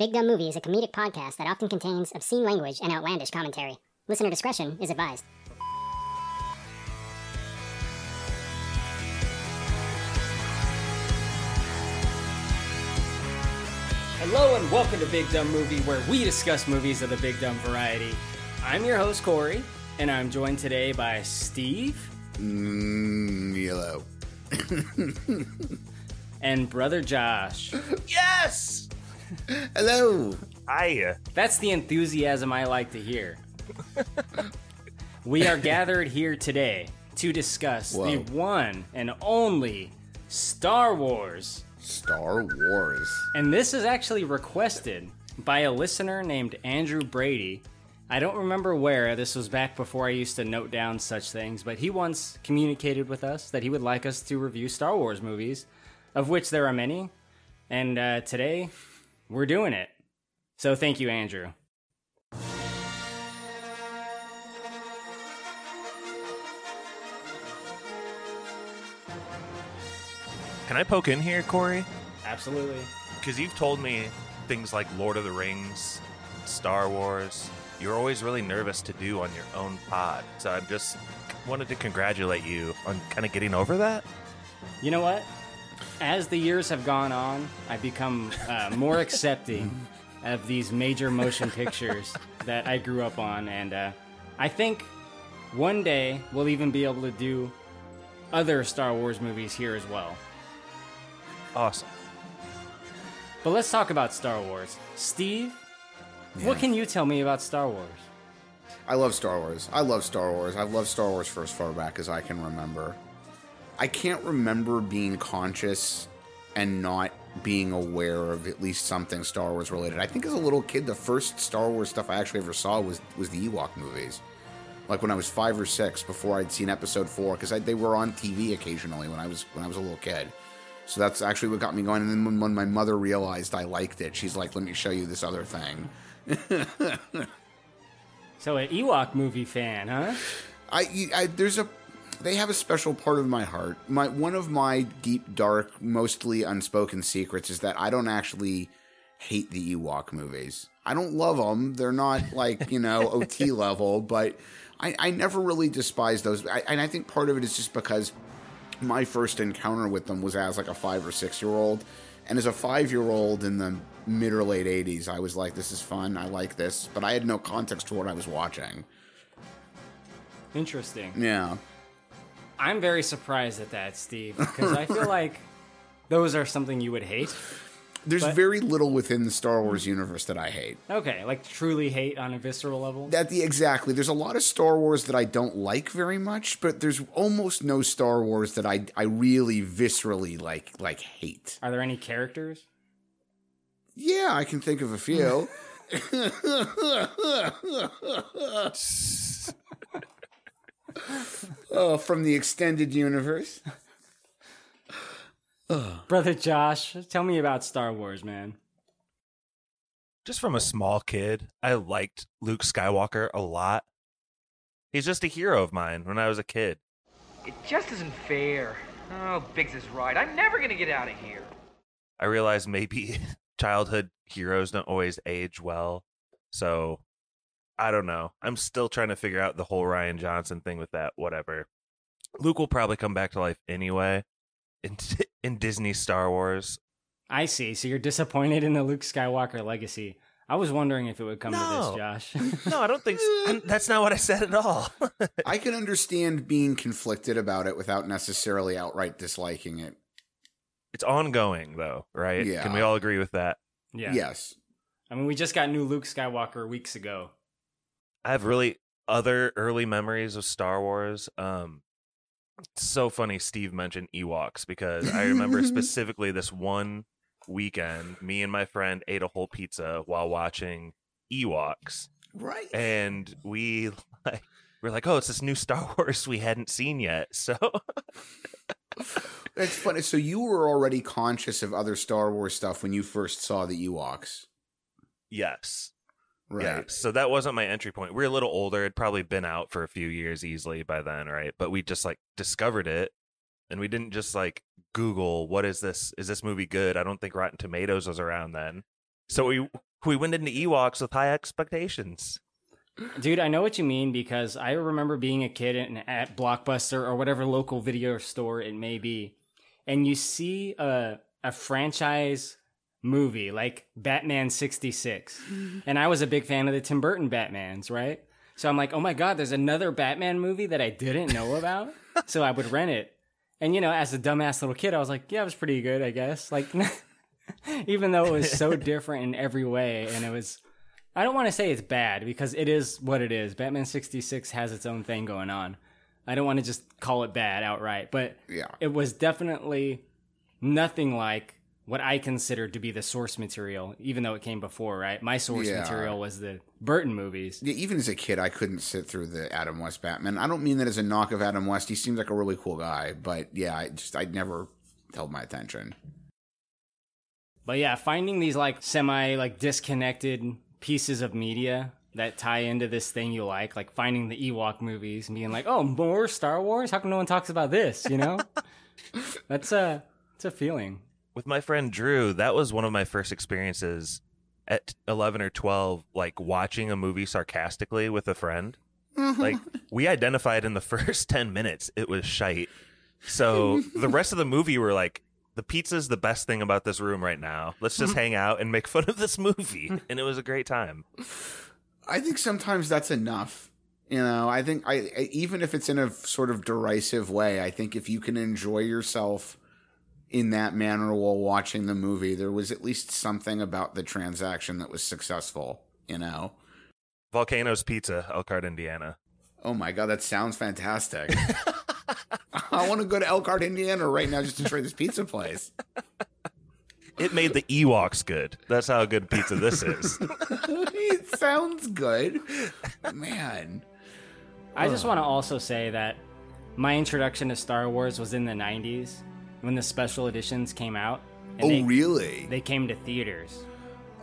Big Dumb Movie is a comedic podcast that often contains obscene language and outlandish commentary. Listener discretion is advised. Hello and welcome to Big Dumb Movie, where we discuss movies of the big dumb variety. I'm your host Corey, and I'm joined today by Steve Mm, yellow. and brother Josh. Yes! Hello. I That's the enthusiasm I like to hear. we are gathered here today to discuss the one and only Star Wars. Star Wars. And this is actually requested by a listener named Andrew Brady. I don't remember where, this was back before I used to note down such things, but he once communicated with us that he would like us to review Star Wars movies, of which there are many. And uh, today, we're doing it. So thank you, Andrew. can I poke in here, Corey? Absolutely. Because you've told me things like Lord of the Rings, Star Wars. You're always really nervous to do on your own pod. So I just wanted to congratulate you on kind of getting over that. You know what? As the years have gone on, I've become uh, more accepting of these major motion pictures that I grew up on, and uh, I think one day we'll even be able to do other Star Wars movies here as well. Awesome. But let's talk about Star Wars. Steve, what can you tell me about Star Wars? I love Star Wars. I love Star Wars. I've loved Star Wars for as far back as I can remember. I can't remember being conscious and not being aware of at least something Star Wars related. I think as a little kid, the first Star Wars stuff I actually ever saw was was the Ewok movies. Like when I was five or six, before I'd seen Episode Four, because they were on TV occasionally when I was when I was a little kid. So that's actually what got me going. And then when, when my mother realized I liked it, she's like, "Let me show you this other thing." So, an Ewok movie fan, huh? I, I there's a they have a special part of my heart. My one of my deep dark, mostly unspoken secrets is that I don't actually hate the Ewok movies. I don't love them. They're not like you know OT level, but I, I never really despise those. I, and I think part of it is just because my first encounter with them was as like a five or six year old, and as a five year old in the mid or late '80s, I was like, "This is fun. I like this," but I had no context to what I was watching. Interesting. Yeah. I'm very surprised at that, Steve, because I feel like those are something you would hate. There's But- very little within the Star Wars universe that I hate. Okay, like truly hate on a visceral level. That the exactly. There's a lot of Star Wars that I don't like very much, but there's almost no Star Wars that I I really viscerally like like hate. Are there any characters? Yeah, I can think of a few. oh, from the extended universe. Brother Josh, tell me about Star Wars, man. Just from a small kid, I liked Luke Skywalker a lot. He's just a hero of mine when I was a kid. It just isn't fair. Oh, Biggs is right. I'm never gonna get out of here. I realized maybe childhood heroes don't always age well. So I don't know. I'm still trying to figure out the whole Rian Johnson thing with that. Whatever. Luke will probably come back to life anyway in in Disney Star Wars. I see. So you're disappointed in the Luke Skywalker legacy. I was wondering if it would come to this, Josh. No, I don't think so. that's not what I said at all. I can understand being conflicted about it without necessarily outright disliking it. it's ongoing though, right? Yeah. Can we all agree with that? yeah. Yes. I mean, we just got new Luke Skywalker weeks ago. I have really other early memories of Star Wars. Um, so funny Steve mentioned Ewoks because I remember specifically this one weekend, me and my friend ate a whole pizza while watching Ewoks, Right. and we like we're like, oh, it's this new Star Wars we hadn't seen yet. So That's funny. So you were already conscious of other Star Wars stuff when you first saw the Ewoks, yes, right? Yeah, so that wasn't my entry point. We are a little older; it'd probably been out for a few years easily by then, right? But we just like discovered it, and we didn't just like Google what is this? Is this movie good? I don't think Rotten Tomatoes was around then, so we We went into Ewoks with high expectations. Dude, I know what you mean because I remember being a kid and at Blockbuster or whatever local video store it may be, and you see a a franchise movie like Batman 66. Mm-hmm. and I was a big fan of the Tim Burton Batmans, right? So I'm like, "Oh my god, there's another Batman movie that I didn't know about." so I would rent it. And you know, as a dumbass little kid, I was like, "Yeah, it was pretty good, I guess." Like even though it was so different in every way and it was I don't want to say it's bad because it is what it is. Batman 66 has its own thing going on. I don't want to just call it bad outright, but Yeah. it was definitely nothing like what I considered to be the source material, even though it came before, right? My source Yeah. material was the Burton movies. Yeah, even as a kid, I couldn't sit through the Adam West Batman. I don't mean that as a knock of Adam West. He seems like a really cool guy, but yeah, I just I never held my attention. But yeah, finding these like semi like disconnected pieces of media that tie into this thing you like, like finding the Ewok movies and being like, "Oh, more Star Wars? How come no one talks about this?" You know, that's a it's a feeling. With my friend Drew, that was one of my first experiences at 11 or 12, like watching a movie sarcastically with a friend. Mm-hmm. like, we identified in the first 10 minutes it was shite. So the rest of the movie, we're like, the pizza's the best thing about this room right now. Let's just mm-hmm. hang out and make fun of this movie. And it was a great time. I think sometimes that's enough. You know, I think I I- even if it's in a sort of derisive way, I think if you can enjoy yourself in that manner while watching the movie, there was at least something about the transaction that was successful. You know. Volcanoes Pizza, Elkhart, Indiana. Oh my god, that sounds fantastic. I want to go to Elkhart, Indiana right now just to try this pizza place. It made the Ewoks good. That's how good pizza this is. it sounds good. Man. I just want to also say that my introduction to Star Wars was in the '90s when the special editions came out. And Oh, they, really? They came to theaters.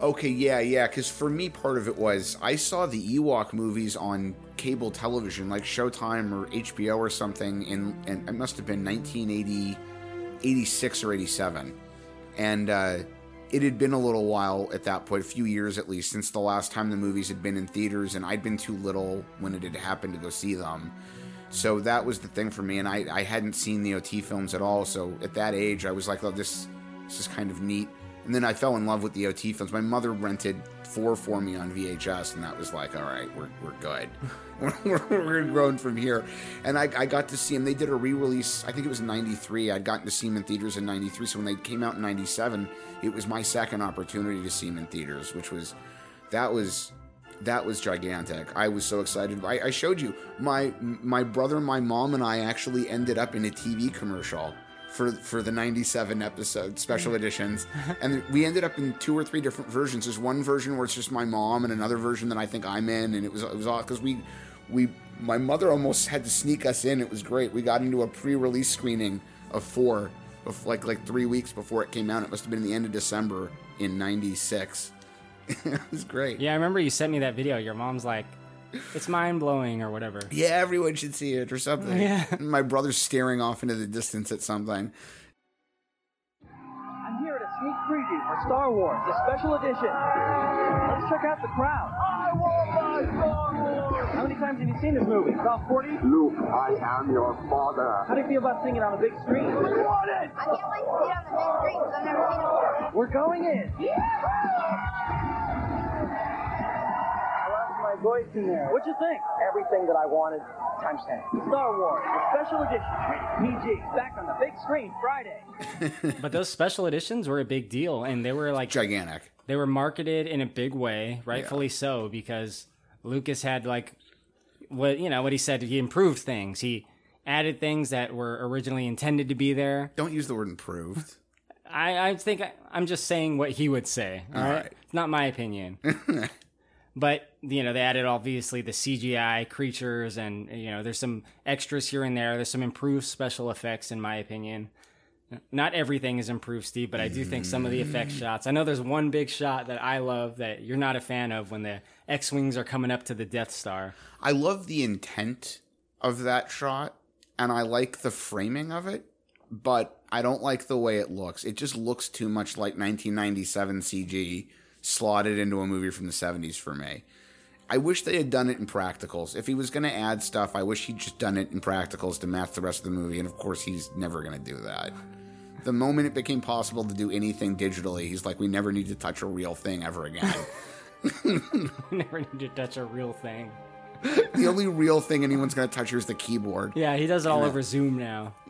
Okay, yeah, yeah. Because for me, part of it was I saw the Ewok movies on cable television, like Showtime or HBO or something, in and it must have been 1980, 86 or 87, and uh, it had been a little while at that point, a few years at least, since the last time the movies had been in theaters, and I'd been too little when it had happened to go see them. So that was the thing for me, and I, I hadn't seen the OT films at all. So at that age, I was like, "Oh, this this is kind of neat." And then I fell in love with the OT films. My mother rented four for me on VHS, and that was like, "All right, we're we're good. we're, we're growing from here." And I, I got to see them. They did a re-release. I think it was '93. I'd gotten to see them in theaters in '93. So when they came out in '97, it was my second opportunity to see them in theaters, which was that was that was gigantic. I was so excited. I, I showed you my my brother, my mom, and I actually ended up in a TV commercial for for the '97 episode special editions, and we ended up in two or three different versions. There's one version where it's just my mom, and another version that I think I'm in, and it was it was all because we we my mother almost had to sneak us in. It was great. We got into a pre-release screening of four, of like like three weeks before it came out. It must have been the end of December in '96. it was great. Yeah, I remember you sent me that video. Your mom's like, "It's mind blowing" or whatever. Yeah, everyone should see it or something. Yeah. My brother's staring off into the distance at something. I'm here at a sneak preview for Star Wars, the special edition. Let's check out the crowd. I want my Star Wars! How many times have you seen this movie? About 40? Luke, I am your father. How do you feel about seeing it on the big screen? We want it! I can't wait to see it on the big screen because I've never seen it before. We're going in. Yeah! I lost my voice in there. What'd you think? Everything that I wanted, times 10. Star Wars, the special edition, PG, back on the big screen Friday. But those special editions were a big deal, and they were like Gigantic. they were marketed in a big way, rightfully so, because Lucas had like what you know what he said. He improved things. He added things that were originally intended to be there. Don't use the word improved. I, I think I, I'm just saying what he would say. All right, right. it's not my opinion. but you know, they added obviously the CGI creatures, and you know, there's some extras here and there. There's some improved special effects, in my opinion. Not everything is improved, Steve, but I do think some of the effect mm. shots. I know there's one big shot that I love that you're not a fan of when the X-wings are coming up to the Death Star. I love the intent of that shot, and I like the framing of it, but I don't like the way it looks. It just looks too much like 1997 CG slotted into a movie from the 70s for me. I wish they had done it in practicals. If he was going to add stuff, I wish he'd just done it in practicals to match the rest of the movie. And of course, he's never going to do that. The moment it became possible to do anything digitally, he's like, we never need to touch a real thing ever again. Never need to touch a real thing. the only real thing anyone's going to touch here is the keyboard. Yeah, he does it all over Zoom now.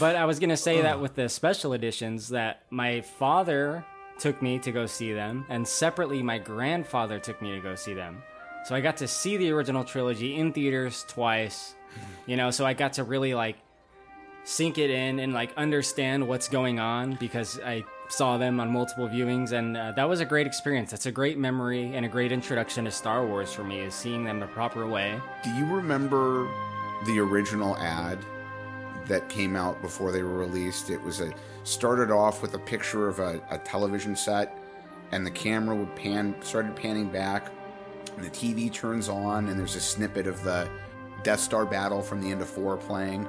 but I was gonna say that with the special editions, that my father took me to go see them, and separately my grandfather took me to go see them. So I got to see the original trilogy in theaters twice. You know, so I got to really like sink it in and like understand what's going on because I saw them on multiple viewings and uh, that was a great experience. That's a great memory and a great introduction to Star Wars for me is seeing them the proper way. Do you remember the original ad that came out before they were released? It was a started off with a picture of a, a television set, and the camera would pan started panning back, and the TV turns on, and there's a snippet of the Death Star battle from the end of four playing.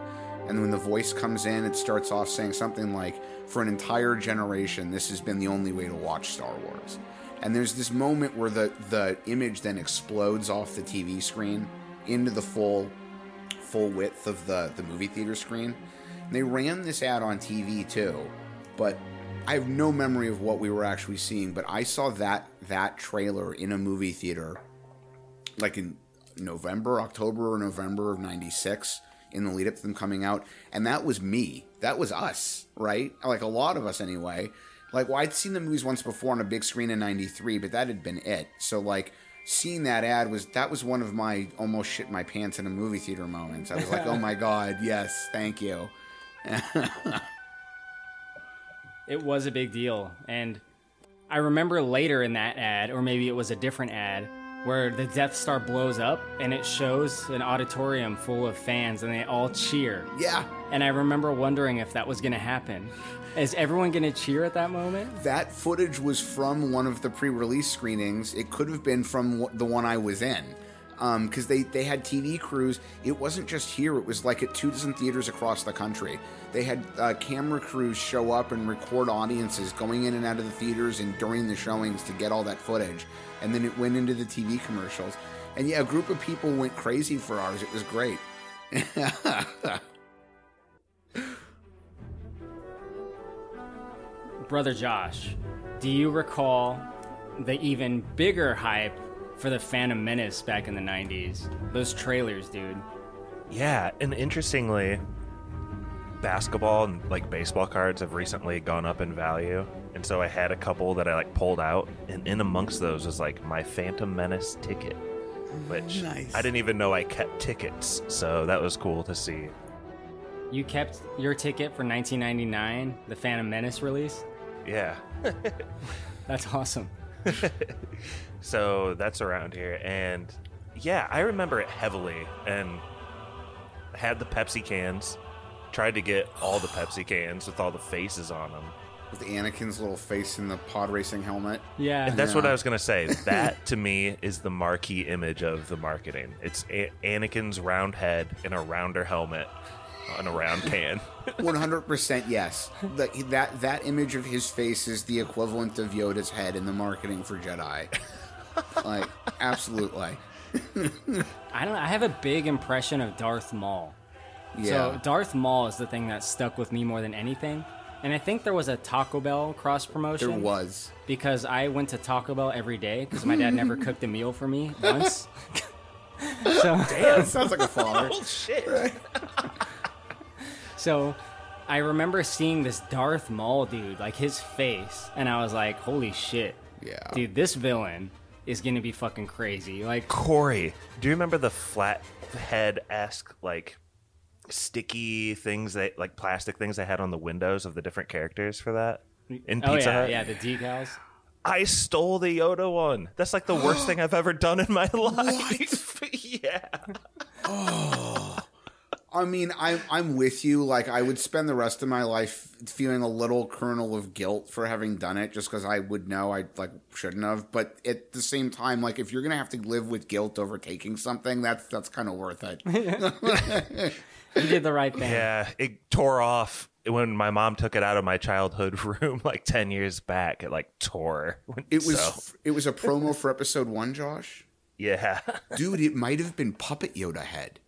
And when the voice comes in, it starts off saying something like, For an entire generation, this has been the only way to watch Star Wars. And there's this moment where the, the image then explodes off the TV screen into the full full width of the, the movie theater screen. And they ran this ad on TV too, but I have no memory of what we were actually seeing, but I saw that that trailer in a movie theater like in November, October or November of 96 in the lead up to them coming out. And that was me. That was us, right? Like a lot of us anyway. Like, well, I'd seen the movies once before on a big screen in 93, but that had been it. So, like, seeing that ad was, that was one of my almost shit my pants in a movie theater moments. I was like, oh my God, yes, thank you. It was a big deal. And I remember later in that ad, or maybe it was a different ad, where the Death Star blows up and it shows an auditorium full of fans and they all cheer. Yeah. And I remember wondering if that was going to happen. Is everyone going to cheer at that moment? That footage was from one of the pre-release screenings. It could have been from the one I was in, because they they had TV crews. It wasn't just here; it was like at two dozen theaters across the country. They had uh, camera crews show up and record audiences going in and out of the theaters and during the showings to get all that footage, and then it went into the TV commercials. And yeah, a group of people went crazy for ours. It was great. Brother Josh, do you recall the even bigger hype for the Phantom Menace back in the 90s? Those trailers, dude. Yeah, and interestingly, basketball and like baseball cards have recently gone up in value. And so I had a couple that I like pulled out, and in amongst those was like my Phantom Menace ticket, which mm, Nice. I didn't even know I kept tickets. So that was cool to see. You kept your ticket for 1999, the Phantom Menace release? Yeah. That's awesome. So that's around here. And yeah, I remember it heavily and had the Pepsi cans. Tried to get all the Pepsi cans with all the faces on them. With Anakin's little face in the pod racing helmet. Yeah. And that's what I was going to say. That to me is the marquee image of the marketing. It's a- Anakin's round head in a rounder helmet on a round can. One hundred percent yes. That that that image of his face is the equivalent of Yoda's head in the marketing for Jedi. Like absolutely. I don't I have a big impression of Darth Maul. Yeah. So Darth Maul is the thing that stuck with me more than anything. And I think there was a Taco Bell cross promotion. there was. because I went to Taco Bell every day because my dad never cooked a meal for me once. so, That sounds like a father. shit. so I remember seeing this Darth Maul dude, like his face, and I was like, "Holy shit, Yeah. dude, this villain is gonna be fucking crazy." Like, Corey, do you remember the flat head esque like sticky things that like plastic things they had on the windows of the different characters for that? In oh Pizza yeah, Hut? yeah, the decals. I stole the Yoda one. That's like the worst thing I've ever done in my life. yeah. Oh. I mean, I'm I'm with you. Like, I would spend the rest of my life feeling a little kernel of guilt for having done it, just because I would know I like shouldn't have. But at the same time, like, if you're gonna have to live with guilt over taking something, that's that's kind of worth it. You did the right thing. Yeah, it tore off when my mom took it out of my childhood room like 10 years back, it like tore. It was So, it was a promo for episode one, Josh. yeah. Dude, it might have been Puppet Yoda head.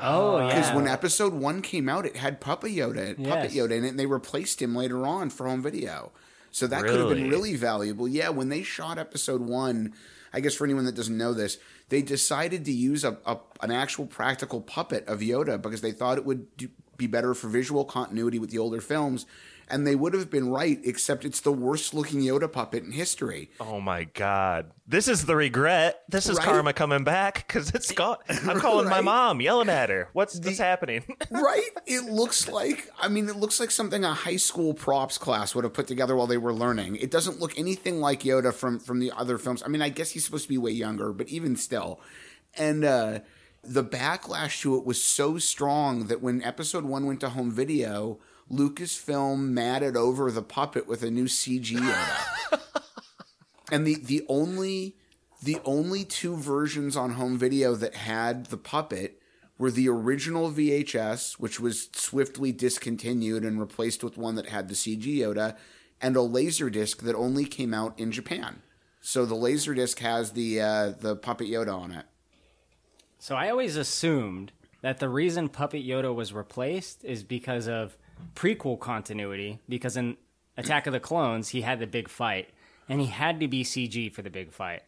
Oh, uh, yeah. Because when episode one came out, it had Puppet Yoda, Puppet Yoda in it, and they replaced him later on for home video. So that could have been Really? really valuable. Yeah, when they shot episode one, I guess for anyone that doesn't know this, they decided to use a, a an actual practical puppet of Yoda because they thought it would do, be better for visual continuity with the older films. And they would have been right, except it's the worst looking Yoda puppet in history. Oh my god. This is the regret. This is Right? karma coming back because it's gone. I'm calling my mom, yelling at her. What's what's happening? right? It looks like I mean, it looks like something a high school props class would have put together while they were learning. It doesn't look anything like Yoda from from the other films. I mean, I guess he's supposed to be way younger, but even still. And uh the backlash to it was so strong that when episode 1 went to home video, Lucasfilm matted over the puppet with a new CG Yoda. and the the only the only two versions on home video that had the puppet were the original VHS, which was swiftly discontinued and replaced with one that had the CG Yoda, and a Laserdisc that only came out in Japan. So the Laserdisc has the uh, the puppet Yoda on it. So I always assumed that the reason Puppet Yoda was replaced is because of prequel continuity. Because in Attack of the Clones, he had the big fight, and he had to be CG for the big fight.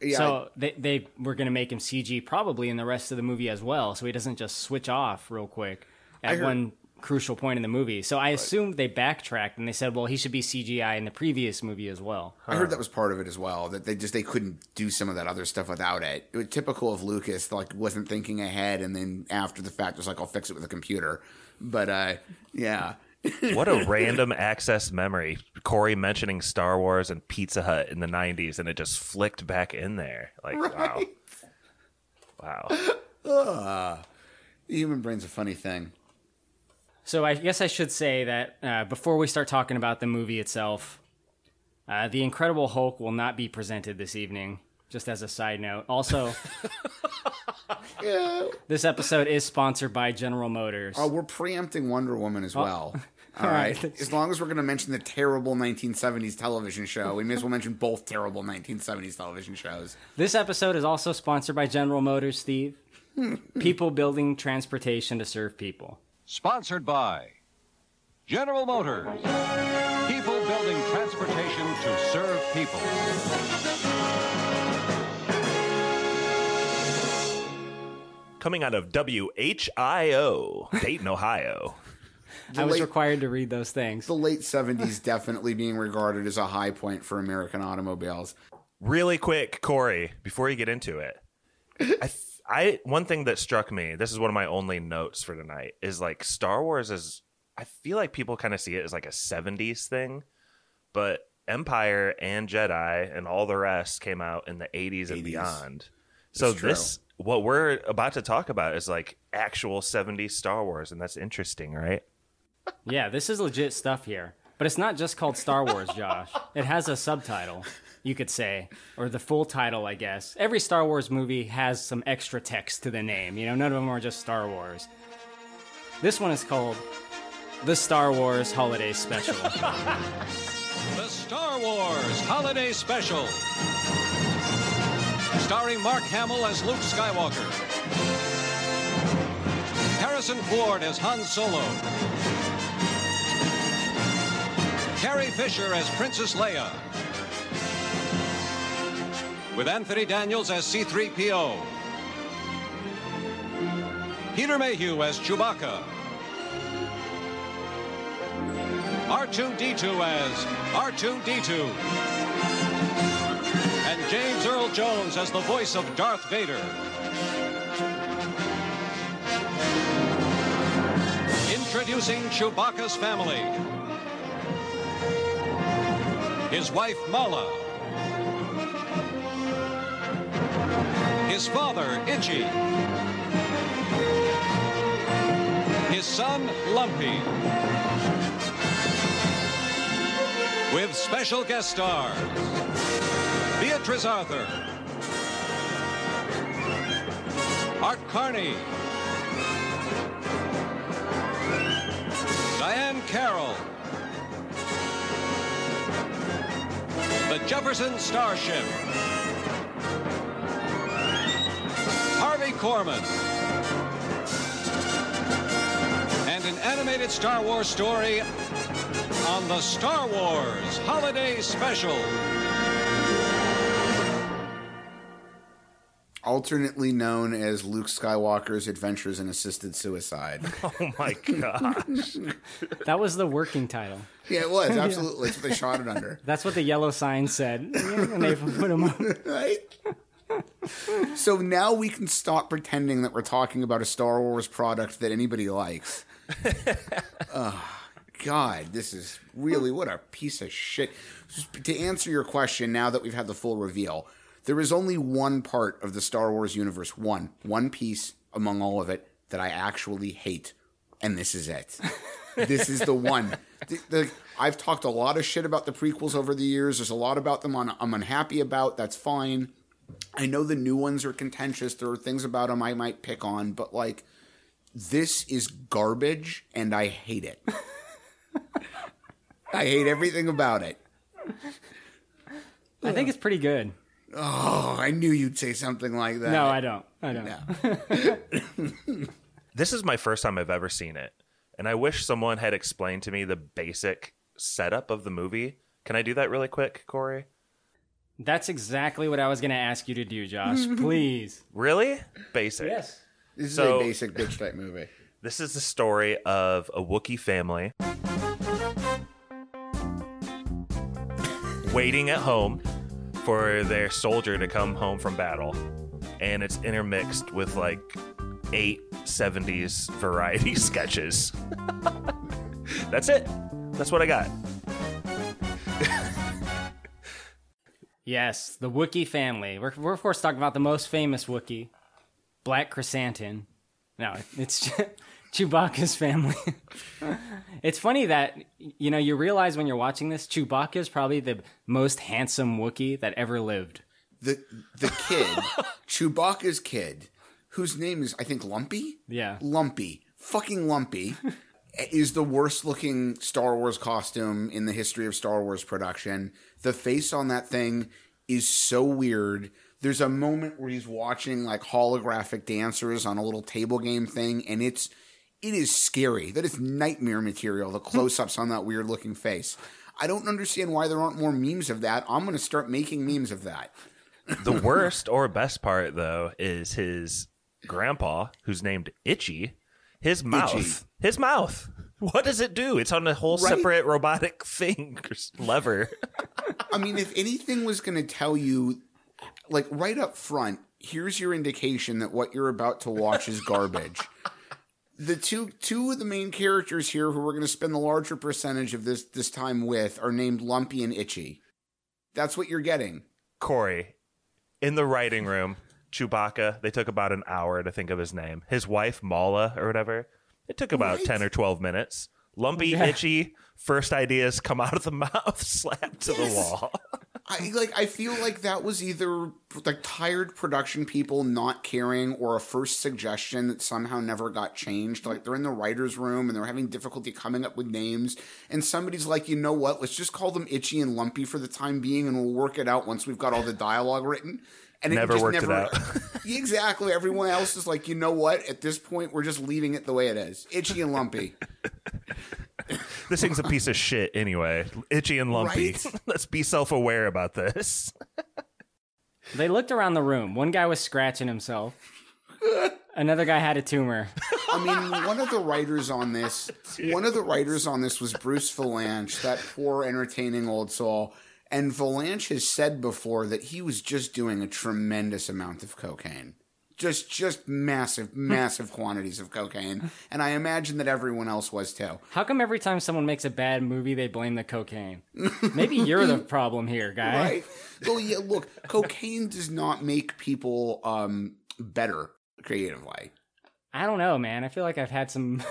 Yeah, so they they were going to make him CG probably in the rest of the movie as well, so he doesn't just switch off real quick at heard- one crucial point in the movie. So I assumed they backtracked and they said, well, he should be CGI in the previous movie as well. I heard that was part of it as well. That they just they couldn't do some of that other stuff without it. It was typical of Lucas, like wasn't thinking ahead, and then after the fact was like, "I'll fix it with a computer." But uh, yeah, what a random access memory. Corey mentioning Star Wars and Pizza Hut in the 90s, and it just flicked back in there. Like, wow. Wow. the human brain's a funny thing. So I guess I should say that uh, before we start talking about the movie itself, uh, the Incredible Hulk will not be presented this evening. Just as a side note. Also, Yeah, this episode is sponsored by General Motors. oh, we're preempting Wonder Woman as oh. well. All right. right. As long as we're going to mention the terrible 1970s television show, we may as well mention both terrible 1970s television shows. This episode is also sponsored by General Motors, Steve. people building transportation to serve people. Sponsored by General Motors. People building transportation to serve people. Coming out of WHIO, Dayton, Ohio. I was late- required to read those things. The late 70s definitely being regarded as a high point for American automobiles. Really quick, Corey, before you get into it, I, th- I one thing that struck me. This is one of my only notes for tonight. Is like Star Wars is. I feel like people kind of see it as like a '70s thing, but Empire and Jedi and all the rest came out in the '80s and beyond. So true. this, what we're about to talk about, is like actual '70s Star Wars, and that's interesting, right? Yeah, this is legit stuff here. But it's not just called Star Wars, Josh. It has a subtitle, you could say, or the full title, I guess. Every Star Wars movie has some extra text to the name. You know, none of them are just Star Wars. This one is called The Star Wars Holiday Special. The Star Wars Holiday Special. Starring Mark Hamill as Luke Skywalker. Harrison Ford as Han Solo. Carrie Fisher as Princess Leia. With Anthony Daniels as C3PO. Peter Mayhew as Chewbacca. R2D2 as R2D2. James Earl Jones as the voice of Darth Vader. Introducing Chewbacca's family. His wife Malla. His father Itchy. His son Lumpy. With special guest stars Beatrice Arthur, Art Carney, Diahann Carroll. The Jefferson Starship. Harvey Korman. And an animated Star Wars story on the Star Wars Holiday Special. Alternately known as Luke Skywalker's Adventures in Assisted Suicide. Oh my gosh. That was the working title. yeah, it was absolutely. That's what they shot it under. That's what the yellow sign said. And they put him up. right? So now we can stop pretending that we're talking about a Star Wars product that anybody likes. oh, God, this is really what a piece of shit. To answer your question, now that we've had the full reveal, there is only one part of the Star Wars universe, one, one piece among all of it that I actually hate, and this is it. this is the one. The- the- I've talked a lot of shit about the prequels over the years. There's a lot about them on, I'm unhappy about. That's fine. I know the new ones are contentious. There are things about them I might pick on, but like, this is garbage, and I hate it. I hate everything about it. I think it's pretty good. Oh, I knew you'd say something like that. No, I don't. I don't. this is my first time I've ever seen it, and I wish someone had explained to me the basic setup of the movie. Can I do that really quick, Corey? That's exactly what I was going to ask you to do, Josh. Please. Really? Basic. Yes. This is So- a basic bitch type movie. This is the story of a Wookiee family waiting at home for their soldier to come home from battle. And it's intermixed with like eight 70s variety sketches. That's it. That's what I got. Yes, the Wookiee family. We're, we're of course talking about the most famous Wookiee, Black Chrysanthemum. No, it's Chewbacca's family. it's funny that you know you realize when you're watching this, Chewbacca is probably the most handsome Wookiee that ever lived. The the kid, Chewbacca's kid, whose name is I think Lumpy. Yeah. Lumpy, fucking Lumpy, is the worst looking Star Wars costume in the history of Star Wars production. The face on that thing is so weird. There's a moment where he's watching like holographic dancers on a little table game thing, and it's it is scary. That is nightmare material. The close ups on that weird looking face. I don't understand why there aren't more memes of that. I'm going to start making memes of that. The worst or best part, though, is his grandpa, who's named Itchy. His mouth. Itchy. His mouth. What does it do? It's on a whole Right? separate robotic thing lever. I mean, if anything was going to tell you, like right up front, here's your indication that what you're about to watch is garbage. The two two of the main characters here, who we're going to spend the larger percentage of this this time with, are named Lumpy and Itchy. That's what you're getting. Corey, in the writing room, Chewbacca, they took about an hour to think of his name. His wife, Malla, or whatever, it took about Right. 10 or 12 minutes. Lumpy, Yeah. itchy, first ideas come out of the mouth, slapped to the wall. I like. I feel like that was either like tired production people not caring, or a first suggestion that somehow never got changed. Like they're in the writers' room and they're having difficulty coming up with names, and somebody's like, you know what? Let's just call them Itchy and Lumpy for the time being, and we'll work it out once we've got all the dialogue written. And Never worked it out. exactly. Everyone else is like, you know what? At this point, we're just leaving it the way it is. Itchy and Lumpy. This thing's a piece of shit anyway. Itchy and lumpy. Right? Let's be self aware about this. They looked around the room. One guy was scratching himself. Another guy had a tumor. I mean, one of the writers on this, one of the writers on this was Bruce Vilanch, that poor, entertaining old soul. And Vilanch has said before that he was just doing a tremendous amount of cocaine, just just massive, massive quantities of cocaine. And I imagine that everyone else was too. How come every time someone makes a bad movie, they blame the cocaine? Maybe you're the problem here, guy. Right? well, yeah. Look, cocaine does not make people um, better creatively. I don't know, man. I feel like I've had some.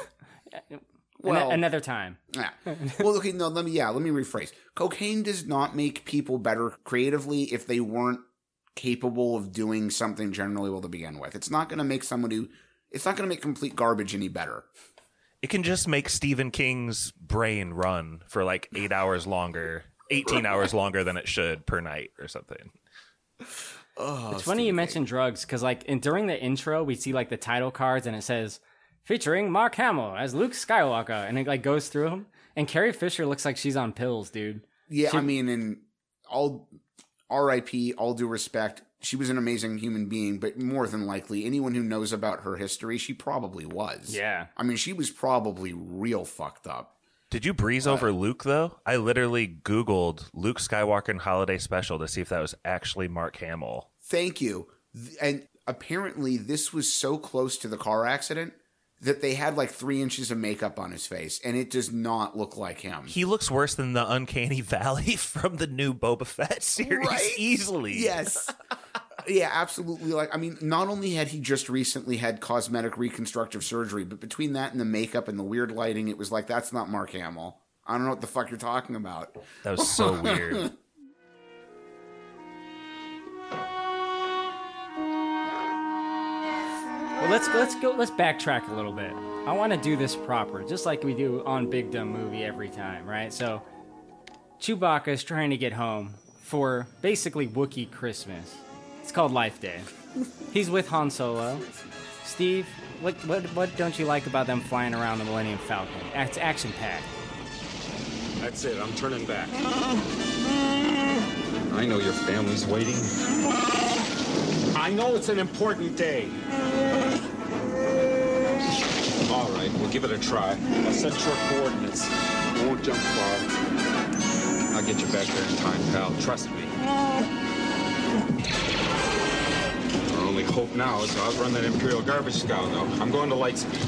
Well- An- another time. Yeah. Well, okay, no, let me, yeah, let me rephrase. Cocaine does not make people better creatively if they weren't capable of doing something generally well to begin with. It's not going to make someone who, it's not going to make complete garbage any better. It can just make Stephen King's brain run for like eight hours longer, 18 hours longer than it should per night or something. Oh, It's funny you mentioned drugs because, like, in, during the intro, we see like the title cards and it says featuring Mark Hamill as Luke Skywalker, and it like goes through them. And Carrie Fisher looks like she's on pills, dude. Yeah, She- I mean, and all R.I.P. All due respect, she was an amazing human being, but more than likely, anyone who knows about her history, she probably was. Yeah. I mean, she was probably real fucked up. Did you breeze over Luke though? I literally Googled Luke Skywalker and Holiday Special to see if that was actually Mark Hamill. Thank you. And apparently, this was so close to the car accident that they had like three inches of makeup on his face, and it does not look like him. He looks worse than the Uncanny Valley from the new Boba Fett series, Right? easily. Yes. yeah, absolutely. Like, I mean, not only had he just recently had cosmetic reconstructive surgery, but between that and the makeup and the weird lighting, it was like, that's not Mark Hamill. I don't know what the fuck you're talking about. That was so weird. Well, let's let's go. Let's backtrack a little bit. I want to do this proper, just like we do on Big Dumb Movie every time, right? So, Chewbacca is trying to get home for basically Wookiee Christmas. It's called Life Day. He's with Han Solo. Steve, what what what don't you like about them flying around the Millennium Falcon? It's action packed. That's it. I'm turning back. I know your family's waiting. I know it's an important day. All right, we'll give it a try. I'll set your coordinates. Won't jump far. I'll get you back there in time, pal. Trust me. Our only hope now is to outrun that Imperial garbage scow, though. I'm going to Lightspeed.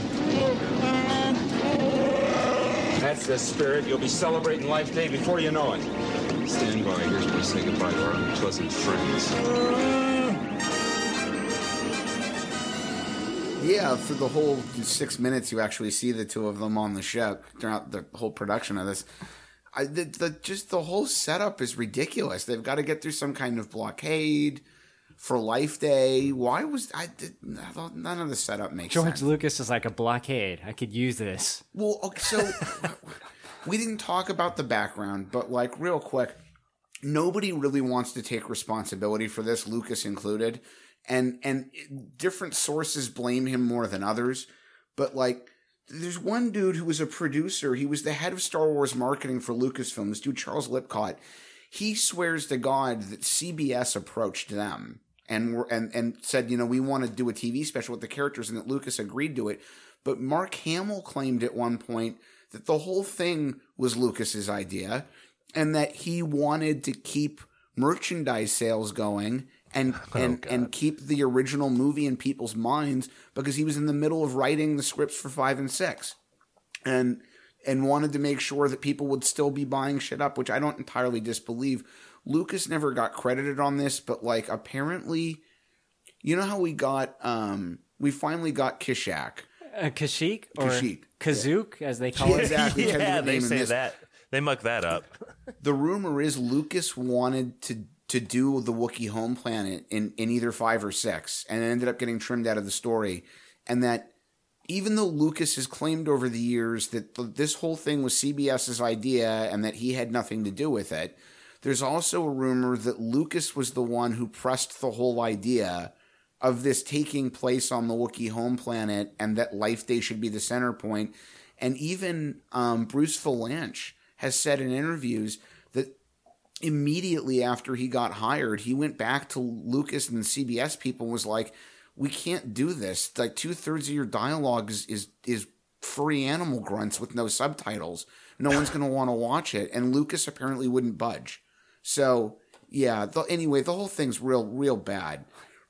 That's the spirit. You'll be celebrating Life Day before you know it. Stand by. Here's where we say goodbye to our unpleasant friends. Yeah, for the whole six minutes, you actually see the two of them on the ship throughout the whole production of this. I, the, the just the whole setup is ridiculous. They've got to get through some kind of blockade for Life Day. Why was I? Did, none of the setup makes George sense. Lucas is like a blockade. I could use this. Well, okay, so we didn't talk about the background, but like real quick, nobody really wants to take responsibility for this, Lucas included, and and different sources blame him more than others. But like, there's one dude who was a producer. He was the head of Star Wars marketing for Lucasfilm. This dude Charles Lippincott. He swears to God that CBS approached them and were and and said, you know, we want to do a TV special with the characters, and that Lucas agreed to it. But Mark Hamill claimed at one point that the whole thing was Lucas's idea, and that he wanted to keep merchandise sales going and and and keep the original movie in people's minds because he was in the middle of writing the scripts for five and six, and and wanted to make sure that people would still be buying shit up, which I don't entirely disbelieve. Lucas never got credited on this, but like apparently, you know how we got um we finally got Kishak. Uh, Kashyyyk or Kashyyyk, Kazook, as they call Yeah, it. exactly. Tend to yeah, name they say this. that. They muck that up. The rumor is Lucas wanted to to do the Wookiee home planet in, in either five or six, and it ended up getting trimmed out of the story. And that even though Lucas has claimed over the years that th- this whole thing was CBS's idea and that he had nothing to do with it, there's also a rumor that Lucas was the one who pressed the whole idea of this taking place on the Wookiee home planet and that Life Day should be the center point. And even um, Bruce Vilanch has said in interviews that immediately after he got hired, he went back to Lucas and the CBS people and was like, "We can't do this. Like two thirds of your dialogue is is, is free animal grunts with no subtitles. No one's going to want to watch it." And Lucas apparently wouldn't budge. So yeah. The, anyway, the whole thing's real real bad.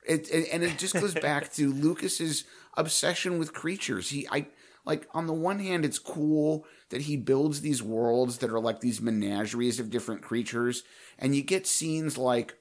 It, it and it just goes back to Lucas's obsession with creatures. He I like on the one hand it's cool that he builds these worlds that are like these menageries of different creatures and you get scenes like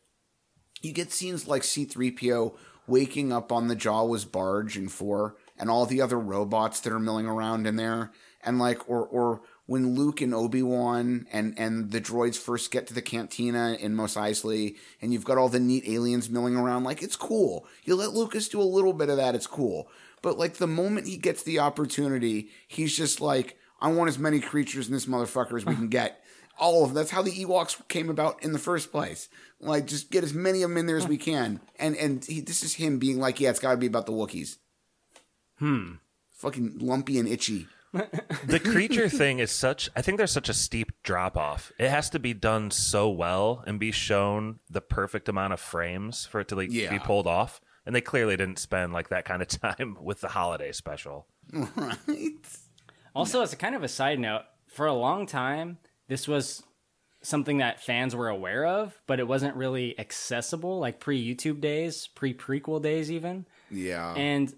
you get scenes like C3PO waking up on the Jawas barge in 4 and all the other robots that are milling around in there and like or or when Luke and Obi-Wan and and the droids first get to the cantina in Mos Eisley and you've got all the neat aliens milling around like it's cool. You let Lucas do a little bit of that it's cool. but like the moment he gets the opportunity, he's just like, I want as many creatures in this motherfucker as we can get. All of them. That's how the Ewoks came about in the first place. Like, just get as many of them in there as we can. And and he, this is him being like, yeah, it's got to be about the Wookiees. Hmm. Fucking lumpy and itchy. the creature thing is such i think there's such a steep drop off it has to be done so well and be shown the perfect amount of frames for it to like Yeah. be pulled off and they clearly didn't spend like that kind of time with the holiday special Right? Also, as a kind of a side note, for a long time, this was something that fans were aware of, but it wasn't really accessible, like pre YouTube days, pre prequel days, even. Yeah. And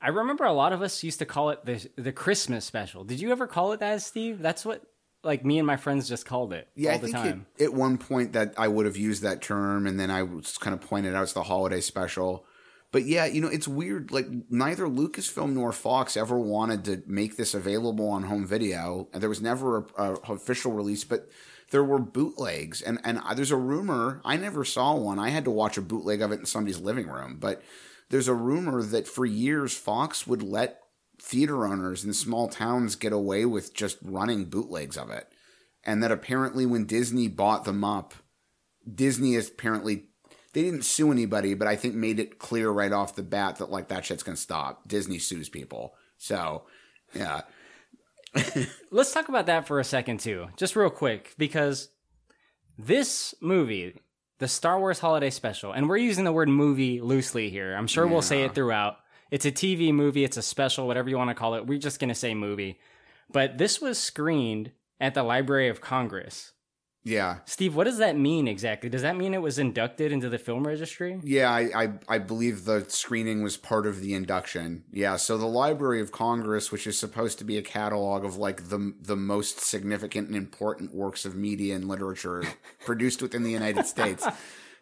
I remember a lot of us used to call it the the Christmas special. Did you ever call it that, Steve? That's what like me and my friends just called it Yeah, all I the think time. It, at one point that I would have used that term, and then I was kind of pointed out it's the holiday special. But yeah, you know, it's weird. Like neither Lucasfilm nor Fox ever wanted to make this available on home video, and there was never a, a official release. But there were bootlegs, and and there's a rumor. I never saw one. I had to watch a bootleg of it in somebody's living room. But there's a rumor that for years Fox would let theater owners in small towns get away with just running bootlegs of it and that apparently when Disney bought them up, Disney is apparently they didn't sue anybody, but I think made it clear right off the bat that like that shit's gonna stop. Disney sues people, so yeah, Let's talk about that for a second too, just real quick, because this movie, the Star Wars Holiday Special, and we're using the word movie loosely here. I'm sure we'll say it throughout. It's a TV movie, it's a special, whatever you want to call it. We're just gonna say movie. But this was screened at the Library of Congress. Yeah, Steve, what does that mean exactly? Does that mean it was inducted into the film registry? yeah. I, I I believe the screening was part of the induction. Yeah, so the Library of Congress, which is supposed to be a catalog of like the the most significant and important works of media and literature produced within the United States.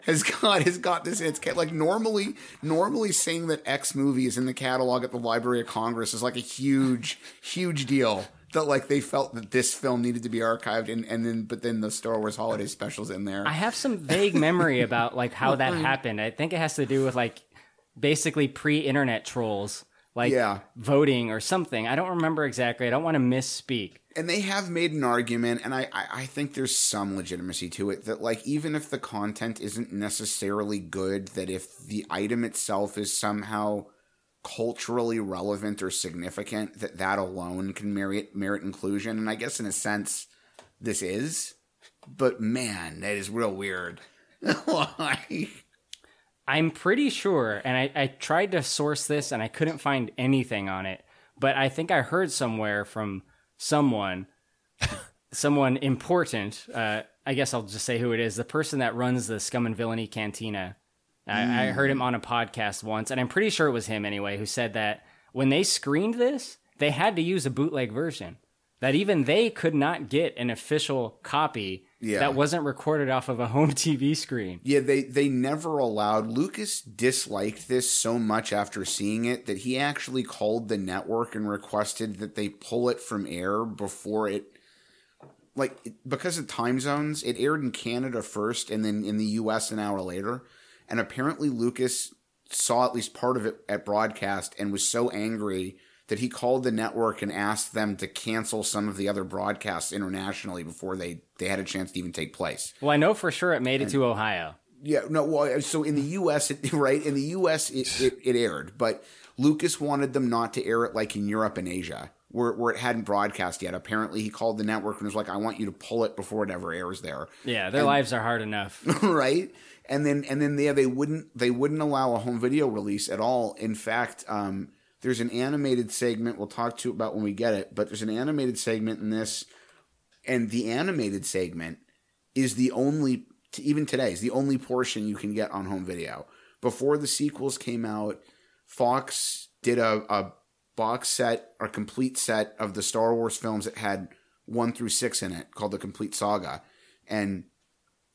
has got has got this its like normally normally saying that X movie is in the catalog at the Library of Congress is like a huge huge deal that like they felt that this film needed to be archived and and then but then the Star Wars holiday specials in there. I have some vague memory about like how that happened. I think it has to do with like basically pre-internet trolls, like Yeah. voting or something. I don't remember exactly. I don't want to misspeak. and they have made an argument and I, I i think there's some legitimacy to it that like even if the content isn't necessarily good that if the item itself is somehow culturally relevant or significant that that alone can merit merit inclusion and i guess in a sense this is but man that is real weird like I'm pretty sure, and I, I tried to source this and I couldn't find anything on it, but I think I heard somewhere from someone, someone important. Uh, I guess I'll just say who it is the person that runs the Scum and Villainy Cantina. I, I mm. heard him on a podcast once, and I'm pretty sure it was him anyway, who said that when they screened this, they had to use a bootleg version. That even they could not get an official copy Yeah. that wasn't recorded off of a home TV screen. Yeah, they they never allowed Lucas disliked this so much after seeing it that he actually called the network and requested that they pull it from air before it like because of time zones, it aired in Canada first and then in the US an hour later. And apparently Lucas saw at least part of it at broadcast and was so angry that he called the network and asked them to cancel some of the other broadcasts internationally before they they had a chance to even take place. Well, I know for sure it made it to Ohio. Yeah, no. Well, so in the U.S., it, right? In the U.S., it, it, it aired, but Lucas wanted them not to air it like in Europe and Asia, where where it hadn't broadcast yet. Apparently, he called the network and was like, "I want you to pull it before it ever airs there." Yeah, their And- lives are hard enough. right? And then and then yeah, they wouldn't they wouldn't allow a home video release at all. In fact, um, there's an animated segment we'll talk to about when we get it, but there's an animated segment in this, and the animated segment is the only even today is the only portion you can get on home video. Before the sequels came out, Fox did a, a box set or complete set of the Star Wars films that had one through six in it, called the Complete Saga, and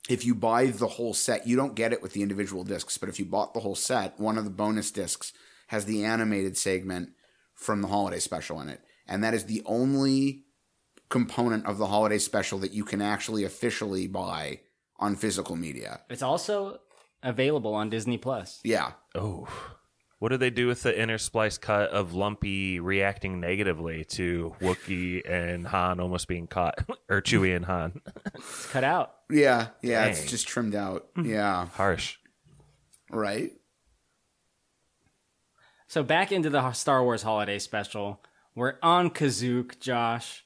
if you buy the whole set, you don't get it with the individual discs, but if you bought the whole set, one of the bonus discs has the animated segment from the holiday special in it. And that is the only component of the holiday special that you can actually officially buy on physical media. It's also available on Disney Plus. Yeah. Oh, What do they do with the inner splice cut of Lumpy reacting negatively to Wookiee and Han almost being caught, or Chewie and Han? It's cut out. Yeah, yeah, it's just trimmed out. Hmm. Yeah, Harsh. right. So back into the Star Wars Holiday Special. We're on Kashyyyk, Josh.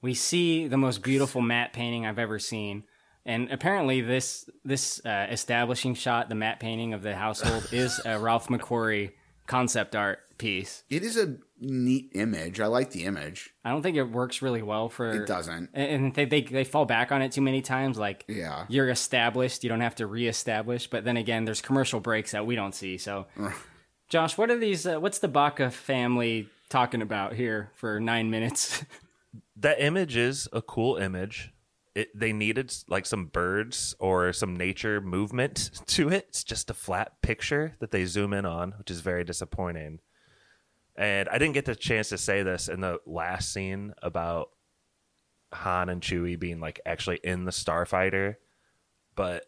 We see the most beautiful matte painting I've ever seen, and apparently this this uh, establishing shot, the matte painting of the household, is a Ralph McQuarrie concept art piece. It is a neat image. I like the image. I don't think it works really well for. It doesn't. and- and they, they they fall back on it too many times. Like Yeah. you're established, you don't have to reestablish. But then again, there's commercial breaks that we don't see. So, Josh, what are these? Uh, what's the Baca family talking about here for nine minutes? That image is a cool image. It, they needed like some birds or some nature movement to it. It's just a flat picture that they zoom in on, which is very disappointing. And I didn't get the chance to say this in the last scene about Han and Chewie being like actually in the starfighter, but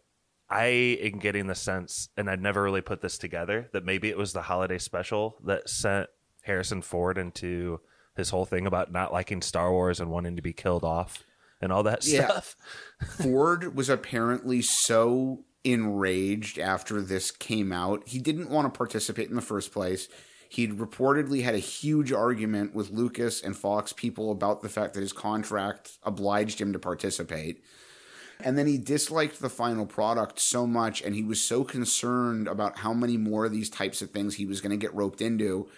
I am getting the sense, and I'd never really put this together, that maybe it was the holiday special that sent Harrison Ford into his whole thing about not liking Star Wars and wanting to be killed off and all that Yeah. stuff. Ford was apparently so enraged after this came out. He didn't want to participate in the first place. He'd reportedly had a huge argument with Lucas and Fox people about the fact that his contract obliged him to participate. And then he disliked the final product so much, and he was so concerned about how many more of these types of things he was going to get roped into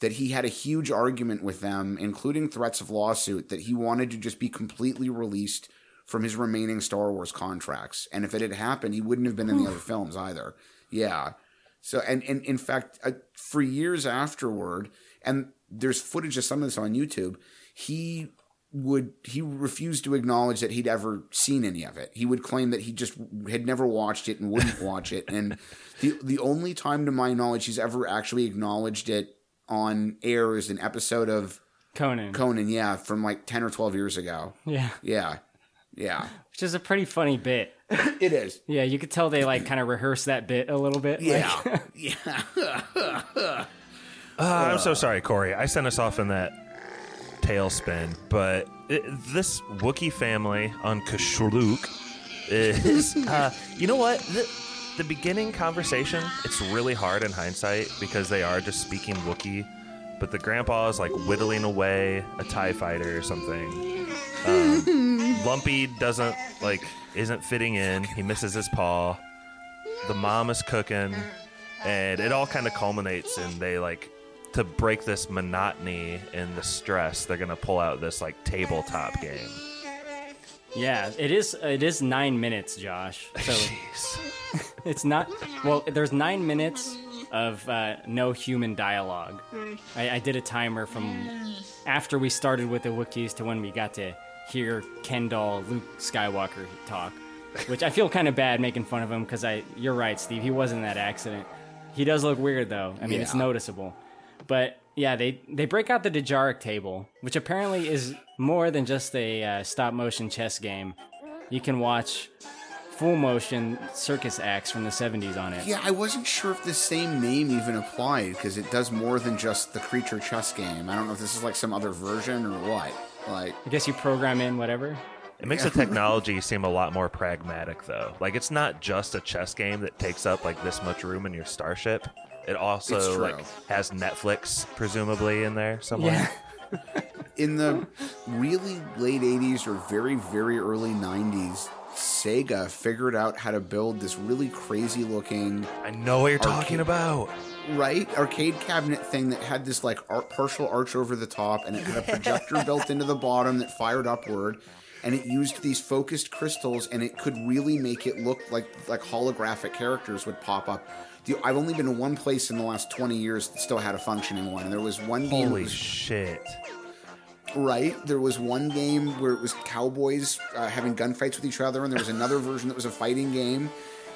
that he had a huge argument with them, including threats of lawsuit, that he wanted to just be completely released from his remaining Star Wars contracts. And if it had happened, he wouldn't have been in the other films either. Yeah. So, and, and in fact, uh, for years afterward, and there's footage of some of this on YouTube, he would he refused to acknowledge that he'd ever seen any of it. He would claim that he just had never watched it and wouldn't watch it. And the the only time to my knowledge he's ever actually acknowledged it on air is an episode of Conan. Conan, yeah, from like 10 or 12 years ago. yeah, Yeah. Yeah. which is a pretty funny bit. It is. Yeah, you could tell they like kind of rehearse that bit a little bit. Yeah. Like, yeah. Uh, I'm so sorry, Corey. I sent us off in that tailspin, but it, this Wookiee family on Kashyyyk is, uh, you know what? The, the beginning conversation, it's really hard in hindsight because they are just speaking Wookiee, but the grandpa is like whittling away a TIE fighter or something. Um, Lumpy doesn't, like, isn't fitting in. He misses his paw. The mom is cooking and it all kind of culminates in they like to break this monotony and the stress they're gonna pull out this like tabletop game yeah, it is. It is nine minutes, Josh. So Jeez. it's not. Well, there's nine minutes of uh, no human dialogue. I, I did a timer from after we started with the Wookiees to when we got to hear Kendall, Luke Skywalker talk, which I feel kind of bad making fun of him because I. You're right, Steve. He was in that accident. He does look weird though. I mean, it's noticeable. But yeah, they they break out the Dejarik table, which apparently is more than just a uh, stop motion chess game. You can watch full motion circus acts from the 70s on it. Yeah, I wasn't sure if the same name even applied because it does more than just the creature chess game. I don't know if this is like some other version or what. Like, I guess you program in whatever. it makes the technology seem a lot more pragmatic though like it's not just a chess game that takes up like this much room in your starship it also like has netflix presumably in there somewhere in the really late 80s or very, very early 90s, Sega figured out how to build this really crazy looking i know what you're talking about. Right? Arcade cabinet thing that had this like art, partial arch over the top and it had a projector built into the bottom that fired upward and it used these focused crystals and it could really make it look like like holographic characters would pop up The- I've only been to one place in the last 20 years that still had a functioning one. And there was one game. Holy was- shit. right? There was one game where it was cowboys uh, having gunfights with each other, and there was another version that was a fighting game,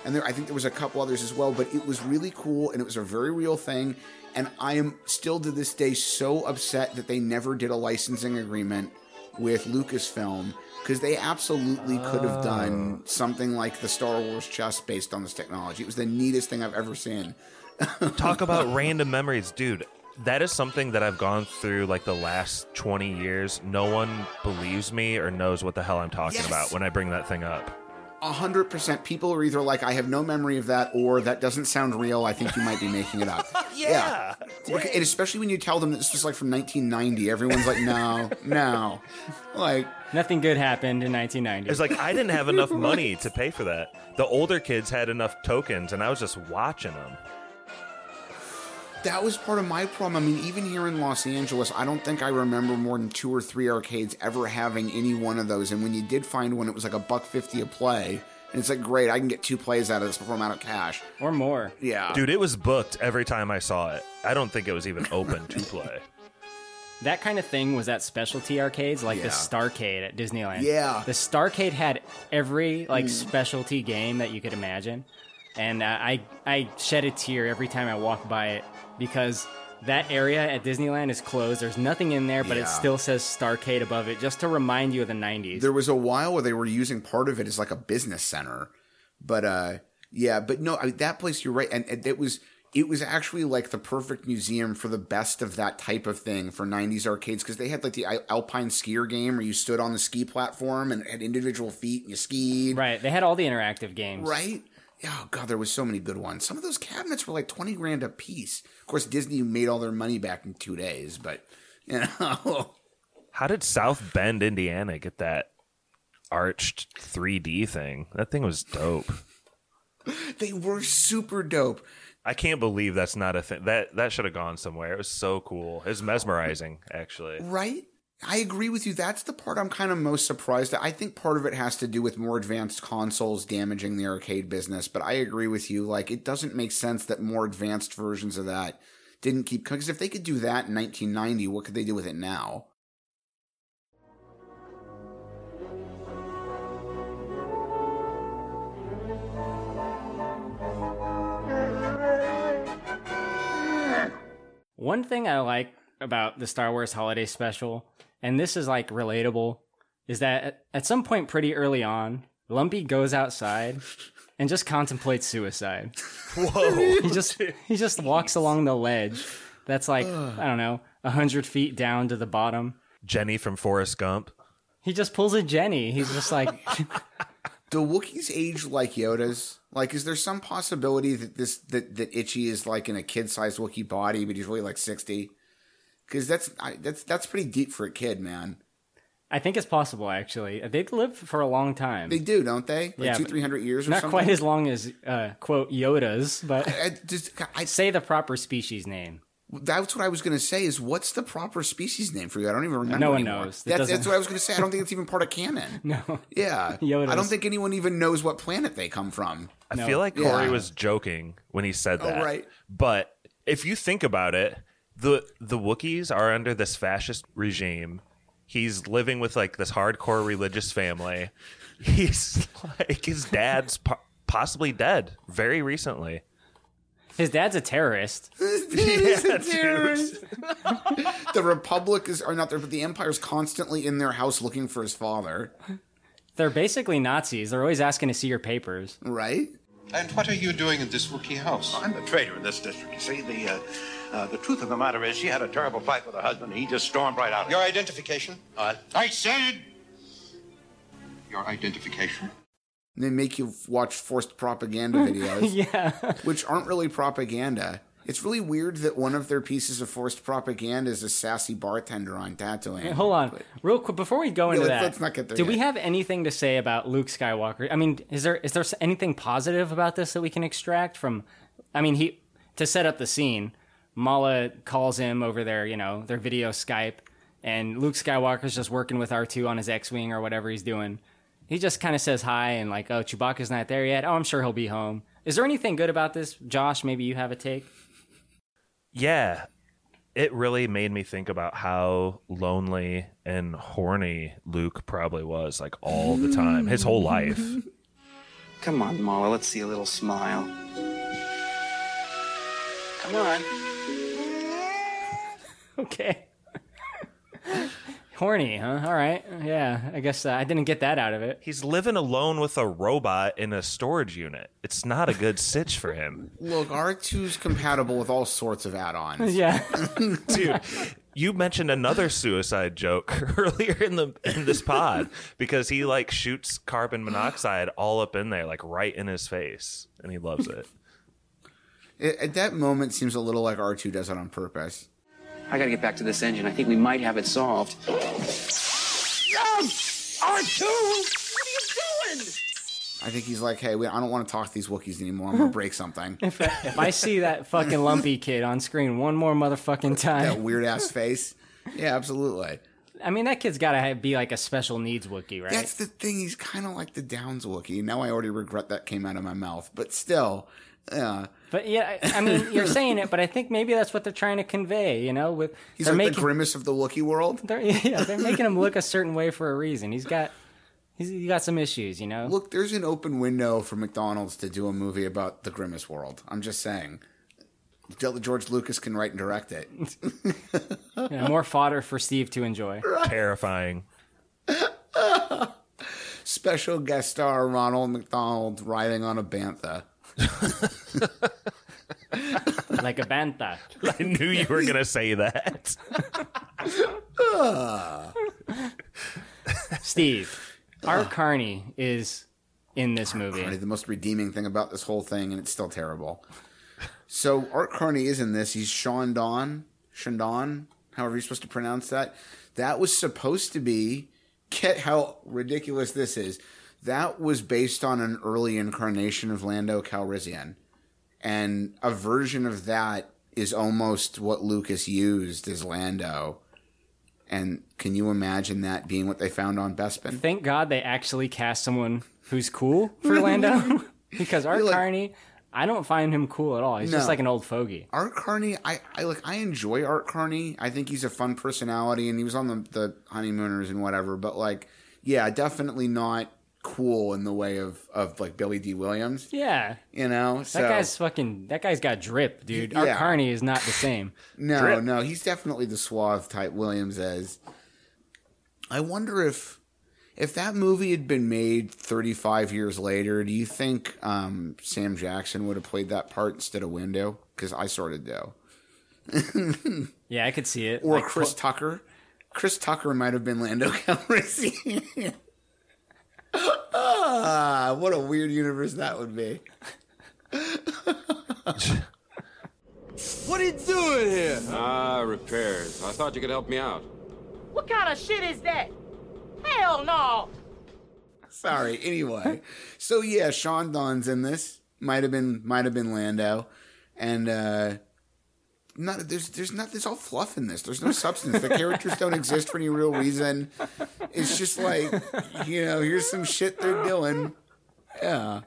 and there I think there was a couple others as well. But it was really cool, and it was a very real thing. And I am still to this day so upset that they never did a licensing agreement with Lucasfilm because they absolutely could have done oh. something like the Star Wars chess based on this technology. It was the neatest thing I've ever seen. Talk about random memories, dude. That is something that I've gone through like the last 20 years. No one believes me or knows what the hell I'm talking Yes. about when I bring that thing up. A hundred percent. People are either like, "I have no memory of that," or "That doesn't sound real. I think you might be making it up." Yeah. Okay, and especially when you tell them that this was like from 1990, everyone's like, "No, no." Like, Nothing good happened in 1990. It's like I didn't have enough money to pay for that. The older kids had enough tokens, and I was just watching them. that was part of my problem. I mean, even here in Los Angeles, I don't think I remember more than two or three arcades ever having any one of those. And when you did find one, it was like a buck fifty a play. And it's like, great, I can get two plays out of this before I'm out of cash. or more. Yeah. Dude, it was booked every time I saw it. I don't think it was even open to play. That kind of thing was at specialty arcades like the Yeah. Starcade at Disneyland. Yeah. The Starcade had every like specialty game that you could imagine. And uh, I I shed a tear every time I walked by it because that area at Disneyland is closed. There's nothing in there, but Yeah. it still says Starcade above it just to remind you of the 90s. There was a while where they were using part of it as like a business center, but uh, yeah, but no, I mean, that place you're right, and, and it was it was actually like the perfect museum for the best of that type of thing for 90s arcades because they had like the alpine skier game where you stood on the ski platform and had individual feet and you skied right. They had all the interactive games. right oh god there was so many good ones some of those cabinets were like 20 grand a piece of course disney made all their money back in two days but you know How did South Bend, Indiana get that arched 3D thing? That thing was dope. they were super dope I can't believe that's not a thing. That that should have gone somewhere. It was so cool. It was mesmerizing, actually. Right? I agree with you. That's the part I'm kind of most surprised at. I think part of it has to do with more advanced consoles damaging the arcade business, but I agree with you. Like, it doesn't make sense that more advanced versions of that didn't keep because if they could do that in 1990, what could they do with it now? One thing I like about the Star Wars Holiday Special, and this is like relatable, is that at- at some point pretty early on, Lumpy goes outside and just contemplates suicide. Whoa. He just he just walks along the ledge that's like I don't know a hundred feet down to the bottom. Jenny from Forrest Gump. He just pulls a Jenny. He's just like Do Wookiees age like Yodas? Like, is there some possibility that this that that Itchy is like in a kid-sized Wookiee body, but he's really like 60? Because that's I, that's that's pretty deep for a kid, man. I think it's possible actually. They live for a long time. They do, don't they? Like Yeah, two, three hundred years or something. Not something. quite as long as uh, quote Yoda's, but I just I say the proper species name. That's what I was going to say. Is what's the proper species name for you? I don't even remember. No one anymore. knows. That's, that's what I was going to say. I don't think it's even part of canon. No. Yeah, Yodas. I don't think anyone even knows what planet they come from. I No. feel like Corey Yeah. was joking when he said that. Oh, that. right. But if you think about it, the the Wookiees are under this fascist regime. He's living with like this hardcore religious family. He's like his dad's po- possibly dead very recently. His dad's a terrorist. He's a terrorist. the Republic is, or not there, but the Empire's constantly in their house looking for his father. They're basically Nazis. They're always asking to see your papers. Right? And what are you doing in this Wookiee house? I'm the trader in this district. You see, the uh, uh, the truth of the matter is, she had a terrible fight with her husband, and he just stormed right out. Your identification? Uh, I said your identification. And they make you watch forced propaganda videos, yeah. which aren't really propaganda. It's really weird that one of their pieces of forced propaganda is a sassy bartender on Tatooine. Hold on, real quick before we go into let's- that. let's not get there Do we have anything to say about Luke Skywalker? I mean, is there is there anything positive about this that we can extract from? I mean, he to set up the scene. Malla calls him over their, you know, their video Skype, and Luke Skywalker's just working with R two on his X wing or whatever he's doing. He just kind of says hi and like, oh, Chewbacca's not there yet. Oh, I'm sure he'll be home. Is there anything good about this, Josh? Maybe you have a take. Yeah. It really made me think about how lonely and horny Luke probably was like all the time, his whole life. Come on, Malla, let's see a little smile. Come on. Okay. Corny, huh? All right. Yeah, I guess uh, I didn't get that out of it. He's living alone with a robot in a storage unit. It's not a good sitch for him. Look, R2's compatible with all sorts of add-ons. Yeah. Dude, you mentioned another suicide joke earlier in the in this pod because he like shoots carbon monoxide all up in there, like right in his face, and he loves it. It- At that moment, seems a little like R2 does it on purpose. I gotta get back to this engine. I think we might have it solved. R2! What are you doing? I think he's like, hey, we, I don't want to talk to these Wookiees anymore. I'm gonna break something. If, if I see that fucking lumpy kid on screen one more motherfucking time. that weird ass face. Yeah, absolutely. I mean, that kid's got to be like a special needs Wookiee, right? That's the thing. He's kind of like the Downs Wookiee. Now I already regret that came out of my mouth, but still, yeah. But yeah, I I mean, you're saying it, but I think maybe that's what they're trying to convey. You know, with He's they're like making the grimace of the Wookiee world. they're, yeah, they're making him look a certain way for a reason. He's got he's he got some issues, you know. Look, there's an open window for McDonald's to do a movie about the grimace world. I'm just saying. George Lucas can write and direct it. Yeah, more fodder for Steve to enjoy. Terrifying. Special guest star Ronald McDonald riding on a bantha. like a banta. I knew you were gonna say that. Steve, Art Carney is in this movie. Carney, the most redeeming thing about this whole thing, and it's still terrible. So Art Carney is in this. He's Saun Dann, Shandon, however you're supposed to pronounce that. That was supposed to be. Get how ridiculous this is. That was based on an early incarnation of Lando Calrissian, and a version of that is almost what Lucas used as Lando. And can you imagine that being what they found on Bespin? Thank God they actually cast someone who's cool for Lando, because Art like- Carney, I don't find him cool at all. He's just like an old fogey. Art Carney, I, I like I enjoy Art Carney. I think he's a fun personality and he was on the, the honeymooners and whatever, but like yeah, definitely not cool in the way of, of like Billy Dee Williams. Yeah, You know? that so guy's fucking. That guy's got drip, dude. Art Yeah. Carney is not the same. No, Drip. no, he's definitely the suave type Williams is. I wonder if if that movie had been made 35 years later, do you think um, Sam Jackson would have played that part instead of Window? Because I sort of do. Yeah, I could see it. or Like, Chris Tucker. Chris Tucker might have been Lando Calrissian. Ah, what a weird universe that would be. What are you doing here? Ah, repairs. I thought you could help me out. What kind of shit is that? Hell no! Sorry. Anyway, so yeah, Saun Dann's in this. Might have been, might have been Lando, and uh not there's there's not there's all fluff in this. There's no substance. The characters don't exist for any real reason. It's just like you know, here's some shit they're doing. Yeah.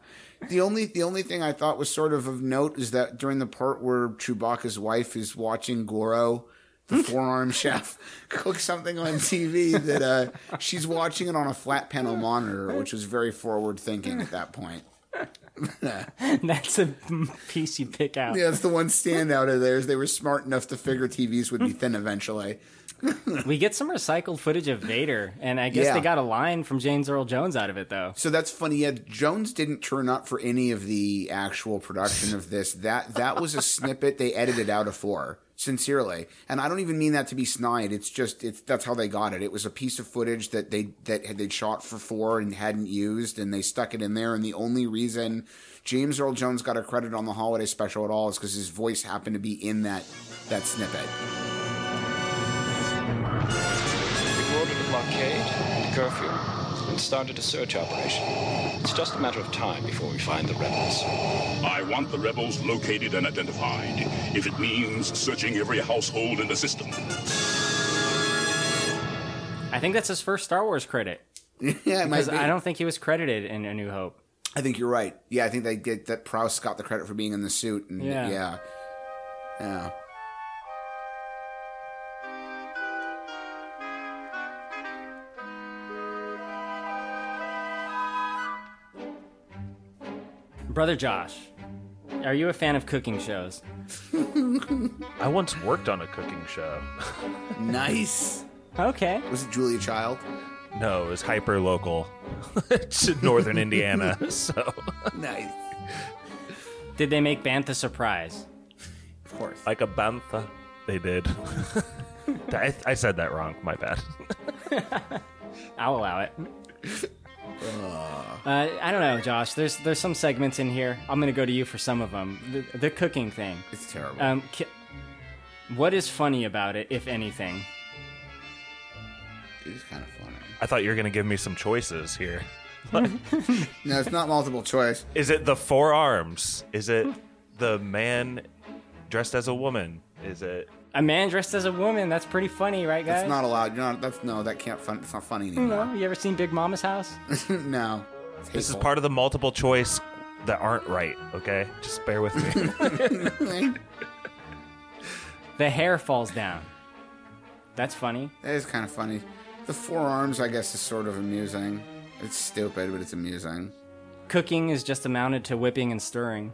The only the only thing I thought was sort of of note is that during the part where Chewbacca's wife is watching Goro, the forearm chef, cook something on TV, that uh, she's watching it on a flat panel monitor, which was very forward thinking at that point. That's a piece you pick out. Yeah, it's the one standout of theirs. They were smart enough to figure TVs would be thin eventually. We get some recycled footage of Vader, and I guess Yeah. they got a line from James Earl Jones out of it, though. So that's funny. Yeah, Jones didn't turn up for any of the actual production of this. That that was a snippet they edited out of four. Sincerely, and I don't even mean that to be snide. It's just it's that's how they got it. It was a piece of footage that they that had they'd shot for four and hadn't used, and they stuck it in there. And the only reason James Earl Jones got a credit on the holiday special at all is because his voice happened to be in that that snippet. We've ordered a blockade, and curfew, and started a search operation. It's just a matter of time before we find the rebels. I want the rebels located and identified, if it means searching every household in the system. I think that's his first Star Wars credit. yeah, it because might be. I don't think he was credited in A New Hope. I think you're right. Yeah, I think they get that Prowse got the credit for being in the suit. And Yeah. yeah. Yeah. Brother Josh, are you a fan of cooking shows? I once worked on a cooking show. Nice. Okay. Was it Julia Child? No, it was hyper local to northern Indiana. So Nice. Did they make Bantha surprise? Of course. like a bantha, they did. I, I said that wrong. My bad. I'll allow it. Uh, I don't know, Josh. There's there's some segments in here. I'm gonna go to you for some of them. The, the cooking thing. It's terrible. Um, ki- what is funny about it, if anything? It is kind of funny. I thought you were gonna give me some choices here. No, it's not multiple choice. Is it the forearms? Is it the man dressed as a woman? Is it A man dressed as a woman. That's pretty funny, right, guys? That's not allowed. You're not. That's no. That can't. Fun. It's not funny You anymore. know, you ever seen Big Mama's house? no. It's This is part of the multiple choice that aren't right, okay? Just bear with me. The hair falls down. That's funny. That is kind of funny. The forearms, I guess, is sort of amusing. It's stupid, but it's amusing. Cooking is just amounted to whipping and stirring.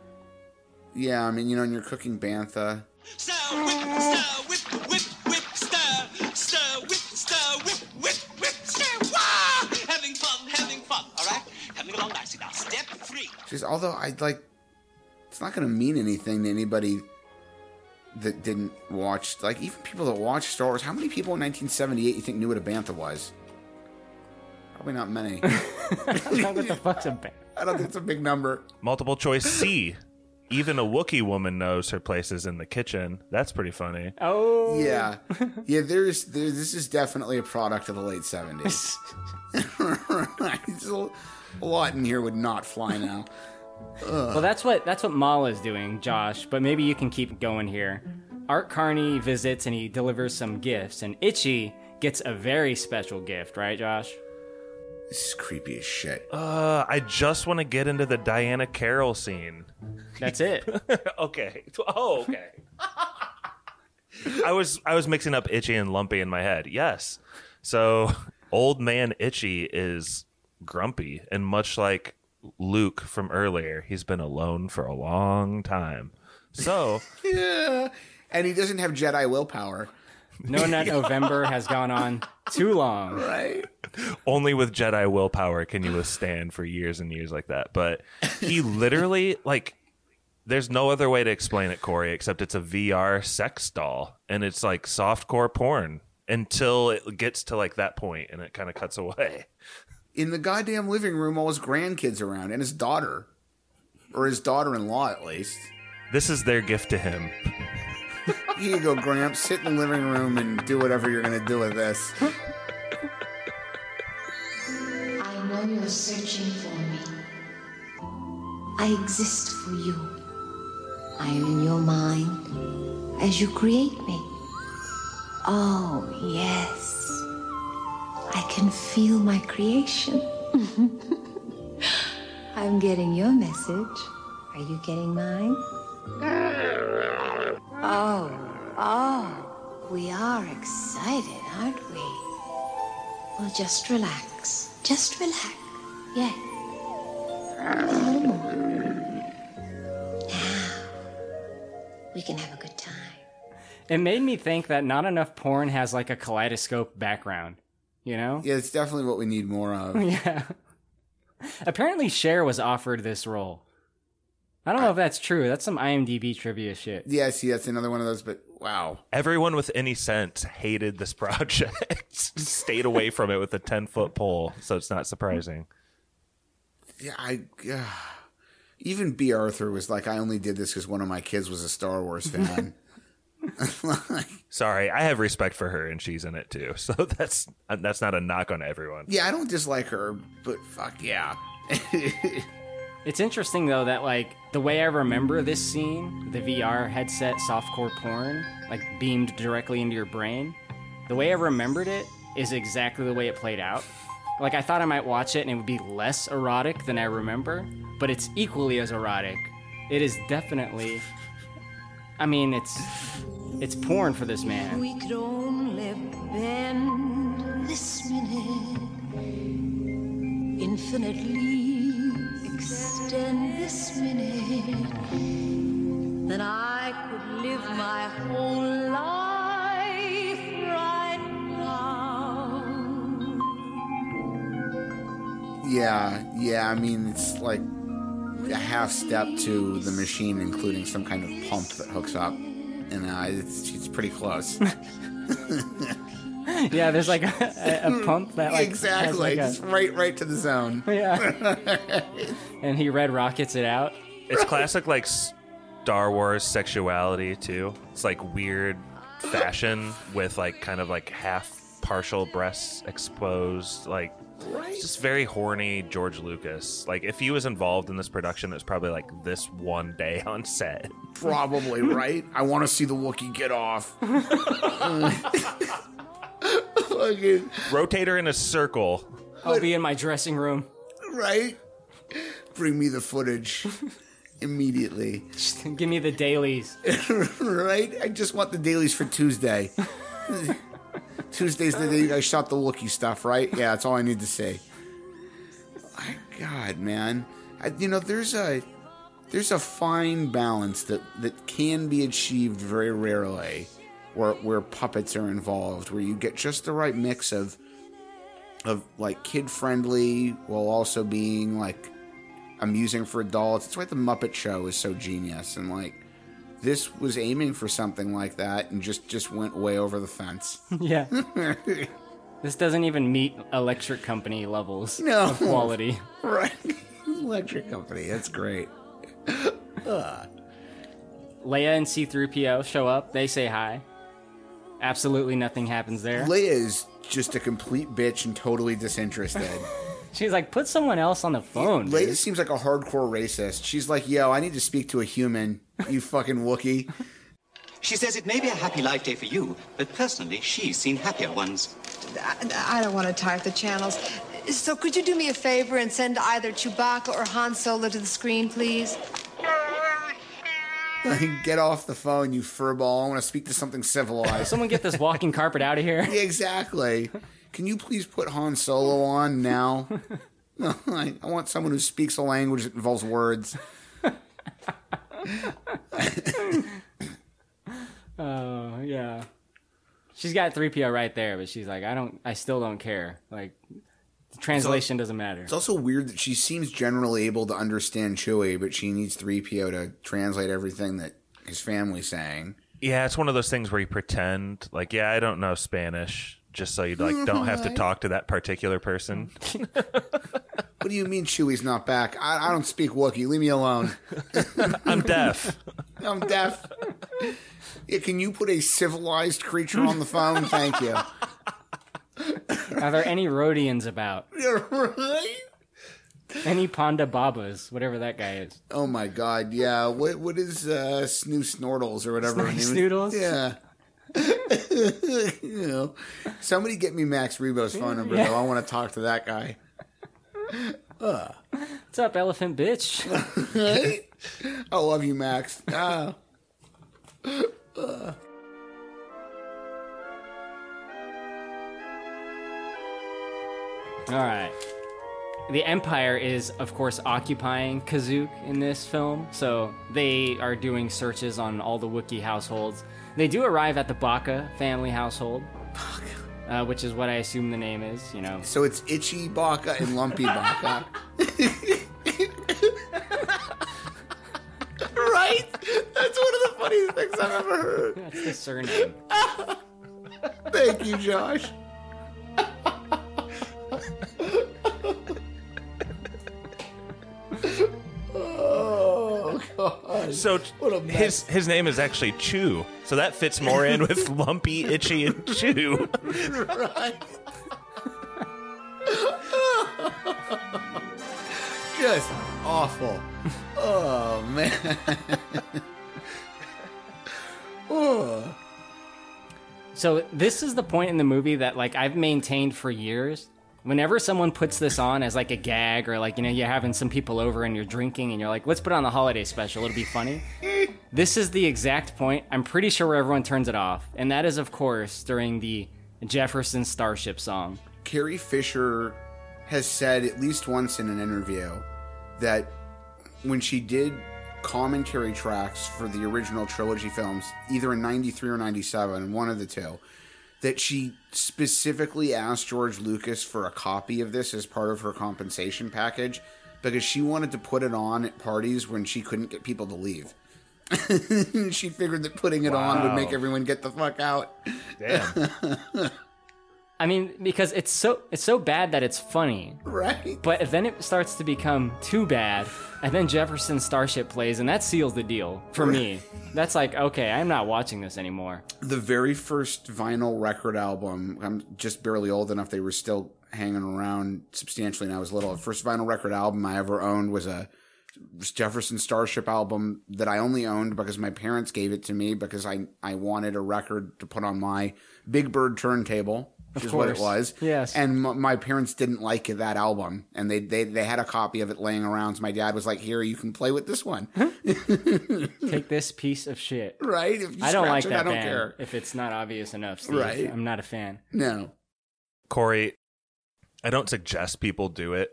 Yeah, I mean, you know, when you're cooking bantha, Stir, whip, stir, whip, whip, whip, stir, stir, whip, stir, whip, whip, whip, stir. Wah! Having fun, having fun. All right, coming along nicely now. Step three. just although I like, it's not going to mean anything to anybody that didn't watch. Like, even people that watched Star Wars. How many people in 1978 you think knew what a bantha was? Probably not many. what the fuck's a ba- I don't think it's a big number. multiple choice C. Even a Wookiee woman knows her place is in the kitchen. That's pretty funny. Oh. Yeah, yeah. There's, there's this is definitely a product of the late 70s. right, a, a lot in here would not fly now. Well, that's what that's what Malla is doing, Josh. But maybe you can keep going here. Art Carney visits and he delivers some gifts, and Itchy gets a very special gift, right, Josh? This is creepy as shit. Uh, I just want to get into the Diahann Carroll scene. That's it. okay. Oh, okay. I was I was mixing up Itchy and Lumpy in my head. Yes. So old man Itchy is grumpy and much like Luke from earlier, he's been alone for a long time. So Yeah, and he doesn't have Jedi willpower. Knowing that November has gone on too long. Right. only with Jedi willpower can you withstand for years and years like that. But he literally like there's no other way to explain it, Corey, except it's a VR sex doll. And it's like softcore porn until it gets to like that point and it kind of cuts away. In the goddamn living room, all his grandkids around and his daughter, or his daughter-in-law at least. This is their gift to him. Here you go, Gramps. Sit in the living room and do whatever you're gonna do with this. I know you're searching for me. I exist for you. I am in your mind as you create me. Oh, yes. I can feel my creation. I'm getting your message. Are you getting mine? Oh, oh, we are excited, aren't we? Well, just relax. Just relax. Yeah. A little more. Now, we can have a good time. It made me think that not enough porn has like a kaleidoscope background. You know? Yeah, it's definitely what we need more of. Yeah. Apparently, Cher was offered this role. I don't know if that's true. That's some IMDb trivia shit. Yeah, see, that's another one of those. But wow, Everyone with any sense hated this project. Stayed away from it with a 10 foot pole. So it's not surprising. yeah, I. Uh, even Bea Arthur was like, I only did this because one of my kids was a Star Wars fan. Sorry, I have respect for her and she's in it too. So that's that's not a knock on everyone. yeah, I don't dislike her, but fuck yeah. It's interesting though that like the way I remember this scene, the VR headset softcore porn, like beamed directly into your brain, the way I remembered it is exactly the way it played out. Like I thought I might watch it and it would be less erotic than I remember, but it's equally as erotic. It is definitely I mean, it's it's porn for this man. We could only bend this minute, infinitely this minute then I could live my whole life right now. Yeah, yeah, I mean, it's like a half step to the machine, including some kind of pump that hooks up. And uh, it's, it's pretty close. yeah, there's like a, a pump that like exactly, like, a- right, right to the zone. Yeah. and he red rockets it out. It's classic like Star Wars sexuality too. It's like weird fashion with like kind of like half partial breasts exposed, like Right. it's just very horny George Lucas. Like if he was involved in this production, it was probably like this one day on set. Probably right. I want to see the Wookiee get off. Fucking- Rotator in a circle. I'll be in my dressing room. right? Bring me the footage immediately. Give me the dailies. right? I just want the dailies for Tuesday. Tuesday's the day I shot the Wookiee stuff, right? Yeah, that's all I need to say. My God, man, I, you know, there's a there's a fine balance that that can be achieved very rarely, where where puppets are involved, where you get just the right mix of of like kid friendly while also being like amusing for adults. That's why the Muppet Show is so genius, and like this was aiming for something like that, and just just went way over the fence. yeah. This doesn't even meet electric company levels No. of quality. right, electric company. That's great. Leia and C3PO show up. They say hi. Absolutely nothing happens there. Leia is just a complete bitch and totally disinterested. She's like, put someone else on the phone. Leia dude." seems like a hardcore racist. She's like, "Yo, I need to speak to a human. You fucking Wookiee." She says it may be a happy life day for you, but personally, she's seen happier ones. I, I don't want to type the channels. So could you do me a favor and send either Chewbacca or Han Solo to the screen, please? Get off the phone, you furball. I want to speak to something civilized. Someone get this walking carpet out of here. Yeah, exactly. Can you please put Han Solo on now? I I want someone who speaks a language that involves words. Oh yeah. She's got 3PO right there, but she's like, I don't, I still don't care. Like, translation doesn't matter. It's also weird that she seems generally able to understand Chewie, but she needs 3PO to translate everything that his family's saying. Yeah, it's one of those things where you pretend like, yeah, I don't know Spanish, just so you like don't have to talk to that particular person. What do you mean Chewie's not back? I, I don't speak Wookiee. Leave me alone. I'm deaf. I'm deaf. Yeah, can you put a civilized creature on the phone? Thank you. Are there any Rodians about? Right. Any Ponda Babas, whatever that guy is. Oh my god, yeah. What what is uh Snoo Snortles or whatever Snoo? Snoodles? Yeah. you know. Somebody get me Max Rebo's phone number Yeah. though. I want to talk to that guy. Ugh. What's up, elephant bitch? I love you, Max. Ah. Ugh. All right. The Empire is, of course, occupying Kashyyyk in this film, so they are doing searches on all the Wookiee households. They do arrive at the Baka family household, uh, which is what I assume the name is. You know, So it's Itchy Baka and Lumpy Baka. right? That's one of the funniest things I've ever heard. that's the surname. Thank you, Josh. Oh god. So What a his his name is actually Chew, so that fits more in with Lumpy, Itchy, and Chew. right. Just awful. Oh man. oh. So this is the point in the movie that like I've maintained for years. Whenever someone puts this on as like a gag or like you know you're having some people over and you're drinking and you're like let's put on the holiday special it'll be funny. this is the exact point. I'm pretty sure where everyone turns it off, and that is of course during the Jefferson Starship song. Carrie Fisher has said at least once in an interview that when she did commentary tracks for the original trilogy films, either in 93 or 97, one of the two, that she specifically asked George Lucas for a copy of this as part of her compensation package because she wanted to put it on at parties when she couldn't get people to leave. she figured that putting it on would make everyone get the fuck out. Damn. I mean, because it's so it's so bad that it's funny, right? But then it starts to become too bad, and then Jefferson Starship plays, and that seals the deal for me. That's like, okay, I'm not watching this anymore. the very first vinyl record album i'm just barely old enough they were still hanging around substantially when i was little the first vinyl record album i ever owned was a jefferson starship album that i only owned because my parents gave it to me because i, I wanted a record to put on my big bird turntable Of is what it course. was Yes. and m- my parents didn't like that album and they, they they had a copy of it laying around so my dad was like here you can play with this one Take this piece of shit. Right? If you I don't like it, that I don't band care. if it's not obvious enough. Steve. Right. I'm not a fan. no Corey, I don't suggest people do it,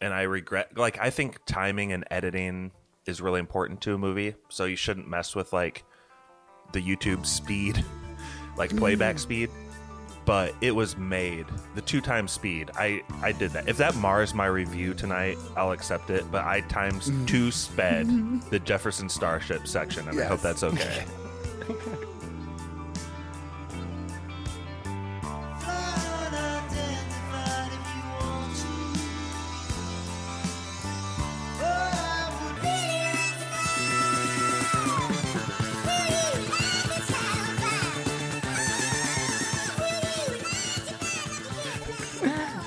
and I regret. Like, I think timing and editing is really important to a movie, so you shouldn't mess with like the YouTube speed, like playback mm. speed. But it was made the two times speed. I I did that. If that mars my review tonight, I'll accept it. But I times mm-hmm. two sped the Jefferson Starship section, and I hope Yes. that's okay.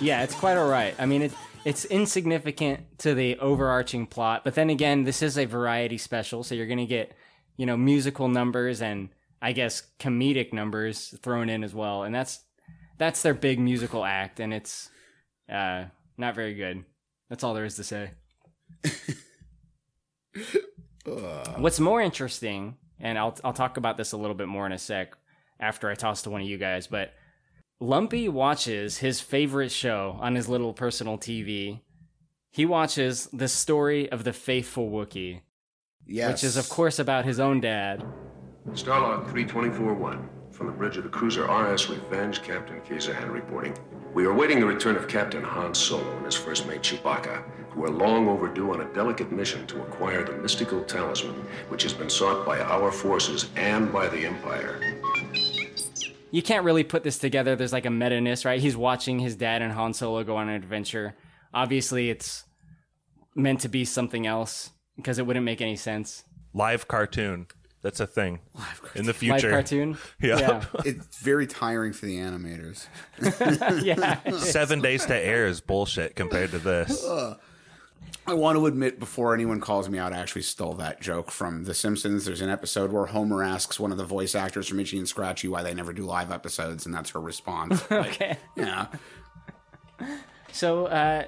Yeah, it's quite all right. I mean, it, it's insignificant to the overarching plot, but then again, this is a variety special, so you're going to get, you know, musical numbers and I guess comedic numbers thrown in as well, and that's that's their big musical act, and it's uh, not very good. That's all there is to say. What's more interesting, and I'll I'll talk about this a little bit more in a sec after I toss to one of you guys, but Lumpy watches his favorite show on his little personal TV. He watches the story of the faithful Wookiee. Yes. Which is of course about his own dad. Starlog 324-1. From the bridge of the cruiser RS Revenge, Captain Kazahan reporting. We are awaiting the return of Captain Han Solo and his first mate Chewbacca, who are long overdue on a delicate mission to acquire the mystical talisman, which has been sought by our forces and by the Empire. You can't really put this together. There's like a meta-ness, right? He's watching his dad and Han Solo go on an adventure. Obviously, it's meant to be something else because it wouldn't make any sense. Live cartoon. That's a thing in the future. Live cartoon? Yeah. Yeah. it's very tiring for the animators. Yeah. Seven days to air is bullshit compared to this. I want to admit before anyone calls me out, I actually stole that joke from The Simpsons. There's an episode where Homer asks one of the voice actors from Itchy and Scratchy why they never do live episodes, and that's her response. Like, okay. yeah. So, uh,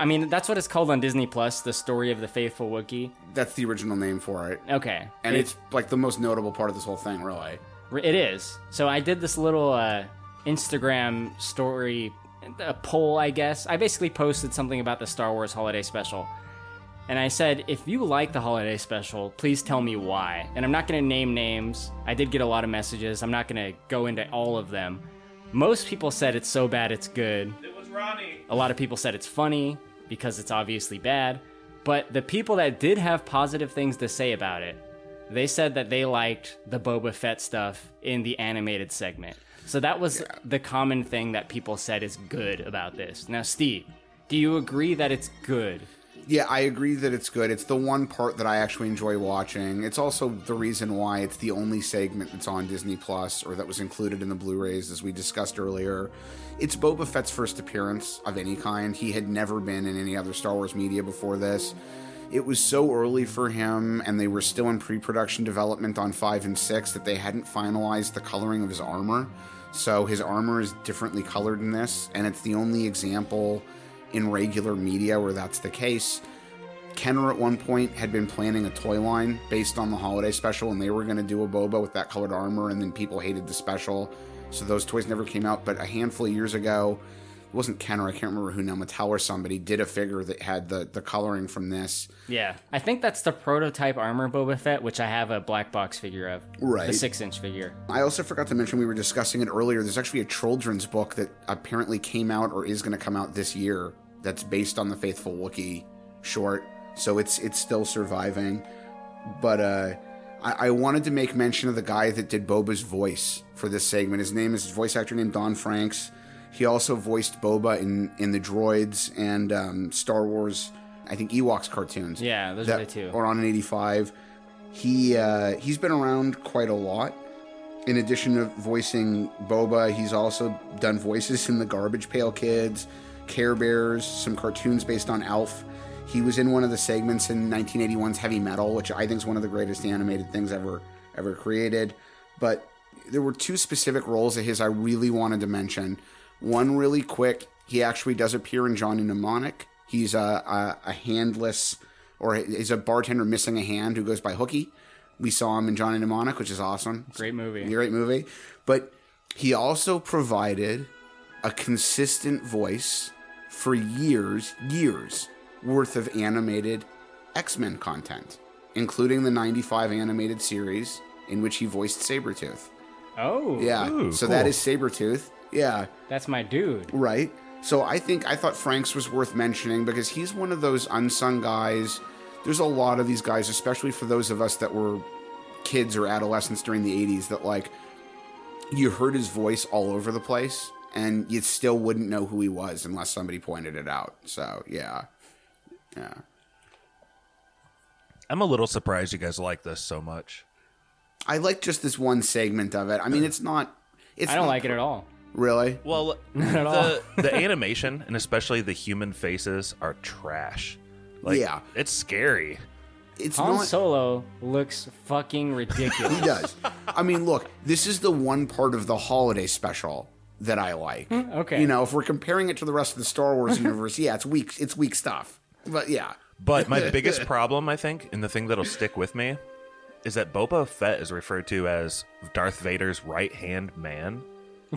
I mean, that's what it's called on Disney Plus, the story of the faithful Wookiee. That's the original name for it. Okay. And It- it's like the most notable part of this whole thing, really. It is. So I did this little uh, Instagram story, a poll, I guess. I basically posted something about the Star Wars Holiday Special. And I said, if you like the holiday special, please tell me why. And I'm not going to name names. I did get a lot of messages. I'm not going to go into all of them. Most people said it's so bad it's good. It was Ronnie. A lot of people said it's funny because it's obviously bad. But the people that did have positive things to say about it, they said that they liked the Boba Fett stuff in the animated segment. So that was the common thing that people said is good about this. Now, Steve, do you agree that it's good? Yeah, I agree that it's good. It's the one part that I actually enjoy watching. It's also the reason why it's the only segment that's on Disney Plus or that was included in the Blu-rays as we discussed earlier. It's Boba Fett's first appearance of any kind. He had never been in any other Star Wars media before this. It was so early for him and they were still in pre-production development on 5 and 6 that they hadn't finalized the coloring of his armor. So his armor is differently colored in this and it's the only example in regular media where that's the case. Kenner at one point had been planning a toy line based on the holiday special, and they were going to do a Boba with that colored armor, and then people hated the special, so those toys never came out. But a handful of years ago, wasn't Kenner, I can't remember who now, Mattel or somebody did a figure that had the the coloring from this. Yeah, I think that's the prototype armor Boba Fett, which I have a black box figure of. Right. The six inch figure. I also forgot to mention we were discussing it earlier. There's actually a children's book that apparently came out or is going to come out this year that's based on the Faithful Wookiee short. So it's it's still surviving. But uh, I, I wanted to make mention of the guy that did Boba's voice for this segment. His name is his voice actor named Don Franks. He also voiced Boba in in the Droids and um, Star Wars. I think Ewoks cartoons. Yeah, those that are the two. Are on an 85. He uh, he's been around quite a lot. In addition to voicing Boba, he's also done voices in the Garbage Pail Kids, Care Bears, some cartoons based on Alf. He was in one of the segments in 1981's Heavy Metal, which I think is one of the greatest animated things ever ever created. But there were two specific roles of his I really wanted to mention. One really quick, he actually does appear in Johnny Mnemonic. He's a, a, a handless, or he's a bartender missing a hand who goes by Hookie. We saw him in Johnny Mnemonic, which is awesome. Great movie. Great movie. But he also provided a consistent voice for years, years worth of animated X Men content, including the 95 animated series in which he voiced Sabretooth. Oh. Yeah. Ooh, so cool. that is Sabretooth. Yeah. That's my dude. Right. So I think I thought Franks was worth mentioning because he's one of those unsung guys. There's a lot of these guys, especially for those of us that were kids or adolescents during the 80s, that like you heard his voice all over the place and you still wouldn't know who he was unless somebody pointed it out. So yeah. Yeah. I'm a little surprised you guys like this so much. I like just this one segment of it. I mean, it's not. It's I don't not like it at all. Really? Well, Not at all. the the animation and especially the human faces are trash. Like, Yeah. it's scary. It's Han not. Solo looks fucking ridiculous. he does. I mean, look, this is the one part of the holiday special that I like. Hmm, okay. You know, if we're comparing it to the rest of the Star Wars universe, yeah, it's weak. It's weak stuff. But yeah. But my biggest problem, I think, and the thing that'll stick with me, is that Boba Fett is referred to as Darth Vader's right hand man.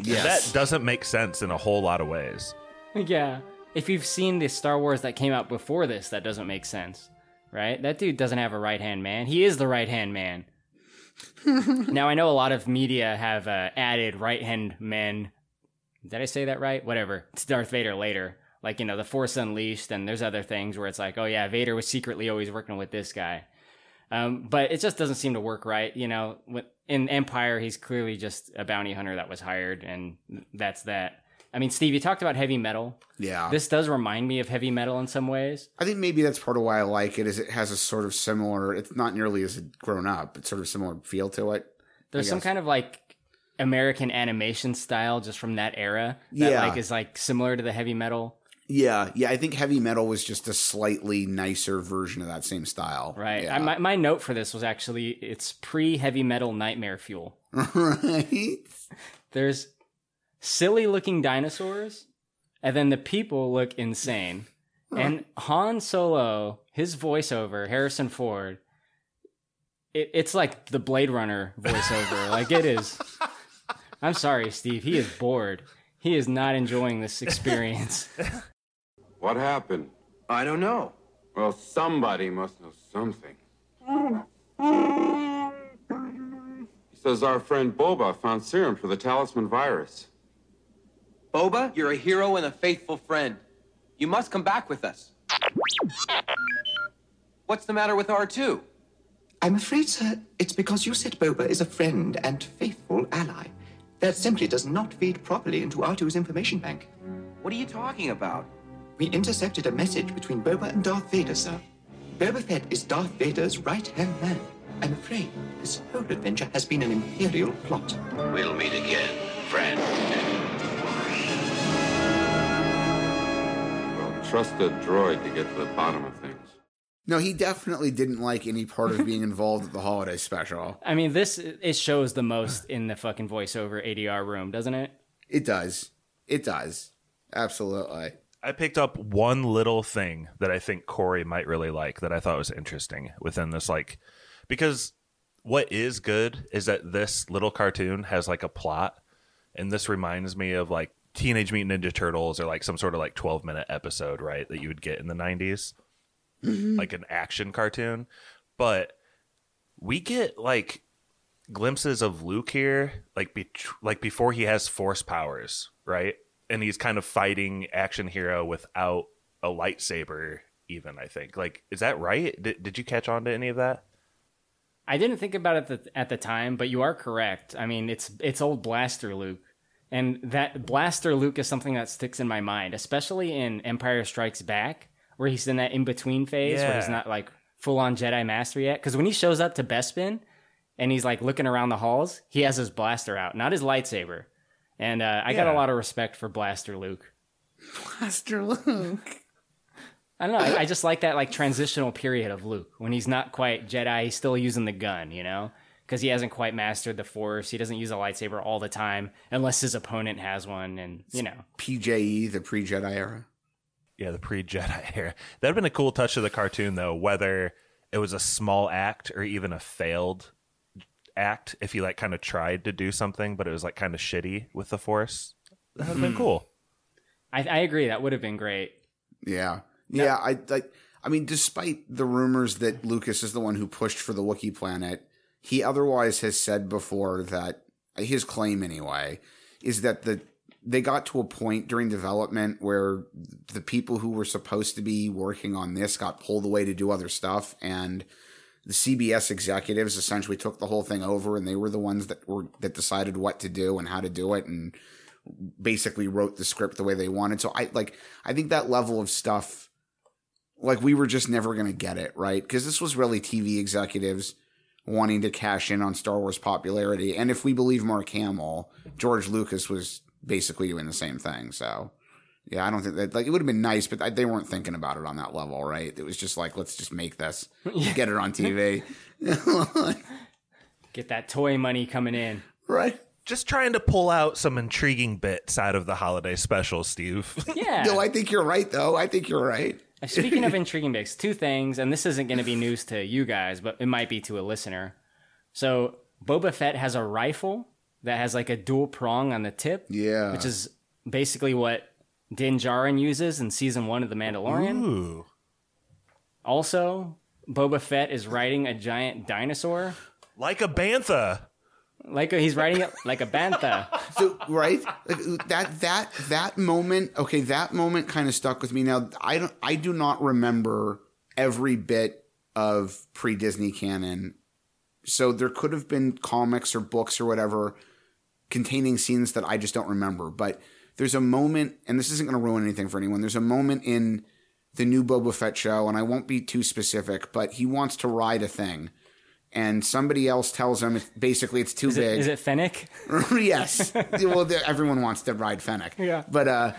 Yes. That doesn't make sense in a whole lot of ways. Yeah. If you've seen the Star Wars that came out before this, that doesn't make sense. Right? That dude doesn't have a right hand man. He is the right hand man. now, I know a lot of media have uh, added right hand men. Did I say that right? Whatever. It's Darth Vader later. Like, you know, The Force Unleashed, and there's other things where it's like, oh, yeah, Vader was secretly always working with this guy. Um, but it just doesn't seem to work right. You know, in Empire, he's clearly just a bounty hunter that was hired, and that's that. I mean, Steve, you talked about heavy metal. Yeah. This does remind me of heavy metal in some ways. I think maybe that's part of why I like it. Is it has a sort of similar. It's not nearly as grown up. It's sort of similar feel to it. There's some kind of like American animation style just from that era that Yeah. like is like similar to the heavy metal. Yeah, yeah. I think heavy metal was just a slightly nicer version of that same style. Right. Yeah. I, my, my note for this was actually it's pre heavy metal nightmare fuel. right. There's silly looking dinosaurs, and then the people look insane. And Han Solo, his voiceover, Harrison Ford, it, it's like the Blade Runner voiceover. like it is. I'm sorry, Steve. He is bored. He is not enjoying this experience. What happened? I don't know. Well, somebody must know something. He says our friend Boba found serum for the talisman virus. Boba, you're a hero and a faithful friend. You must come back with us. What's the matter with R2? I'm afraid, sir, it's because you said Boba is a friend and faithful ally. That simply does not feed properly into R2's information bank. What are you talking about? We intercepted a message between Boba and Darth Vader, sir. Boba Fett is Darth Vader's right-hand man. I'm afraid this whole adventure has been an Imperial plot. We'll meet again, friend. Well, trust the droid to get to the bottom of things. No, he definitely didn't like any part of being involved at the holiday special. I mean, this it shows the most in the fucking voiceover ADR room, doesn't it? It does. It does. Absolutely. I picked up one little thing that I think Corey might really like that I thought was interesting within this, like, because what is good is that this little cartoon has like a plot, and this reminds me of like Teenage Mutant Ninja Turtles or like some sort of like 12 minute episode, right? That you would get in the 90s, mm-hmm. like an action cartoon. But we get like glimpses of Luke here, like be- like before he has force powers, right? And he's kind of fighting action hero without a lightsaber. Even I think, like, is that right? Did, did you catch on to any of that? I didn't think about it at the, at the time, but you are correct. I mean, it's it's old Blaster Luke, and that Blaster Luke is something that sticks in my mind, especially in Empire Strikes Back, where he's in that in between phase where he's not like full on Jedi Master yet. Because when he shows up to Bespin, and he's like looking around the halls, he has his blaster out, not his lightsaber. And uh, I got a lot of respect for Blaster Luke. Blaster Luke. I don't know. I, I just like that like transitional period of Luke when he's not quite Jedi. He's still using the gun, you know, because he hasn't quite mastered the Force. He doesn't use a lightsaber all the time unless his opponent has one, and you know. PJE, the pre Jedi era. Yeah, the pre Jedi era. That'd been a cool touch of the cartoon, though, whether it was a small act or even a failed act. If he like kind of tried to do something, but it was like kind of shitty with the Force, that would have been Mhm. cool. I, I agree. That would have been great. Yeah. Yeah, I, I I mean, despite the rumors that Lucas is the one who pushed for the Wookiee planet, he otherwise has said before that his claim anyway is that the they got to a point during development where the people who were supposed to be working on this got pulled away to do other stuff and the CBS executives essentially took the whole thing over and they were the ones that were that decided what to do and how to do it and basically wrote the script the way they wanted. So I like I think that level of stuff like we were just never going to get it, right? Because this was really TV executives wanting to cash in on Star Wars popularity. And if we believe Mark Hamill, George Lucas was basically doing the same thing. So, yeah, I don't think that, like, it would have been nice, but I- they weren't thinking about it on that level, right? It was just like, let's just make this, get it on TV. Get that toy money coming in. Right. Just trying to pull out some intriguing bits out of the holiday special, Steve. Yeah. no, I think you're right, though. I think you're right. Uh, Speaking of intriguing bits, two things, and this isn't going to be news to you guys, but it might be to a listener. So Boba Fett has a rifle that has like a dual prong on the tip. Yeah. Which is basically what Din Djarin uses in season one of The Mandalorian. Ooh. Also, Boba Fett is riding a giant dinosaur. Like a bantha. Like a, he's riding it like a bantha. so right Like, that that that moment okay that moment kind of stuck with me now i don't i do not remember every bit of pre-disney canon so there could have been comics or books or whatever containing scenes that i just don't remember but there's a moment and this isn't going to ruin anything for anyone there's a moment in the new boba fett show and i won't be too specific but he wants to ride a thing and somebody else tells him basically it's too Is it, big is it Fennec? yes. well, everyone wants to ride Fennec. Yeah. But uh,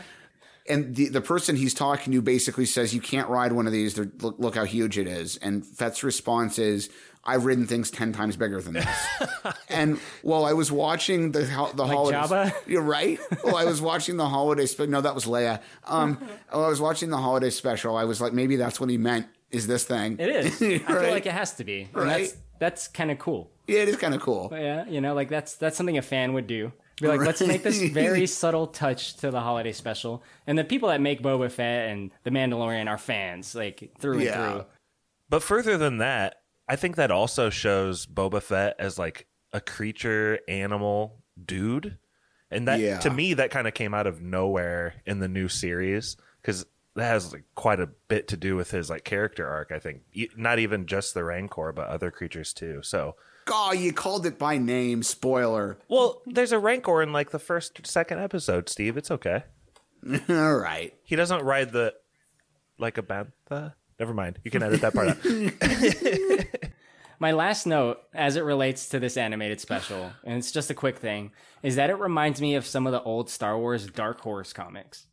and the the person he's talking to basically says you can't ride one of these. They're, look, look how huge it is. And Fett's response is, "I've ridden things ten times bigger than this." and while I was watching the ho- the Like holidays, Jabba? you're right. Well, I was watching the holiday special. No, that was Leia. Um, while I was watching the holiday special. I was like, maybe that's what he meant. Is this thing? It is. I feel like it has to be. And Right. That's, that's kind of cool. Yeah, it is kind of cool. But yeah, you know, like that's that's something a fan would do. Be like, let's make this very subtle touch to the holiday special. And the people that make Boba Fett and The Mandalorian are fans, like through and through. But further than that, I think that also shows Boba Fett as like a creature, animal, dude. And that Yeah. to me that kind of came out of nowhere in the new series cuz that has like quite a bit to do with his like character arc, I think. Not even just the Rancor, but other creatures too. So, God, you called it by name. Spoiler. well, there's a Rancor in like the first second episode, Steve. It's okay. All right. He doesn't ride the like a bantha. Never mind. You can edit that part out. My last note, as it relates to this animated special, and it's just a quick thing, is that it reminds me of some of the old Star Wars Dark Horse comics.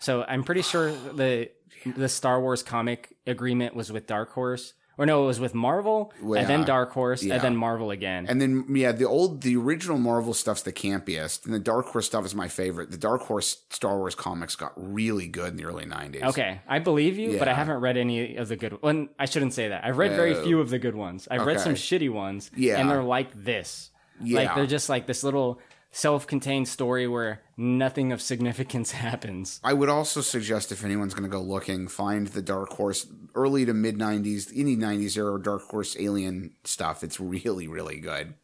So I'm pretty sure the the Star Wars comic agreement was with Dark Horse, or no, it was with Marvel, and then uh, Dark Horse, Yeah. and then Marvel again. And then yeah, the old the original Marvel stuff's the campiest, and the Dark Horse stuff is my favorite. The Dark Horse Star Wars comics got really good in the early '90s. Okay, I believe you, but I haven't read any of the good. Well, I shouldn't say that. I've read very Oh. few of the good ones. I've read some shitty ones. Yeah. and they're like this. Yeah, like they're just like this little self-contained story where nothing of significance happens. I would also suggest if anyone's going to go looking, find the Dark Horse early to mid 90s, any 90s era Dark Horse alien stuff. It's really, really good.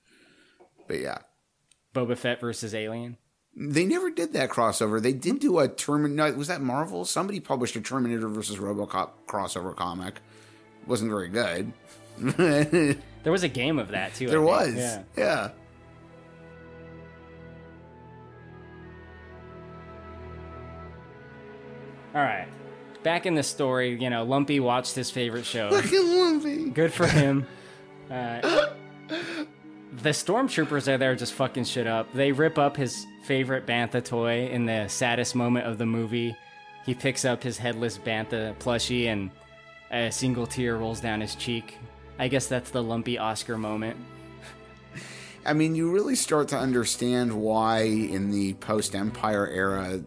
But yeah. Boba Fett versus Alien. They never did that crossover. They did do a Terminator. Was that Marvel? Somebody published a Terminator versus Robocop crossover comic. Wasn't very good. There was a game of that too. There was. Yeah. yeah. All right. Back in the story, you know, Lumpy watched his favorite show. Fucking Lumpy. Good for him. Uh, the stormtroopers are there just fucking shit up. They rip up his favorite Bantha toy in the saddest moment of the movie. He picks up his headless Bantha plushie and a single tear rolls down his cheek. I guess that's the Lumpy Oscar moment. I mean, you really start to understand why in the post Empire era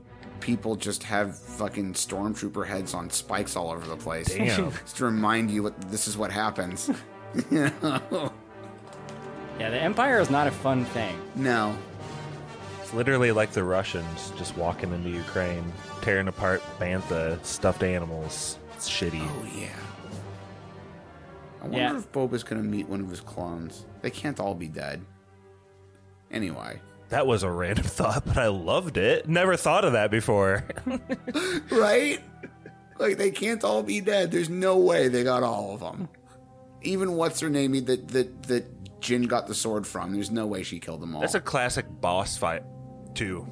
people just have fucking stormtrooper heads on spikes all over the place. Damn. just to remind you what this is what happens. you know? Yeah, the Empire is not a fun thing. No. It's literally like the Russians just walking into Ukraine, tearing apart bantha stuffed animals. It's shitty. Oh yeah. I wonder Yeah. if Boba's gonna meet one of his clones. They can't all be dead. Anyway. That was a random thought, but I loved it. Never thought of that before. right? Like they can't all be dead. There's no way they got all of them. Even what's her name that that that Jin got the sword from. There's no way she killed them all. That's a classic boss fight, too.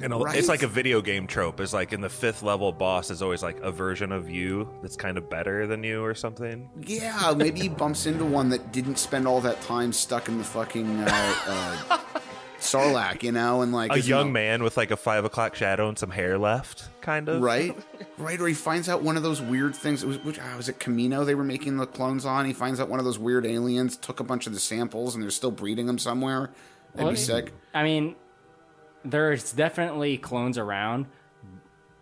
You know, Right? it's like a video game trope. Is like in the fifth level, boss is always like a version of you that's kind of better than you or something. yeah, maybe he bumps into one that didn't spend all that time stuck in the fucking uh, uh, Sarlacc, you know, and like a young no- man with like a five o'clock shadow and some hair left, kind of. right, right, or he finds out one of those weird things. It was which ah, was it Kamino they were making the clones on. He finds out one of those weird aliens took a bunch of the samples and they're still breeding them somewhere. That'd Well, be sick. I mean, there's definitely clones around.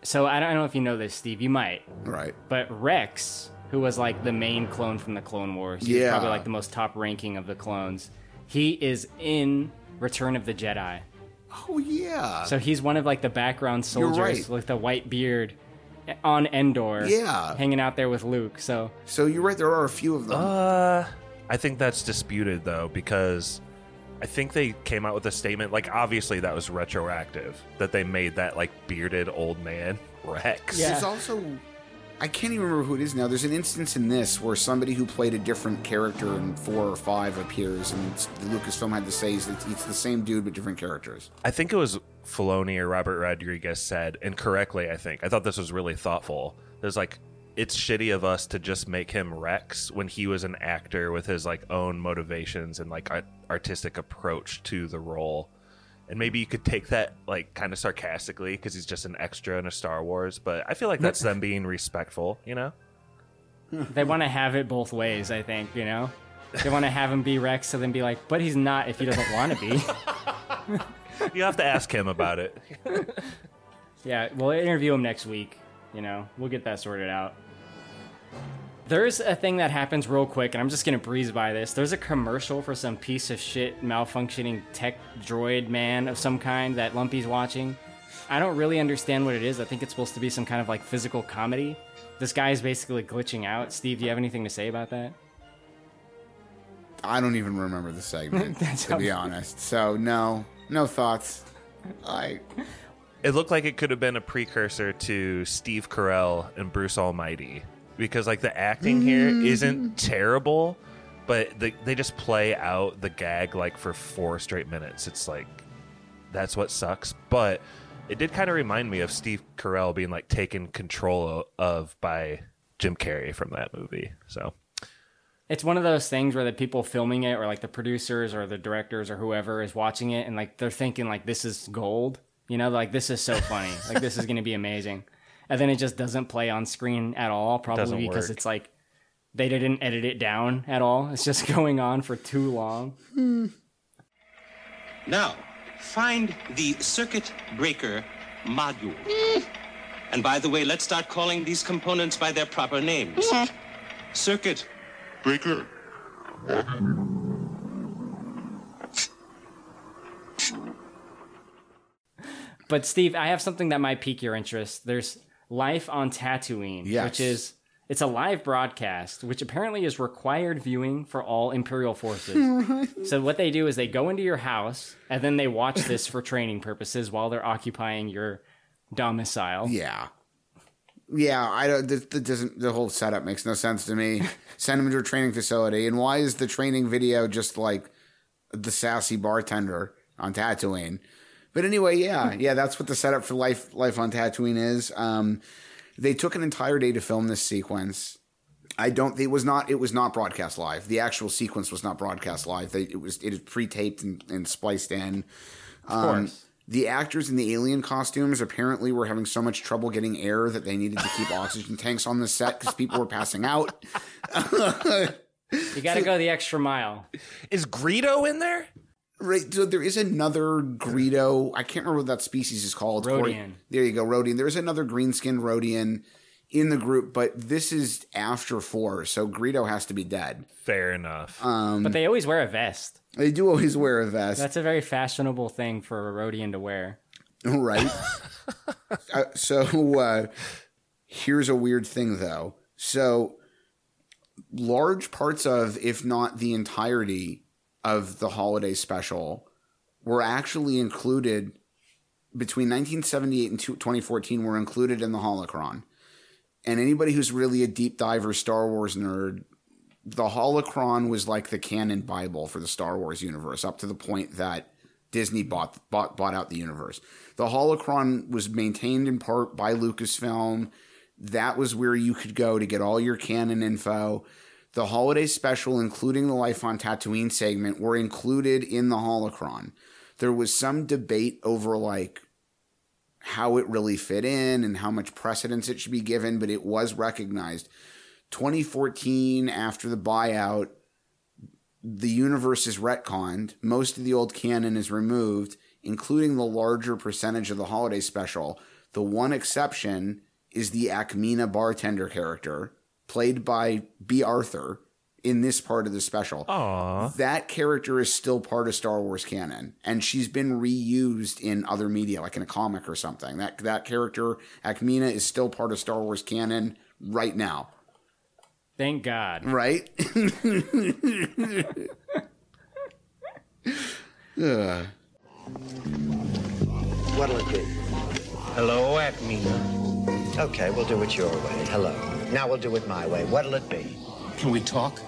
So I don't, I don't know if you know this, Steve. You might. Right. But Rex, who was like the main clone from the Clone Wars, he's Yeah. probably like the most top ranking of the clones. He is in Return of the Jedi. Oh yeah. So he's one of like the background soldiers right. with the white beard on Endor. Yeah. Hanging out there with Luke. So So you're right. There are a few of them. Uh, I think that's disputed though because I think they came out with a statement like obviously that was retroactive that they made that like bearded old man Rex. Yeah. There's also, I can't even remember who it is now. There's an instance in this where somebody who played a different character in four or five appears, and it's- the Lucasfilm had to say that it's the same dude but different characters. I think it was Filoni or Robert Rodriguez said incorrectly. I think I thought this was really thoughtful. There's like it's shitty of us to just make him Rex when he was an actor with his like own motivations and like artistic approach to the role. And maybe you could take that like kind of sarcastically because he's just an extra in a Star Wars. But I feel like that's them being respectful, you know. they want to have it both ways, I think, you know? They want to have him be Rex, so then be like, but he's not if he doesn't want to be. You have to ask him about it. Yeah, we'll interview him next week. You know, we'll get that sorted out. There's a thing that happens real quick, and I'm just gonna breeze by this. There's a commercial for some piece of shit malfunctioning tech droid man of some kind that Lumpy's watching. I don't really understand what it is. I think it's supposed to be some kind of like physical comedy. This guy is basically glitching out. Steve, do you have anything to say about that? I don't even remember the segment, to be honest. So no, no thoughts. I It looked like it could have been a precursor to Steve Carell and Bruce Almighty because like the acting here mm. isn't terrible, but they they just play out the gag like for four straight minutes. It's like that's what sucks, but it did kind of remind me of Steve Carell being like taken control of by Jim Carrey from that movie. So. It's one of those things where the people filming it, or like the producers or the directors or whoever is watching it, and like they're thinking like this is gold, you know, like this is so funny, like this is going to be amazing, and then it just doesn't play on screen at all, probably Doesn't because work. it's like they didn't edit it down at all. It's just going on for too long. Now, find the circuit breaker module. And by the way, let's start calling these components by their proper names. Circuit breaker. But Steve, I have something that might pique your interest. There's Life on Tatooine, Yes. which is it's a live broadcast, which apparently is required viewing for all Imperial forces. so what they do is they go into your house and then they watch this for training purposes while they're occupying your domicile. Yeah. Yeah, I don't. That, that doesn't. The whole setup makes no sense to me. Send them to a training facility, and why is the training video just like the sassy bartender on Tatooine? But anyway, yeah, yeah, that's what the setup for life life on Tatooine is. Um, they took an entire day to film this sequence. I don't. It was not. It was not broadcast live. The actual sequence was not broadcast live. They, it was. It is pre-taped and, and spliced in. Um, course. the actors in the alien costumes apparently were having so much trouble getting air that they needed to keep oxygen tanks on the set because people were passing out. You got to go the extra mile. Is Greedo in there? Right. So there is another Greedo. I can't remember what that species is called. Corey. There you go, Rodian. There's another green skinned Rodian in the group, but this is after four, so Greedo has to be dead. Fair enough. Um, But they always wear a vest. they do always wear a vest. That's a very fashionable thing for a Rodian to wear. right? uh, so uh, here's a weird thing, though. So large parts of, if not the entirety of the holiday special, were actually included between 1978 and 2014 were included in the holocron. And anybody who's really a deep diver Star Wars nerd, the holocron was like the canon bible for the Star Wars universe up to the point that Disney bought bought bought out the universe. The holocron was maintained in part by Lucasfilm. That was where you could go to get all your canon info. The holiday special, including the Life on Tatooine segment, were included in the holocron. There was some debate over like how it really fit in and how much precedence it should be given, but it was recognized. 2014, after the buyout, the universe is retconned. Most of the old canon is removed, including the larger percentage of the holiday special. The one exception is the Ackmena bartender character, played by Bea Arthur, in this part of the special. Aww. That character is still part of Star Wars canon, and she's been reused in other media, like in a comic or something. That that character, Ackmena, is still part of Star Wars canon right now. Thank God. Right? What'll it be? Hello, Acme. Okay, we'll do it your way. Hello. Now we'll do it my way. What'll it be? Can we talk?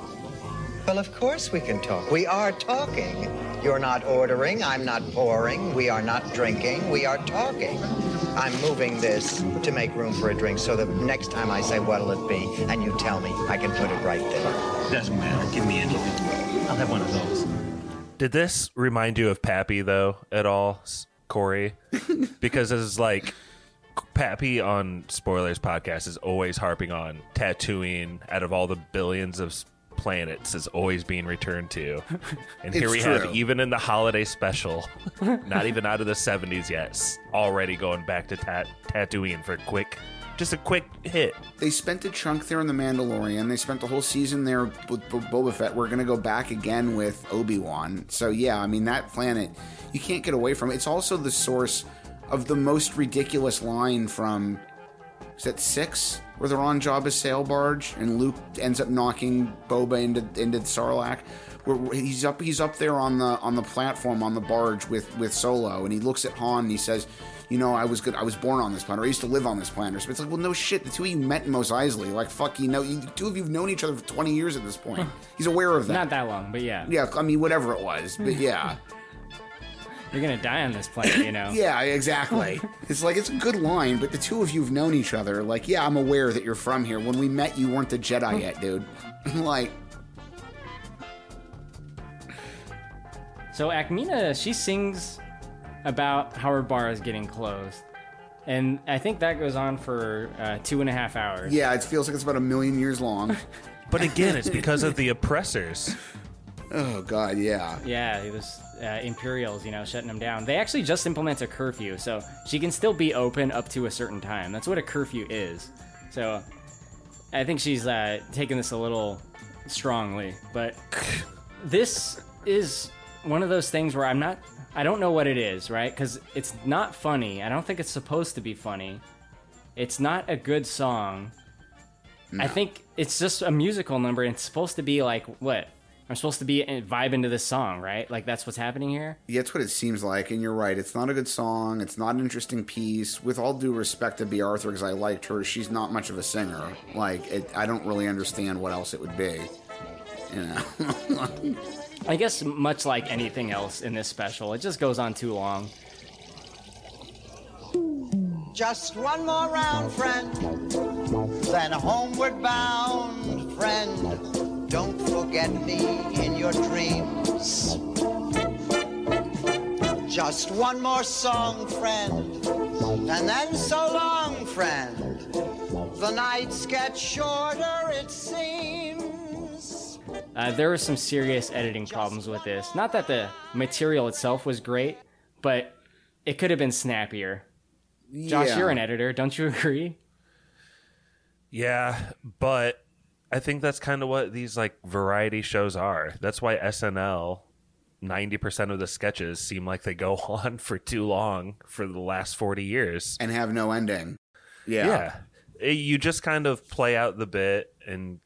Well, of course we can talk. We are talking. You're not ordering. I'm not pouring. We are not drinking. We are talking. I'm moving this to make room for a drink so that next time I say, what'll it be? And you tell me, I can put it right there. Doesn't matter. Give me anything. I'll have one of those. Did this remind you of Pappy though at all, Corey? because it's like Pappy on Spoilers podcast is always harping on Tatooine out of all the billions of planets is always being returned to. And here we true. have even in the holiday special, not even out of the 70s yet, already going back to Tat- Tatooine for a quick just a quick hit. They spent a chunk there in The Mandalorian. They spent the whole season there with Bo- Boba Fett. We're going to go back again with Obi Wan. So, yeah, I mean, that planet, you can't get away from it. It's also the source of the most ridiculous line from, is that six? Where they're on Jabba's sail barge and Luke ends up knocking Boba into, into Sarlacc. Where he's up, he's up there on the on the platform on the barge with with Solo, and he looks at Han and he says, "You know, I was good. I was born on this planet. Or I used to live on this planet." So it's like, well, no shit. The two of you met in Mos Eisley. Like, fuck, you know, you, the two of you've known each other for twenty years at this point. He's aware of that. Not that long, but yeah. Yeah, I mean, whatever it was, but yeah. You're gonna die on this planet, you know. Yeah, exactly. it's like it's a good line, but the two of you've known each other. Like, yeah, I'm aware that you're from here. When we met, you weren't the Jedi yet, dude. like, So Ackmena, she sings about how her bar is getting closed, and I think that goes on for uh, two and a half hours. yeah, it feels like it's about a million years long. But again, it's because of the oppressors. Oh God, yeah. Yeah, it was uh, Imperials, you know, shutting them down. They actually just implemented a curfew, so she can still be open up to a certain time. That's what a curfew is. So I think she's uh, taking this a little strongly, but this is one of those things where I'm not. I don't know what it is, right? Because it's not funny. I don't think it's supposed to be funny. It's not a good song. I think it's just a musical number. And it's supposed to be like what? I'm supposed to be vibe into this song, right? Like that's what's happening here. Yeah, it's what it seems like, and you're right. It's not a good song. It's not an interesting piece. With all due respect to Bea Arthur, because I liked her, she's not much of a singer. Like, it, I don't really understand what else it would be. You know. I guess much like anything else in this special, it just goes on too long. Just one more round, friend. Then homeward bound, friend. Don't forget me in your dreams. Just one more song, friend. And then so long, friend. The nights get shorter, it seems. Uh, there were some serious editing problems with this. Not that the material itself was great, but it could have been snappier. Josh, Yeah. you're an editor, don't you agree? Yeah, but I think that's kind of what these like variety shows are. That's why SNL 90% of the sketches seem like they go on for too long for the last 40 years and have no ending. Yeah. Yeah. Eh, You just kind of play out the bit and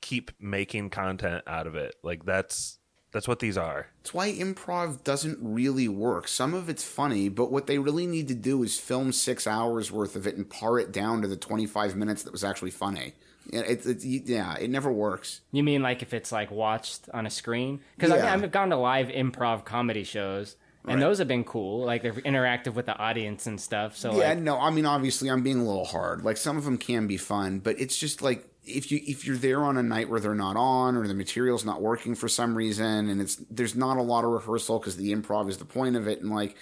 keep making content out of it. Like that's that's what these are. It's why improv doesn't really work. Some of it's funny, but what they really need to do is film six hours worth of it and pare it down to the 25 minutes that was actually funny. Yeah, It, it, yeah, it never works. You mean like if it's like watched on a screen? Because Yeah. I've gone to live improv comedy shows, and Right. those have been cool. Like they're interactive with the audience and stuff. So yeah, like, no, I mean obviously I'm being a little hard. Like some of them can be fun, but it's just like if you if you're there on a night where they're not on or the material's not working for some reason and it's there's not a lot of rehearsal because the improv is the point of it and like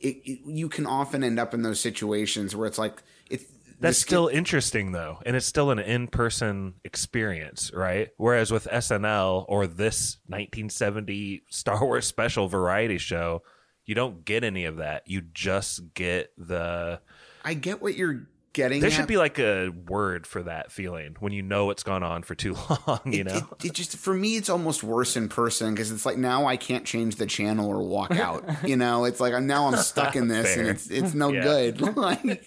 it, it you can often end up in those situations where it's like it's That's still interesting though, and it's still an in-person experience, right? Whereas with SNL or this 1970 Star Wars special variety show, you don't get any of that. You just get the I get what you're getting. There at. should be like a word for that feeling when you know it's gone on for too long, you It- know? it, it just for me it's almost worse in person because it's like now I can't change the channel or walk out. you know, it's like I'm now I'm stuck in this and it's it's no Yeah. good. Like,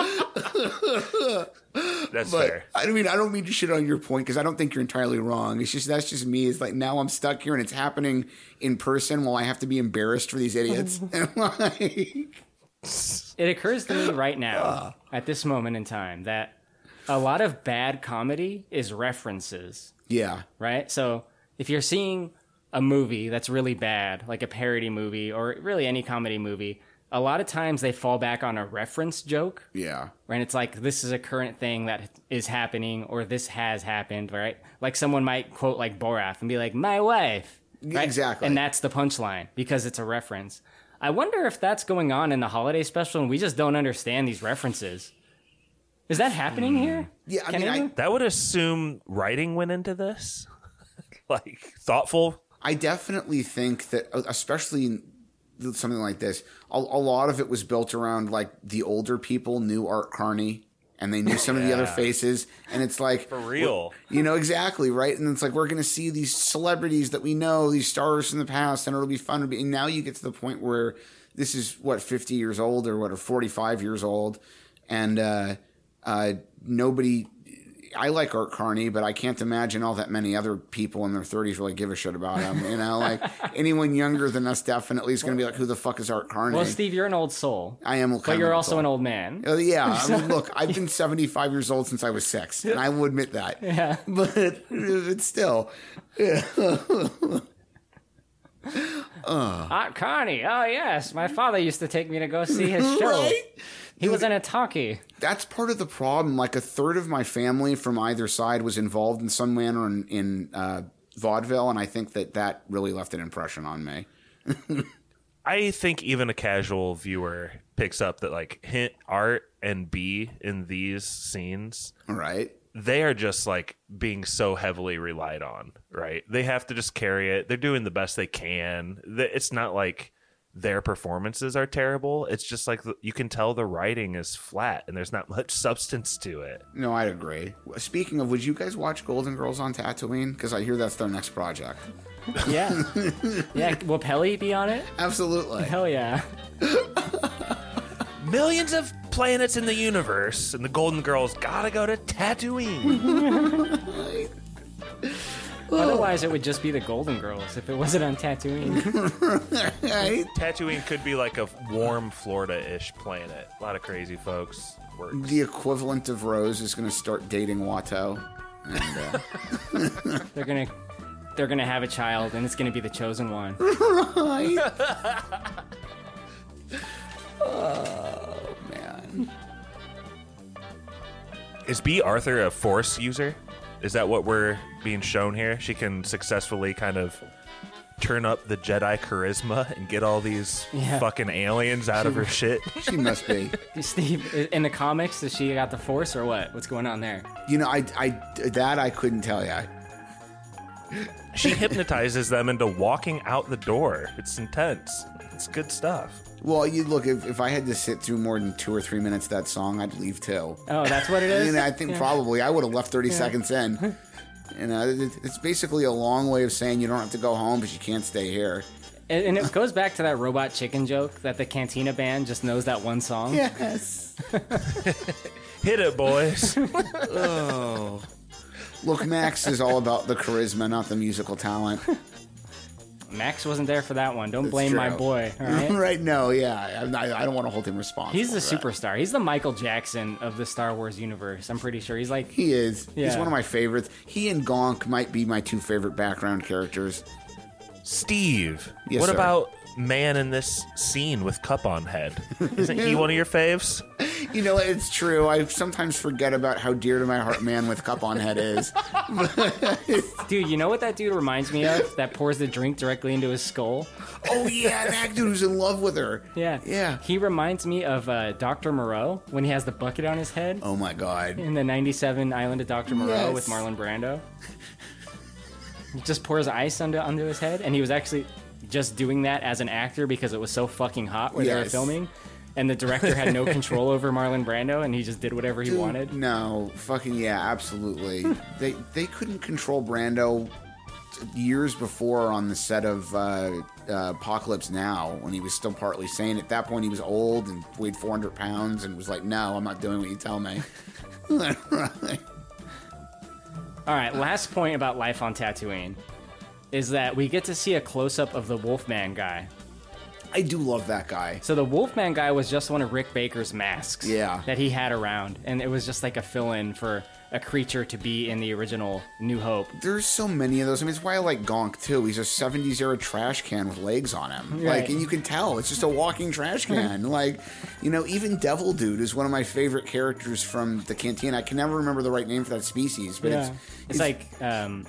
That's but, fair. I mean, I don't mean to shit on your point because I don't think you're entirely wrong. It's just that's just me. It's like now I'm stuck here and it's happening in person while I have to be embarrassed for these idiots. like, it occurs to me right now, uh. at this moment in time, that a lot of bad comedy is references. yeah, right? So if you're seeing a movie that's really bad, like a parody movie or really any comedy movie, a lot of times they fall back on a reference joke. yeah, Right? It's like this is a current thing that is happening or this has happened, right? Like someone might quote like Borat and be like, "My wife." Right? Exactly. And that's the punchline because it's a reference. I wonder if that's going on in the holiday special and we just don't understand these references. Is that happening hmm. here? Yeah, I Can mean, I. That would assume writing went into this. like thoughtful. I definitely think that, especially in something like this, a, a lot of it was built around like the older people knew Art Carney and they knew some of the other faces, and it's like For real. you know exactly right. And it's like we're going to see these celebrities that we know, these stars from the past, and it'll be fun. To be, and now you get to the point where this is what fifty years old or what or forty five years old, and uh, uh, nobody. I like Art Carney, but I can't imagine all that many other people in their 30s really give a shit about him. You know, like anyone younger than us definitely is going to be like, "Who the fuck is Art Carney?" Well, Steve, you're an old soul. I am, But you're also old an old man. Uh, yeah, I mean, look, I've been 75 years old since I was six, and I will admit that. Yeah. But it's still. uh, Art Carney. Oh yes, my father used to take me to go see his show. Right? He was in a talkie. that's part of the problem. Like a third of my family from either side was involved in some manner in, in uh, vaudeville, and I think that that really left an impression on me. I think even a casual viewer picks up that like hint Art and Bea in these scenes, right? They are just like being so heavily relied on, right? They have to just carry it. They're doing the best they can. It's not like their performances are terrible. It's just like the, you can tell the writing is flat and there's not much substance to it. No, I'd agree. Speaking of, would you guys watch Golden Girls on Tatooine? Because I hear that's their next project. Yeah. yeah. Will Pelly be on it? Absolutely. Hell yeah. Millions of planets in the universe, and the Golden Girls gotta go to Tatooine. Otherwise, it would just be the Golden Girls if it wasn't on Tatooine. Tatooine could be like a warm Florida-ish planet. A lot of crazy folks. Works. The equivalent of Rose is going to start dating Watto. And, uh, they're gonna, they're gonna have a child, and it's gonna be the chosen one. right. oh man. Is Bea Arthur a Force user? Is that what we're being shown here? She can successfully kind of turn up the Jedi charisma and get all these Yeah. fucking aliens out of her shit. She must be. Steve, in the comics, does she got the Force or what? What's going on there? You know, I, I, that I couldn't tell you. She hypnotizes them into walking out the door. It's intense. It's good stuff. Well, you look. If, if I had to sit through more than two or three minutes of that song, I'd leave too. Oh, that's what it is? And I think Yeah. probably I would have left thirty Yeah. seconds in. You know, it- it's basically a long way of saying you don't have to go home, but you can't stay here. And, and it goes back to that robot chicken joke that the Cantina band just knows that one song. Yes. Hit it, boys. oh. Look, Max is all about the charisma, not the musical talent. Max wasn't there for that one. Don't That's blame my boy. All right. right? No, yeah. I, I don't want to hold him responsible. He's the for that. superstar. He's the Michael Jackson of the Star Wars universe. I'm pretty sure. He's like He is. He's one of my favorites. He and Gonk might be my two favorite background characters. Steve, Yes, what sir. about man in this scene with cup on head? Isn't he one of your faves? You know, it's true. I sometimes forget about how dear to my heart man with cup on head is. Dude, you know what that dude reminds me of? That pours the drink directly into his skull. oh yeah, that dude who's in love with her. Yeah. Yeah. He reminds me of uh, Dr. Moreau when he has the bucket on his head Oh my god. in the 97 Island of Dr. Moreau Yes. with Marlon Brando. He just pours ice under onto his head, and he was actually just doing that as an actor because it was so fucking hot where they were filming. And the director had no control over Marlon Brando, and he just did whatever he Dude, wanted. No, fucking yeah, absolutely. they they couldn't control Brando years before on the set of uh, uh, Apocalypse Now when he was still partly sane. At that point, he was old and weighed 400 pounds and was like, "No, I'm not doing what you tell me." All right, last point about life on Tatooine is that we get to see a close up of the Wolfman guy. I do love that guy. So the Wolfman guy was just one of Rick Baker's masks. Yeah. That he had around, and it was just like a fill-in for a creature to be in the original New Hope. There's so many of those. I mean, it's why I like Gonk too. He's a 70s era trash can with legs on him. Right. Like, and you can tell it's just a walking trash can. like, you know, even Devil Dude is one of my favorite characters from the Cantina. I can never remember the right name for that species, but yeah. it's It's, like um,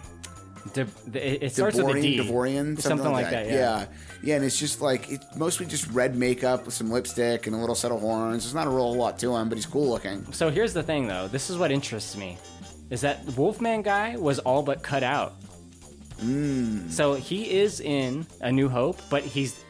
De, it, it starts with a Devorian, D. Devorian, something, like that. yeah. yeah, yeah, and it's just like it's mostly just red makeup with some lipstick and a little set of horns. There's not a real lot to him, but he's cool looking. So here's the thing, though. This is what interests me, is that Wolfman guy was all but cut out. Mm. So he is in A New Hope, but he's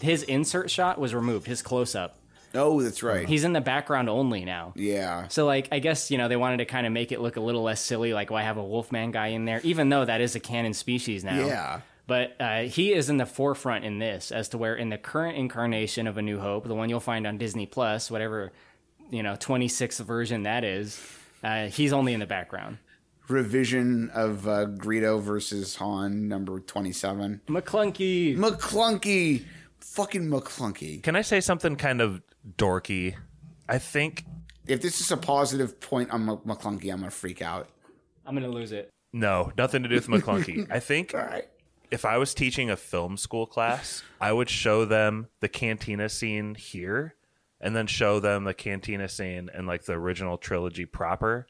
his insert shot was removed. His close up. Oh, that's right. He's in the background only now. Yeah. So like I guess you know they wanted to kind of make it look a little less silly, like why have a Wolfman guy in there, even though that is a canon species now. Yeah. But uh, he is in the forefront in this, as to where in the current incarnation of A New Hope, the one you'll find on Disney Plus, whatever you know, 26th version that is, uh, he's only in the background. Revision of uh, Greedo versus Han, number 27. McClunky. McClunky. Fucking McClunky. Can I say something kind of dorky? I think If this is a positive point on Mc- McClunky, I'm going to freak out. I'm gonna lose it. no, nothing to do with McClunky. I think right. if I was teaching a film school class, I would show them the cantina scene here and then show them the cantina scene and like the original trilogy proper.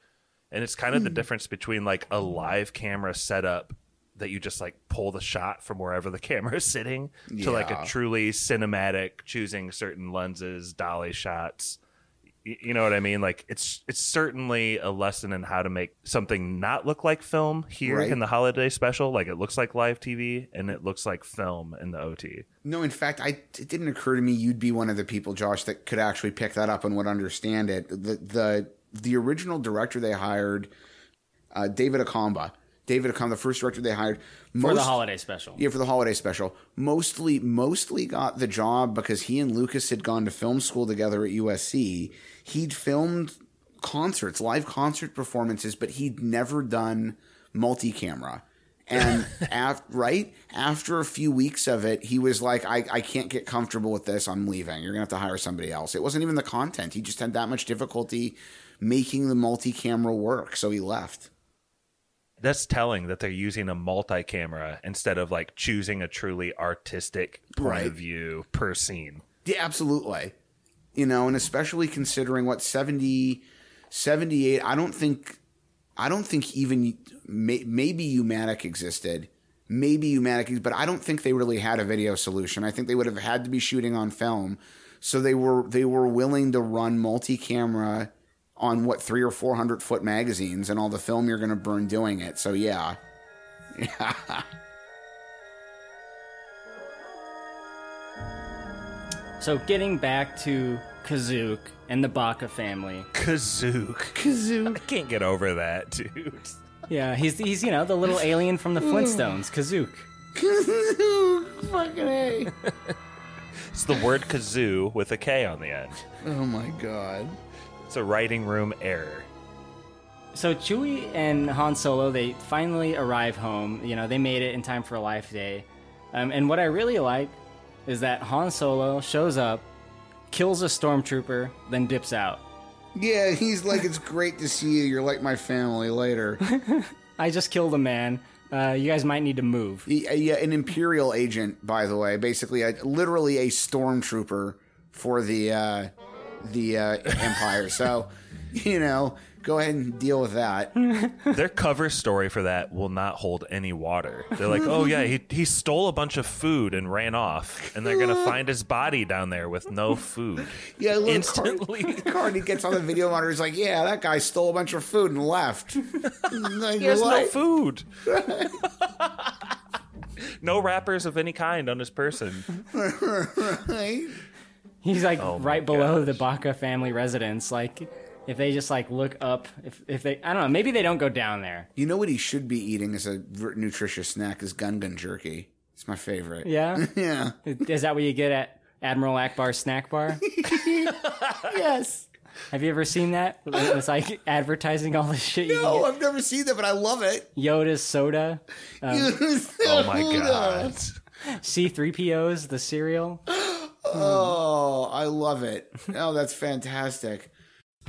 And it's kind of the Hmm. difference between like a live camera setup that you just like pull the shot from wherever the camera is sitting to like a truly cinematic choosing certain lenses, dolly shots, Y- You know what I mean? Like it's it's certainly a lesson in how to make something not look like film here Right. in the holiday special. Like it looks like live TV and it looks like film in the OT. No, in fact, I it didn't occur to me you'd be one of the people, Josh, that could actually pick that up and would understand it. The the the original director they hired, uh, David Acomba. David Acomba, the first director they hired For the holiday special. Yeah, for the holiday special. Mostly, mostly got the job because he and Lucas had gone to film school together at USC. He'd filmed concerts, live concert performances, but he'd never done multi-camera. And af- right after a few weeks of it, he was like, I, I can't get comfortable with this. I'm leaving. You're going to have to hire somebody else. It wasn't even the content. He just had that much difficulty making the multi-camera work. So he left. That's telling that they're using a multi-camera instead of like choosing a truly artistic point Right. of view per scene. Yeah, absolutely. You know, and especially considering what 70, 78, I don't think, I don't think even, may, maybe U-matic existed. Maybe U-matic, but I don't think they really had a video solution. I think they would have had to be shooting on film. So they were, they were willing to run multi-camera on what, three or 400 foot magazines and all the film you're going to burn doing it. So yeah. Yeah. So getting back to Kazook and the Baka family. Kazook. Kazook. I can't get over that, dude. Yeah, he's he's you know the little alien from the hmm. Flintstones, Kazook. Fucking A. It's the word kazoo with a K on the end. Oh my God. It's a writing room error. So Chewie and Han Solo, they finally arrive home. You know, they made it in time for a Life Day. Um, and what I really like is that Han Solo shows up, kills a stormtrooper, then dips out. Yeah, he's like, it's great to see you. You're like my family later. I just killed a man. Uh, you guys might need to move. Yeah, yeah, an Imperial agent, by the way, basically, a, literally a stormtrooper for the uh, the uh, Empire. So, you know, go ahead and deal with that. Their cover story for that will not hold any water. They're like, oh yeah, he he stole a bunch of food and ran off, and they're gonna find his body down there with no food. Yeah, look, instantly. Cardi, Cardi gets on the video monitor. He's like, "Yeah, that guy stole a bunch of food and left. Like, He has no food. no wrappers of any kind on his person. Right? He's like Oh right below the Baka family residence. Like, if they just like look up, if if they, I don't know, maybe they don't go down there. You know what he should be eating as a nutritious snack is gun gun jerky. It's my favorite. Yeah, yeah. Is that what you get at Admiral Ackbar's snack bar? yes. Have you ever seen that? It's like advertising all this shit. No, can I've never seen that, but I love it. Yoda's soda. Um, Oh my god. C3PO's the cereal. Oh, I love it. Oh, that's fantastic.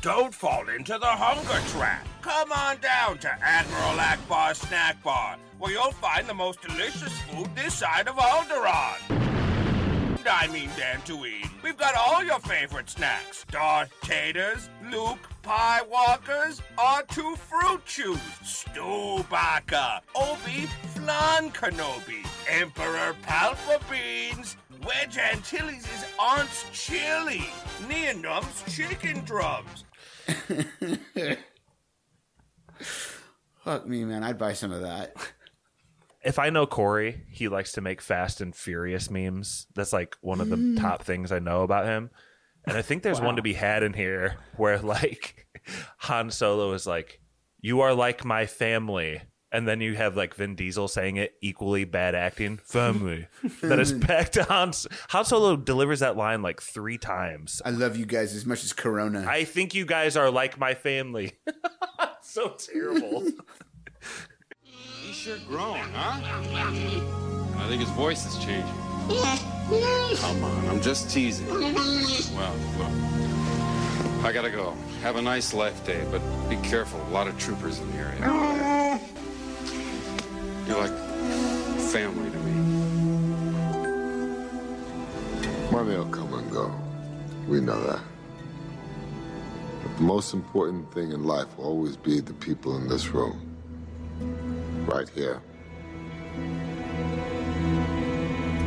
Don't fall into the hunger trap. Come on down to Admiral Ackbar Snack Bar, where you'll find the most delicious food this side of Alderaan. I mean Dantooine. We've got all your favorite snacks. Darth Taters, Luke Pie Walkers, R2 Fruit Chews, Stewbacca, Obi Flan Kenobi, Emperor Palpabines, Wedge Antilles' is Aunt's Chili, Neonum's Chicken Drums, Fuck me, man. I'd buy some of that. If I know Corey, he likes to make Fast and Furious memes. That's like one of the Mm. top things I know about him. And I think there's Wow. one to be had in here where like Han Solo is like, "You are like my family." And then you have like Vin Diesel saying it equally bad acting, family. that is back to Han. Han Solo delivers that line like three times. I love you guys as much as Corona. I think you guys are like my family. so terrible. He's sure grown, huh? I think his voice is changing. Come on, I'm just teasing. Well, look. I gotta go. Have a nice life day, but be careful. A lot of troopers in the area. You're like family to me. Money will come and go. We know that. But the most important thing in life will always be the people in this room. Right here.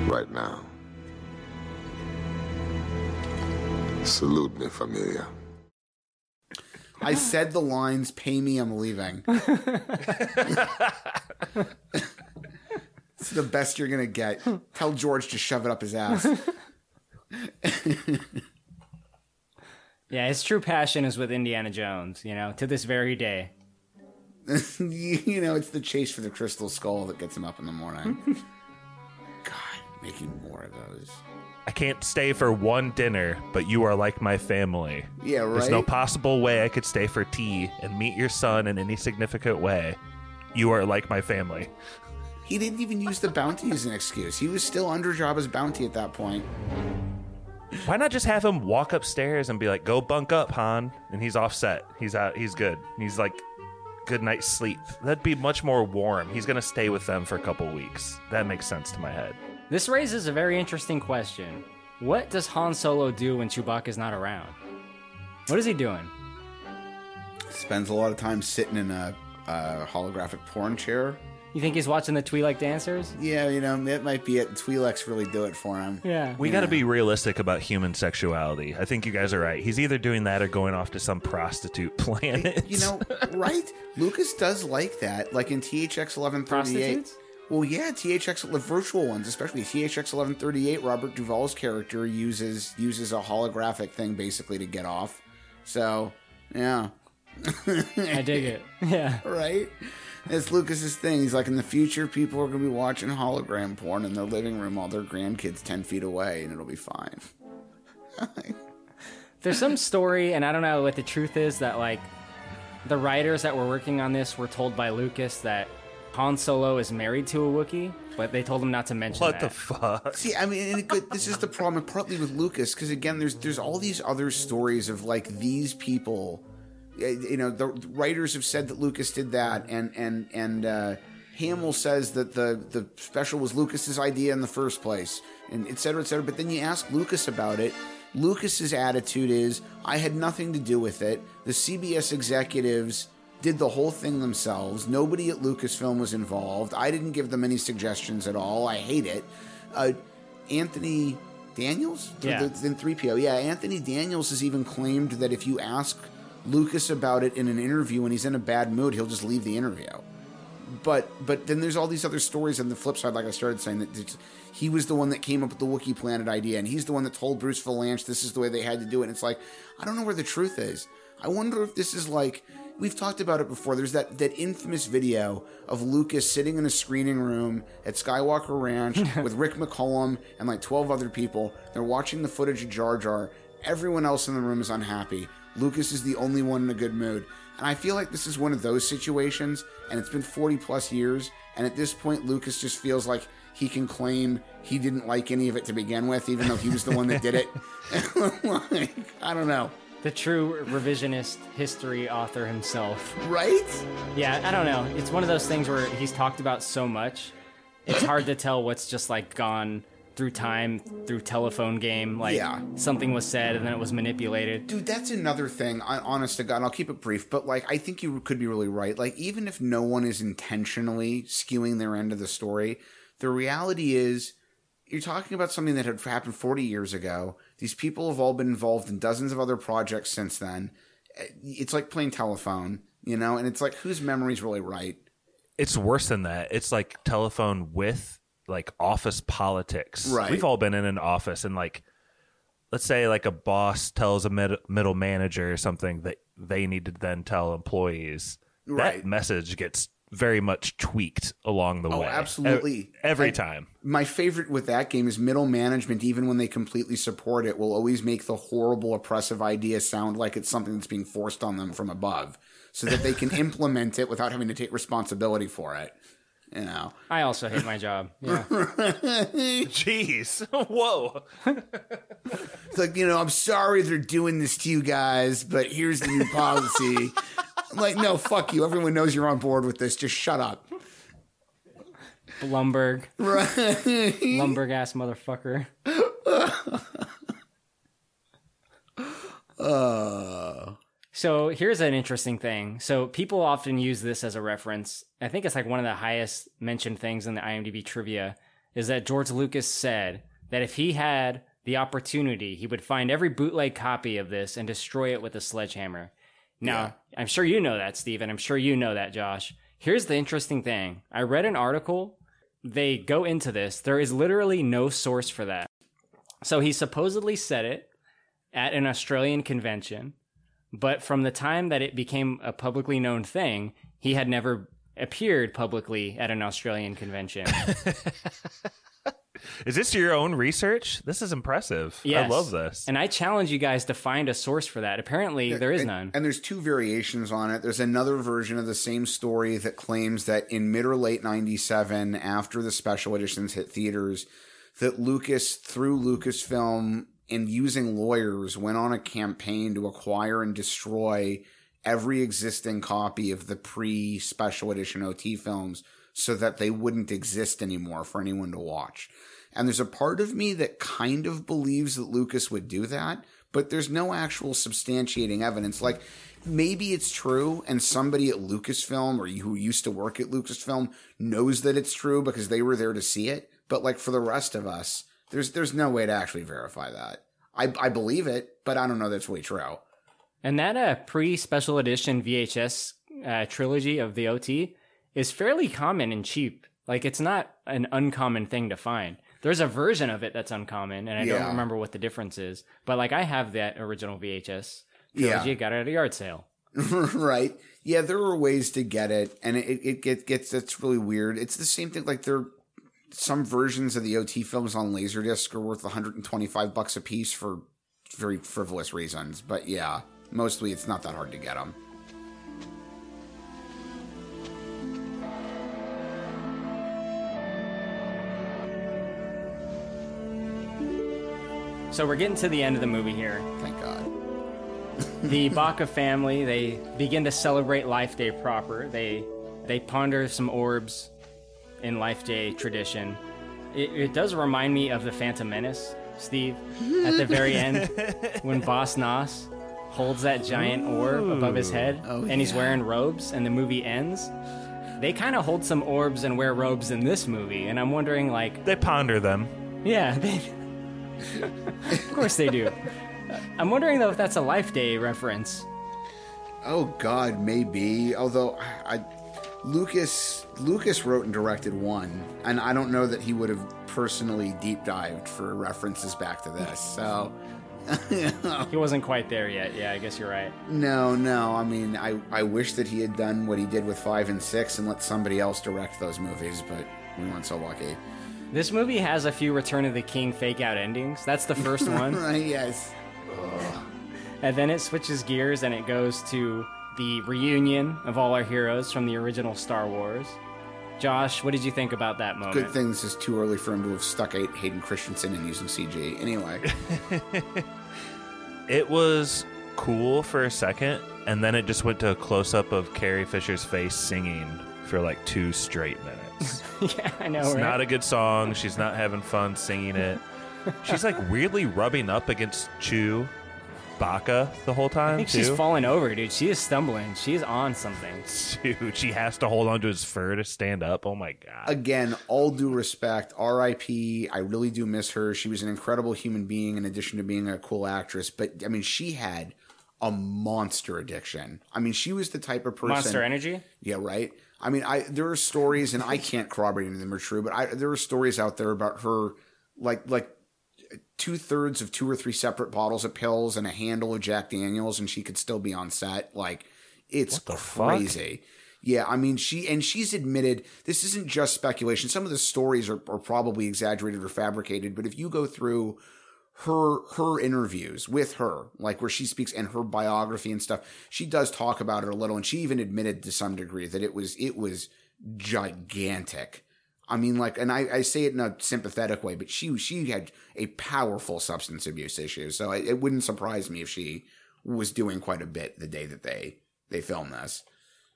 Right now. Salute me, familia. I said the lines, pay me, I'm leaving. it's the best you're going to get. Tell George to shove it up his ass. Yeah, his true passion is with Indiana Jones, you know, to this very day. you know, it's the chase for the crystal skull that gets him up in the morning. God, making more of those. I can't stay for one dinner, but you are like my family. Yeah, right. There's no possible way I could stay for tea and meet your son in any significant way. You are like my family. He didn't even use the bounty as an excuse. He was still under Jabba's bounty at that point. Why not just have him walk upstairs and be like, "Go bunk up, Han," and he's offset. He's out. He's good. He's like, good night's sleep. That'd be much more warm. He's gonna stay with them for a couple weeks. That makes sense to my head. This raises a very interesting question. What does Han Solo do when Chewbacca's not around? What is he doing? Spends a lot of time sitting in a, a holographic porn chair. You think he's watching the Twi'lek dancers? Yeah, you know, that might be it. Twi'leks really do it for him. Yeah. We got to be realistic about human sexuality. I think you guys are right. He's either doing that or going off to some prostitute planet. You know, right? Lucas does like that. Like in THX 1138. Prostitutes? Well, yeah, THX the virtual ones, especially THX 1138. Robert Duvall's character uses uses a holographic thing basically to get off. So, yeah. I dig it. Yeah. right? It's Lucas's thing. He's like, in the future, people are going to be watching hologram porn in their living room while their grandkids 10 feet away, and it'll be fine. There's some story, and I don't know what the truth is, that like the writers that were working on this were told by Lucas that Han Solo is married to a Wookiee, but they told him not to mention What that. the fuck? See, I mean, and it could, this is the problem, partly with Lucas, because again, there's there's all these other stories of like these people. You know, the writers have said that Lucas did that, and and and uh, Hamill says that the the special was Lucas's idea in the first place, and et cetera, et cetera. But then you ask Lucas about it. Lucas's attitude is, I had nothing to do with it. The CBS executives did the whole thing themselves. Nobody at Lucasfilm was involved. I didn't give them any suggestions at all. I hate it. Uh, Anthony Daniels? Yeah. The- In 3PO. Yeah, Anthony Daniels has even claimed that if you ask Lucas about it in an interview when he's in a bad mood, he'll just leave the interview. But but then there's all these other stories on the flip side, like I started saying, that he was the one that came up with the Wookiee Planet idea, and he's the one that told Bruce Vilanch this is the way they had to do it. And it's like, I don't know where the truth is. I wonder if this is like we've talked about it before. There's that that infamous video of Lucas sitting in a screening room at Skywalker Ranch with Rick McCallum and like 12 other people. They're watching the footage of Jar Jar. Everyone else in the room is unhappy. Lucas is the only one in a good mood. And I feel like this is one of those situations, and it's been 40 plus years, and at this point, Lucas just feels like he can claim he didn't like any of it to begin with, even though he was the one that did it. like, I don't know. The true revisionist history author himself. Right? Yeah, I don't know. It's one of those things where he's talked about so much, it's hard to tell what's just like gone through time, through telephone game. Like Yeah. something was said and then it was manipulated. Dude, that's another thing. I, honest to God, and I'll keep it brief, but like, I think you could be really right. Like, even if no one is intentionally skewing their end of the story, the reality is you're talking about something that had happened 40 years ago. These people have all been involved in dozens of other projects since then. It's like playing telephone, you know, and it's like, whose memory's really right? It's worse than that. It's like telephone with like office politics. Right. We've all been in an office and like let's say like a boss tells a mid- middle manager or something that they need to then tell employees. Right. That message gets very much tweaked along the way. Oh, way. absolutely. E- Every I- time. My favorite with that game is middle management, even when they completely support it, will always make the horrible, oppressive idea sound like it's something that's being forced on them from above so that they can implement it without having to take responsibility for it. You know? I also hate my job. Yeah. Jeez. Whoa. It's like, you know, I'm sorry they're doing this to you guys, but here's the new policy. Like, no, fuck you. Everyone knows you're on board with this. Just shut up. Blumberg. Right. Lumbergh ass motherfucker. Uh, So here's an interesting thing. So people often use this as a reference. I think it's like one of the highest mentioned things in the IMDb trivia is that George Lucas said that if he had the opportunity, he would find every bootleg copy of this and destroy it with a sledgehammer. Now, I'm sure you know that, Steve, and I'm sure you know that, Josh. Here's the interesting thing I read an article, they go into this. There is literally no source for that. So he supposedly said it at an Australian convention, but from the time that it became a publicly known thing, he had never appeared publicly at an Australian convention. Is this your own research? This is impressive. I love this. And I challenge you guys to find a source for that. Apparently, there is and, none. And there's two variations on it. There's another version of the same story that claims that in mid or late 97, after the special editions hit theaters, that Lucas, through Lucasfilm and using lawyers, went on a campaign to acquire and destroy every existing copy of the pre special edition OT films so that they wouldn't exist anymore for anyone to watch. And there's a part of me that kind of believes that Lucas would do that, but there's no actual substantiating evidence. Like, maybe it's true, and somebody at Lucasfilm or who used to work at Lucasfilm knows that it's true because they were there to see it. But like for the rest of us, there's there's no way to actually verify that. I I believe it, but I don't know that's really true. And that uh, pre special edition VHS uh, trilogy of the OT is fairly common and cheap. Like, it's not an uncommon thing to find. There's a version of it that's uncommon, and I Yeah. don't remember what the difference is. But, like, I have that original VHS Yeah. trilogy. Got it at a yard sale. right? Yeah, there are ways to get it, and it, it, get, gets it's really weird. It's the same thing. Like there, some versions of the OT films on Laserdisc are worth 125 bucks a piece for very frivolous reasons. But yeah, mostly it's not that hard to get them. So, we're getting to the end of the movie here. Thank God. the Baca family, they begin to celebrate Life Day proper. They they ponder some orbs in Life Day tradition. It, it does remind me of the Phantom Menace, Steve, at the very end when Boss Nass holds that giant orb above his head Oh, and he's yeah. wearing robes and the movie ends. They kind of hold some orbs and wear robes in this movie, and I'm wondering, like, they ponder them. Yeah, they, of course they do. I'm wondering though if that's a Life Day reference. Oh God, maybe. Although I, Lucas Lucas wrote and directed one, and I don't know that he would have personally deep dived for references back to this. So. He wasn't quite there yet. Yeah, I guess you're right. No, no. I mean, I, I wish that he had done what he did with five and six and let somebody else direct those movies, but we weren't so lucky. This movie has a few Return of the King fake out endings. That's the first one. right, yes. And then it switches gears and it goes to the reunion of all our heroes from the original Star Wars. Josh, what did you think about that moment? Good thing this is too early for him to have stuck Hay- Hayden Christensen in using CG. Anyway, It was cool for a second, and then it just went to a close up of Carrie Fisher's face singing for like two straight minutes. yeah, I know, It's right? not a good song. She's not having fun singing it. She's like weirdly rubbing up against Chew Baka the whole time. I think too. she's falling over, dude. She is stumbling. She's on something. Dude, she has to hold onto his fur to stand up. Oh my god. again, all due respect, R.I.P. I really do miss her. She was an incredible human being in addition to being a cool actress. But I mean, she had a monster addiction. I mean, she was the type of person. Monster Energy? Yeah, right. I mean, I there are stories, and I can't corroborate any of them are true, but I, there are stories out there about her, like like two thirds of two or three separate bottles of pills and a handle of Jack Daniels, and she could still be on set. Like, it's fuck? crazy. Yeah, I mean, she and she's admitted this isn't just speculation. Some of the stories are, are probably exaggerated or fabricated, but if you go through her her interviews with her, like where she speaks and her biography and stuff, she does talk about it a little, and she even admitted to some degree that it was it was gigantic. I mean, like, and I, I say it in a sympathetic way, but she she had a powerful substance abuse issue, so it, it wouldn't surprise me if she was doing quite a bit the day that they they filmed this.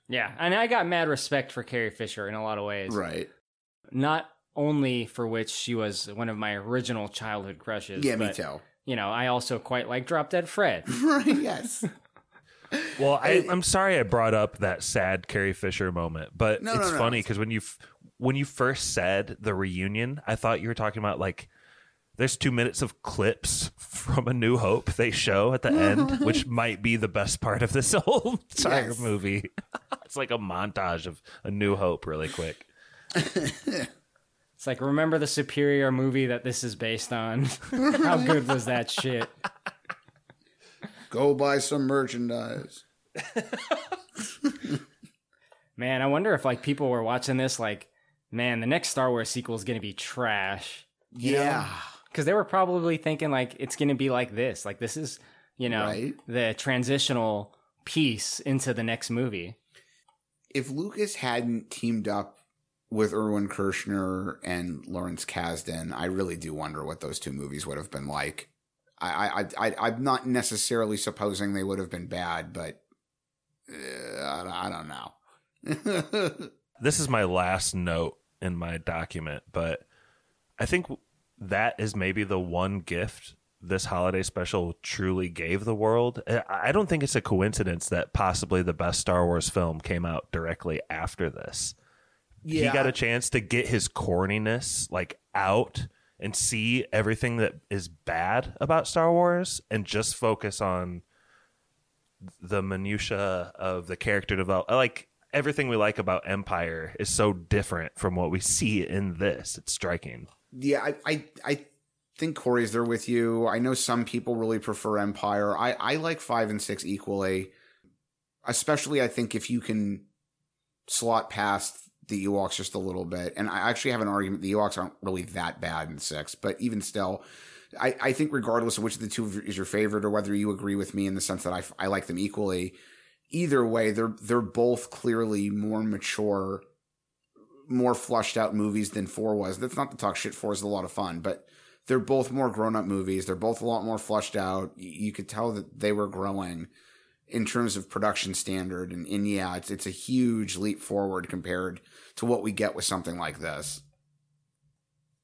Yeah, and I got mad respect for Carrie Fisher in a lot of ways. Right. Not only for which she was one of my original childhood crushes. Yeah, me too. You know, I also quite like Drop Dead Fred. right, yes. Well, I, I'm sorry I brought up that sad Carrie Fisher moment, but No, it's no, no. funny because when you when you first said the reunion, I thought you were talking about like There's two minutes of clips from A New Hope they show at the end, which might be the best part of this whole entire Yes. movie. It's like a montage of A New Hope, really quick. It's like remember the superior movie that this is based on. How good was that shit? Go buy some merchandise. Man, I wonder if like people were watching this like, man, the next Star Wars sequel is going to be trash. Yeah. Because they were probably thinking like it's going to be like this. Like this is, you know, Right. the transitional piece into the next movie. If Lucas hadn't teamed up with Irvin Kershner and Lawrence Kasdan, I really do wonder what those two movies would have been like. I, I, I, I'm not necessarily supposing they would have been bad, but uh, I, I don't know. this is my last note in my document, but I think that is maybe the one gift this holiday special truly gave the world. I don't think it's a coincidence that possibly the best Star Wars film came out directly after this. He got a chance to get his corniness like out and see everything that is bad about Star Wars and just focus on the minutia of the character development. Like everything we like about Empire is so different from what we see in this. It's striking. Yeah, I, I, I think Corey's there with you. I know some people really prefer Empire. I, I like five and six equally. Especially, I think if you can slot past the Ewoks just a little bit. And I actually have an argument the Ewoks aren't really that bad in six, but even still, I, I think regardless of which of the two is your favorite or whether you agree with me in the sense that I, I like them equally, either way, they're they're both clearly more mature, more flushed out movies than four was. That's not to talk shit. Four is a lot of fun, but they're both more grown up movies. They're both a lot more flushed out. You, you could tell that they were growing in terms of production standard, and, and yeah, it's it's a huge leap forward compared to what we get with something like this.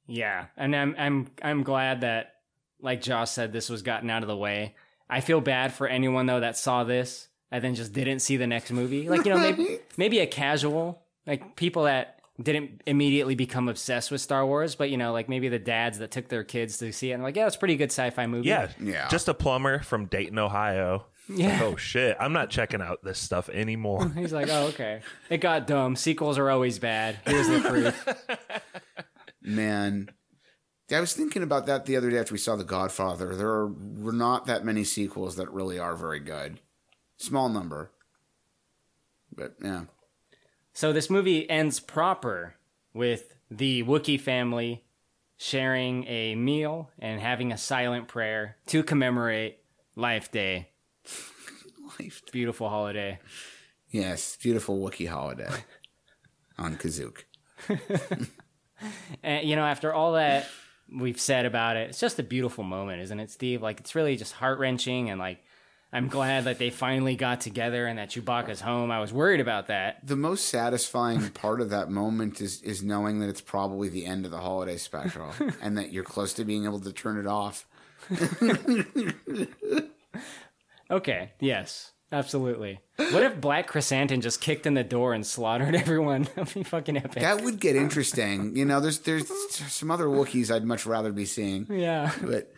Yeah, and I'm I'm I'm glad that, like Josh said, this was gotten out of the way. I feel bad for anyone though that saw this and then just didn't see the next movie. Like you know, maybe maybe a casual, like people that didn't immediately become obsessed with Star Wars, but you know, like maybe the dads that took their kids to see it and like, yeah, it's a pretty good sci-fi movie. Yeah, yeah, Just a plumber from Dayton, Ohio. Yeah. Like, oh shit! I'm not checking out this stuff anymore. He's like, oh, okay. It got dumb. Sequels are always bad. Here's the proof. Man, I was thinking about that the other day after we saw The Godfather. There are were not that many sequels that really are very good. Small number, but yeah. So this movie ends proper with the Wookiee family sharing a meal and having a silent prayer to commemorate Life Day. Life Beautiful holiday. Yes, beautiful Wookiee holiday on Kazook. And you know, after all that we've said about it, it's just a beautiful moment, isn't it, Steve? Like it's really just heart wrenching and like I'm glad that they finally got together and that Chewbacca's home. I was worried about that. The most satisfying part of that moment is is knowing that it's probably the end of the holiday special and that you're close to being able to turn it off. Okay, yes, absolutely. What if Black Chrysanthemum just kicked in the door and slaughtered everyone? That'd be fucking epic. That would get interesting. You know, there's there's some other Wookiees I'd much rather be seeing. Yeah. But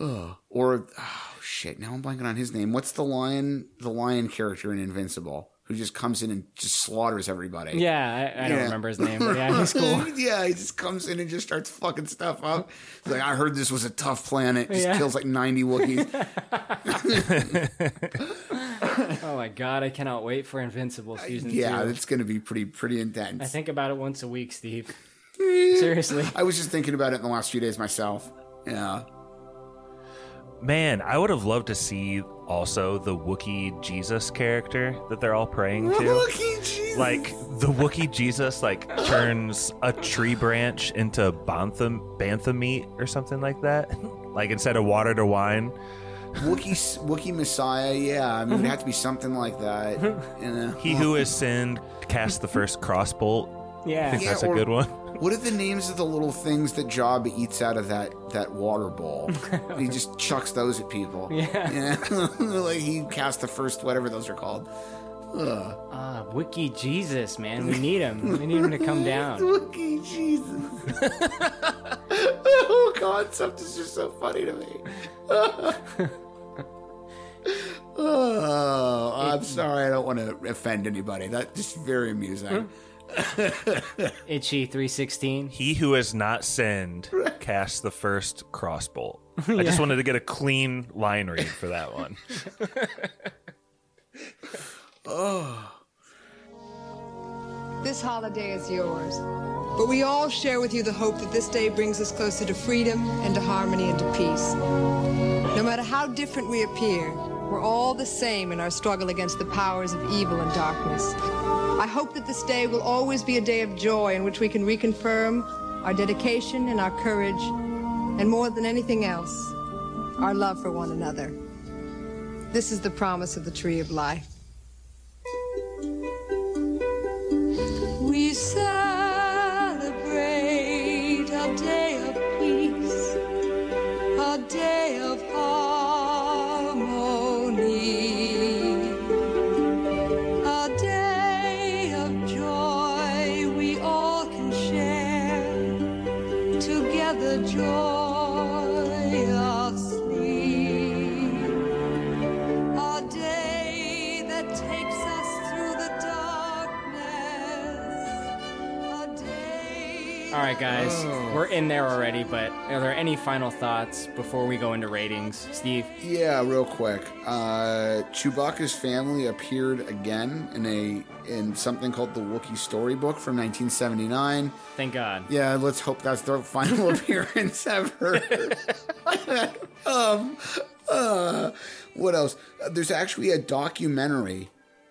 Ugh. or oh shit, now I'm blanking on his name. What's the lion the lion character in Invincible who just comes in and just slaughters everybody? Yeah, I, I don't Yeah. remember his name, but yeah, he's cool. yeah, he just comes in and just starts fucking stuff up. He's like, I heard this was a tough planet. Just Yeah. kills like 90 Wookiees. oh my god, I cannot wait for Invincible uh, season yeah, two. it's going to be pretty pretty intense. I think about it once a week, Steve. Seriously. I was just thinking about it in the last few days myself. Yeah. Man, I would have loved to see also the Wookiee Jesus character that they're all praying to. Wookiee Jesus. Like the Wookiee Jesus like turns a tree branch into bantha bantha meat or something like that. Like instead of water to wine. Wookiee Wookiee Messiah, yeah. I mean, it'd have to be something like that. You know? He who has sinned cast the first crossbolt. Yeah. I think Yeah, that's or- a good one. What are the names of the little things that Job eats out of that that water bowl? he just chucks those at people. Yeah. Yeah. like he cast the first whatever those are called. Ugh. Ah, Wiki Jesus, man. We need him. We need him to come down. Wiki Jesus. oh concept is just so funny to me. oh, I'm sorry. I don't want to offend anybody. That's just very amusing. Itchy 316. He who has not sinned cast the first crossbolt. I just wanted to get a clean line read for that one. oh. This holiday is yours. But we all share with you the hope that this day brings us closer to freedom and to harmony and to peace. No matter how different we appear, we're all the same in our struggle against the powers of evil and darkness. I hope that this day will always be a day of joy in which we can reconfirm our dedication and our courage, and more than anything else, our love for one another. This is the promise of the Tree of Life. We celebrate a day of peace, a day of harmony, right, guys. Oh. We're in there already, but are there any final thoughts before we go into ratings? Steve? Yeah, real quick. Uh, Chewbacca's family appeared again in a in something called the Wookiee Storybook from 1979. Thank God. Yeah, let's hope that's their final appearance ever. um, uh, what else? Uh, There's actually a documentary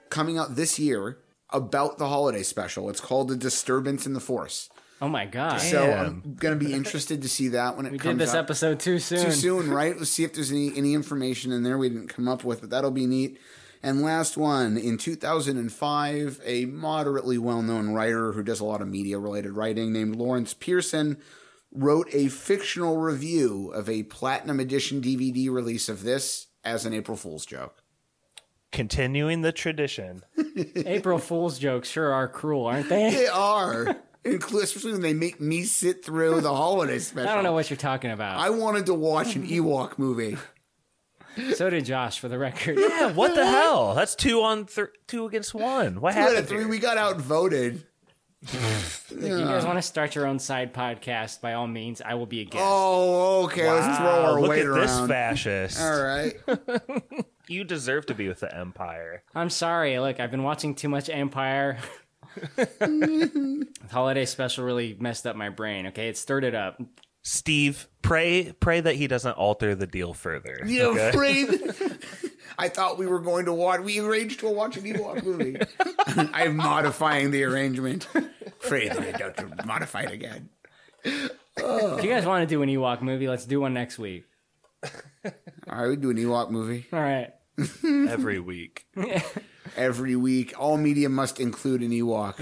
coming out this year about the holiday special. It's called "A Disturbance in the Force." Oh my God. So I'm gonna be interested to see that when it we comes. did this out. episode too soon. Too soon, right? Let's see if there's any any information in there we didn't come up with, but that'll be neat. And last one, in 2005, a moderately well-known writer who does a lot of media-related writing named Lawrence Pearson wrote a fictional review of a platinum edition DVD release of this as an April Fool's joke. Continuing the tradition. April Fool's jokes sure are cruel, aren't they? They are, inclu- especially when they make me sit through the holiday special. I don't know what you're talking about. I wanted to watch an Ewok movie. So did Josh, for the record. Yeah, what the hell? That's two on th- two against one. What Two out of happened? three, here? we got outvoted. If you guys want to start your own side podcast, by all means, I will be a guest. Oh, okay. Let's throw Wow, our look weight at this fascist. All right. You deserve to be with the Empire. I'm sorry. Look, I've been watching too much Empire. The holiday special really messed up my brain. Okay, it stirred it up. Steve, pray pray that he doesn't alter the deal further. You okay? afraid? I thought we were going to watch. We arranged to watch an Ewok movie. I'm modifying the arrangement. Afraid that I don't modify it again. If you guys want to do an Ewok movie, let's do one next week. All right, we do an Ewok movie All right. Every week, every week. All media must include an Ewok.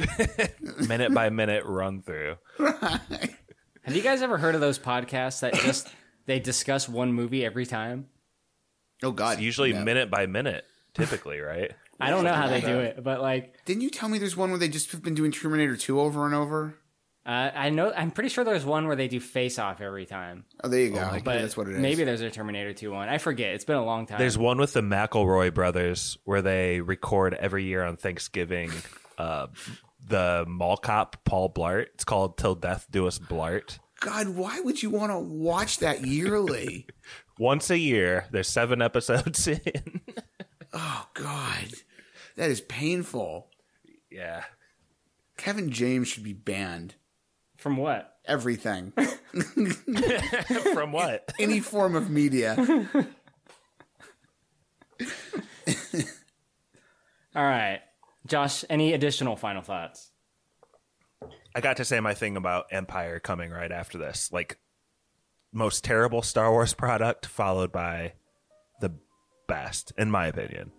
minute by minute run through. Have you guys ever heard of those podcasts that just they discuss one movie every time? Oh God! It's usually no. minute by minute, typically, right? I don't know how they do it, but like Didn't you tell me there's one where they just have been doing Terminator 2 over and over? Uh, I know, I'm pretty sure there's one where they do Face Off every time. Oh, there you go. my Okay, But that's what it is. maybe there's a Terminator 2 one. I forget. It's been a long time. There's one with the McElroy brothers where they record every year on Thanksgiving. Uh, the mall cop Paul Blart. It's called "Till Death Do Us Blart." God, why would you want to watch that yearly? Once a year, there's seven episodes in. oh God, that is painful. yeah, Kevin James should be banned. From what? Everything. from what? Any form of media. All right. Josh, any additional final thoughts? I got to say my thing about Empire coming right after this. Like, most terrible Star Wars product, followed by the best, in my opinion.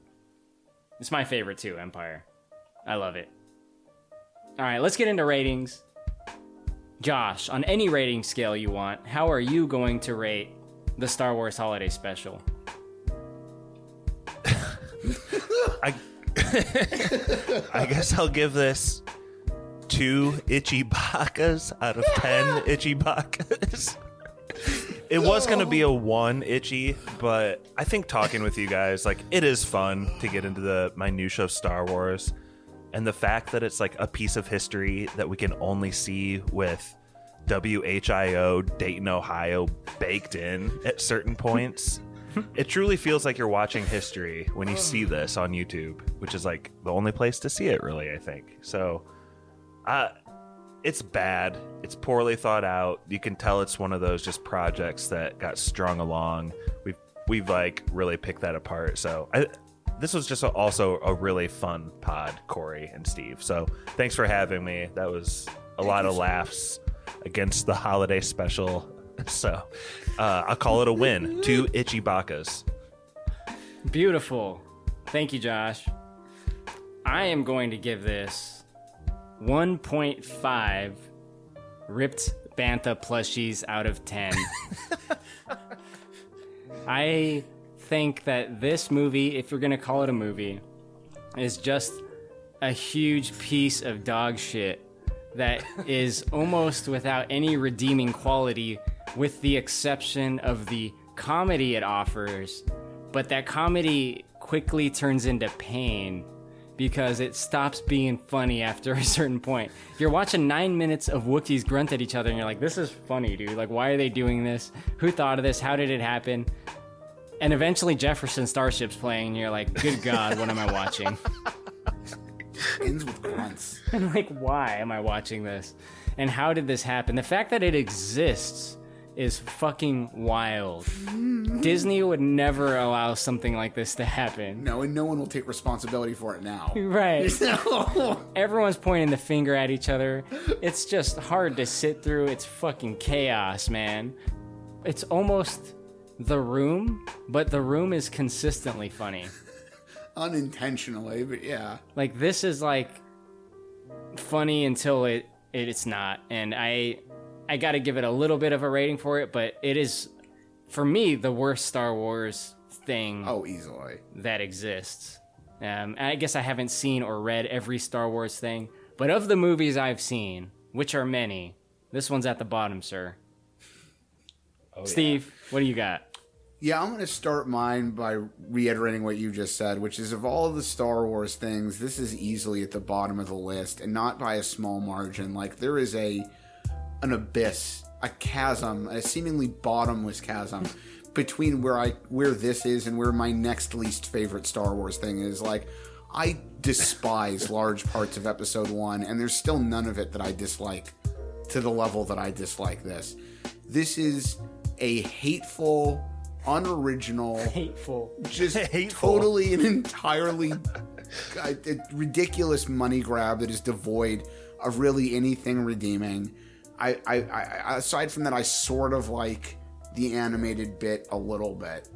It's my favorite too, Empire. I love it. All right, let's get into ratings. Josh, on any rating scale you want, how are you going to rate the Star Wars Holiday Special? I I guess I'll give this two itchy bakas out of ten itchy bakas. It was going to be a one itchy, but I think talking with you guys, like, it is fun to get into the minutia of Star Wars. And the fact that it's like a piece of history that we can only see with WHIO Dayton, Ohio baked in at certain points. it truly feels like you're watching history when you see this on YouTube, which is like the only place to see it, really, I think. So, uh, it's bad. It's poorly thought out. You can tell it's one of those just projects that got strung along. We've we've like really picked that apart. So I, this was just a, also a really fun pod, Corey and Steve. So thanks for having me. That was a lot of laughs against the holiday special. So uh, I'll call it a win. Two itchy bakas. Beautiful. Thank you, Josh. I am going to give this 1.5 ripped Bantha plushies out of 10. I think that this movie, if you're going to call it a movie, is just a huge piece of dog shit that is almost without any redeeming quality, with the exception of the comedy it offers. But that comedy quickly turns into pain because it stops being funny after a certain point. You're watching nine minutes of Wookiees grunt at each other, and you're like, this is funny, dude. Like, why are they doing this? Who thought of this? How did it happen? And eventually, Jefferson Starship's playing, and you're like, good God, what am I watching? Ends with grunts. And like, why am I watching this? And how did this happen? The fact that it exists is fucking wild. Mm-hmm. Disney would never allow something like this to happen. No, and no one will take responsibility for it now. Right. Everyone's pointing the finger at each other. It's just hard to sit through. It's fucking chaos, man. It's almost the room, but the room is consistently funny. Unintentionally, but yeah. Like this is like funny until it, it it's not. And I I got to give it a little bit of a rating for it, but it is for me the worst Star Wars thing Oh, easily. that exists. Um, I guess I haven't seen or read every Star Wars thing, but of the movies I've seen, which are many, this one's at the bottom, sir. Oh, Steve, what do you got? Yeah, I'm going to start mine by reiterating what you just said, which is of all the Star Wars things, this is easily at the bottom of the list, and not by a small margin. Like there is a an abyss, a chasm, a seemingly bottomless chasm between where I where this is and where my next least favorite Star Wars thing is. Like I despise large parts of Episode One, and there's still none of it that I dislike to the level that I dislike this. This is a hateful, unoriginal, hateful, just totally and entirely ridiculous money grab that is devoid of really anything redeeming. I, I, I, aside from that, I sort of like the animated bit a little bit.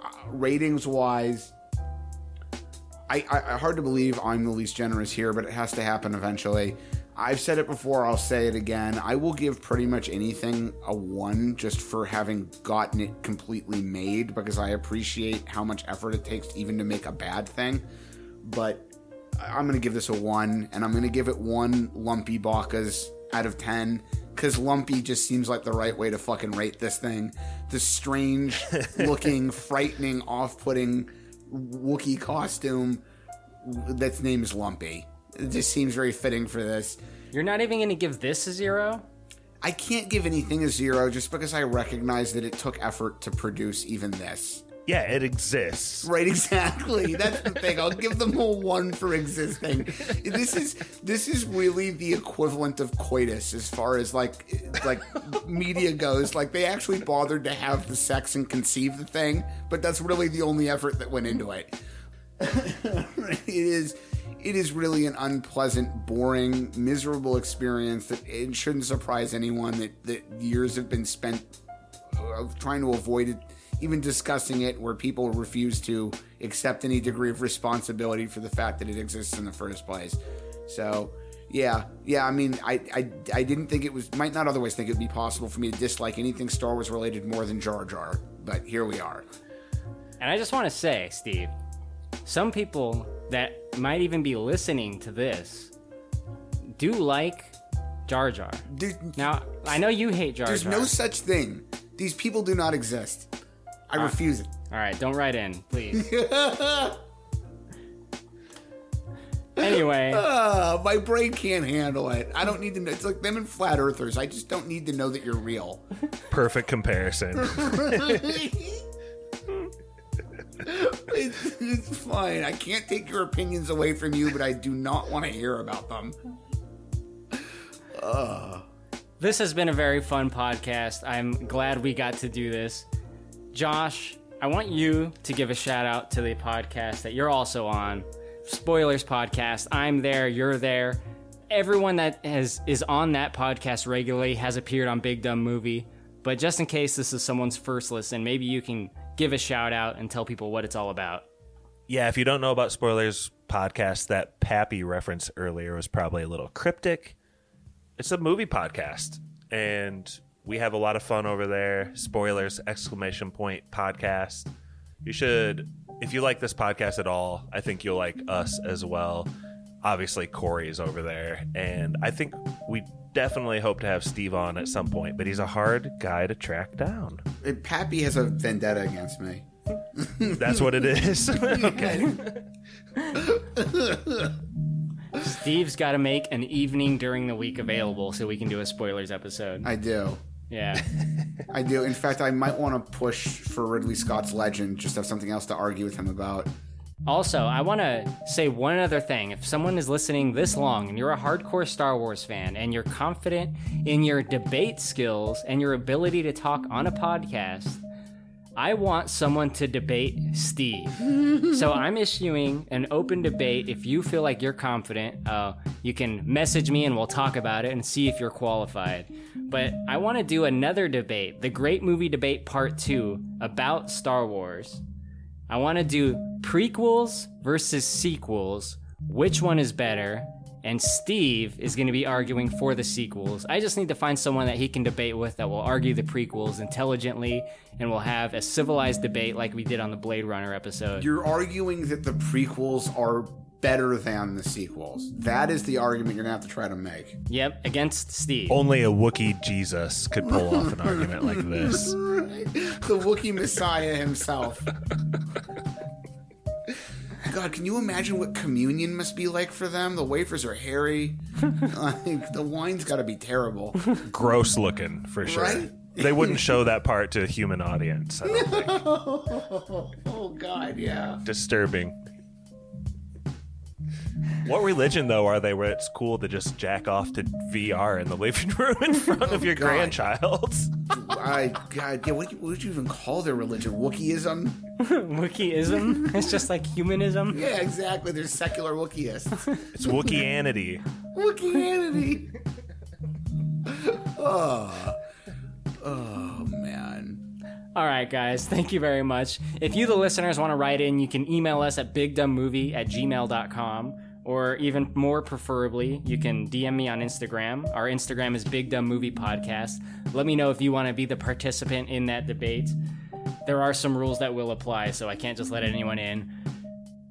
Uh, ratings wise, I, I hard to believe I'm the least generous here, but it has to happen eventually. I've said it before, I'll say it again. I will give pretty much anything a one just for having gotten it completely made because I appreciate how much effort it takes even to make a bad thing. But I'm going to give this a one, and I'm going to give it one lumpy bakas out of 10 because lumpy just seems like the right way to fucking rate this thing. The strange looking, frightening, off putting Wookiee costume that's name is Lumpy. It just seems very fitting for this. You're not even going to give this a zero? I can't give anything a zero just because I recognize that it took effort to produce even this. Yeah, it exists. Right, exactly. That's the thing. I'll give them a one for existing. This is this is really the equivalent of coitus as far as like like media goes. Like they actually bothered to have the sex and conceive the thing, but that's really the only effort that went into it. it is it is really an unpleasant, boring, miserable experience that it shouldn't surprise anyone that, that years have been spent uh, trying to avoid it even discussing it where people refuse to accept any degree of responsibility for the fact that it exists in the first place. So, yeah, yeah. I mean, I, I, I didn't think it was might not otherwise think it would be possible for me to dislike anything Star Wars related more than Jar Jar, but here we are. And I just want to say, Steve, some people that might even be listening to this do like Jar Jar. now, I know you hate Jar Jar. There's Jar. no such thing. These people do not exist. I Uh, refuse it. All right, don't write in, please. anyway, Ah, my brain can't handle it. I don't need to know. It's like them and flat earthers. I just don't need to know that you're real. Perfect comparison. it's, it's fine. I can't take your opinions away from you, but I do not want to hear about them. This has been a very fun podcast. I'm glad we got to do this. Josh, I want you to give a shout out to the podcast that you're also on, Spoilers Podcast. I'm there, you're there. Everyone that has is on that podcast regularly has appeared on Big Dumb Movie. But just in case this is someone's first listen, maybe you can give a shout out and tell people what it's all about. Yeah, if you don't know about spoilers podcast, that Pappy reference earlier was probably a little cryptic. It's a movie podcast, and we have a lot of fun over there. Spoilers! Exclamation point podcast. You should, if you like this podcast at all, I think you'll like us as well. Obviously, Corey's over there, and I think we definitely hope to have Steve on at some point. But he's a hard guy to track down. Pappy has a vendetta against me. That's what it is. okay. Steve's got to make an evening during the week available so we can do a spoilers episode. I do. Yeah. I do. In fact, I might want to push for Ridley Scott's Legend, just have something else to argue with him about. Also, I want to say one other thing. If someone is listening this long and you're a hardcore Star Wars fan and you're confident in your debate skills and your ability to talk on a podcast, I want someone to debate Steve. so I'm issuing an open debate. If you feel like you're confident, uh, you can message me and we'll talk about it and see if you're qualified. But I want to do another debate, the Great Movie Debate Part 2, about Star Wars. I want to do prequels versus sequels. Which one is better? And Steve is going to be arguing for the sequels. I just need to find someone that he can debate with that will argue the prequels intelligently and will have a civilized debate like we did on the Blade Runner episode. You're arguing that the prequels are better than the sequels. That is the argument you're going to have to try to make. Yep, against Steve. Only a Wookiee Jesus could pull off an argument like this. the Wookiee Messiah himself. God, can you imagine what communion must be like for them? The wafers are hairy. like the wine's got to be terrible. Gross looking for sure. Right? They wouldn't show that part to a human audience. I don't think. oh God, yeah. Disturbing. What religion though are they where it's cool to just jack off to VR in the living room in front of your oh, God. grandchild? I God, yeah. What, what would you even call their religion? Wookieism? Wookieism? it's just like humanism? Yeah, exactly. They're secular Wookieists. It's Wookieanity. Wookieanity. oh, oh man. All right, guys, thank you very much. If you, the listeners, want to write in, you can email us at bigdumbmovie at gmail.com. Or even more preferably, you can DM me on Instagram. Our Instagram is Big Dumb Movie Podcast. Let me know if you want to be the participant in that debate. There are some rules that will apply, so I can't just let anyone in.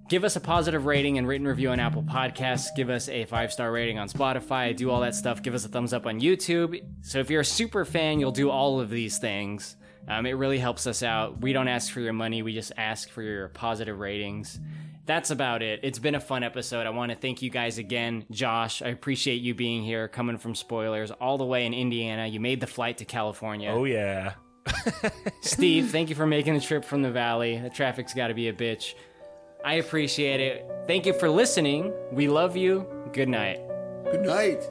Give us a positive rating and written review on Apple Podcasts. Give us a five star rating on Spotify. Do all that stuff. Give us a thumbs up on YouTube. So if you're a super fan, you'll do all of these things. Um, it really helps us out. We don't ask for your money, we just ask for your positive ratings. That's about it. It's been a fun episode. I want to thank you guys again. Josh, I appreciate you being here, coming from spoilers all the way in Indiana. You made the flight to California. Oh yeah. Steve, thank you for making the trip from the valley. The traffic's got to be a bitch. I appreciate it. Thank you for listening. We love you. Good night. Good night.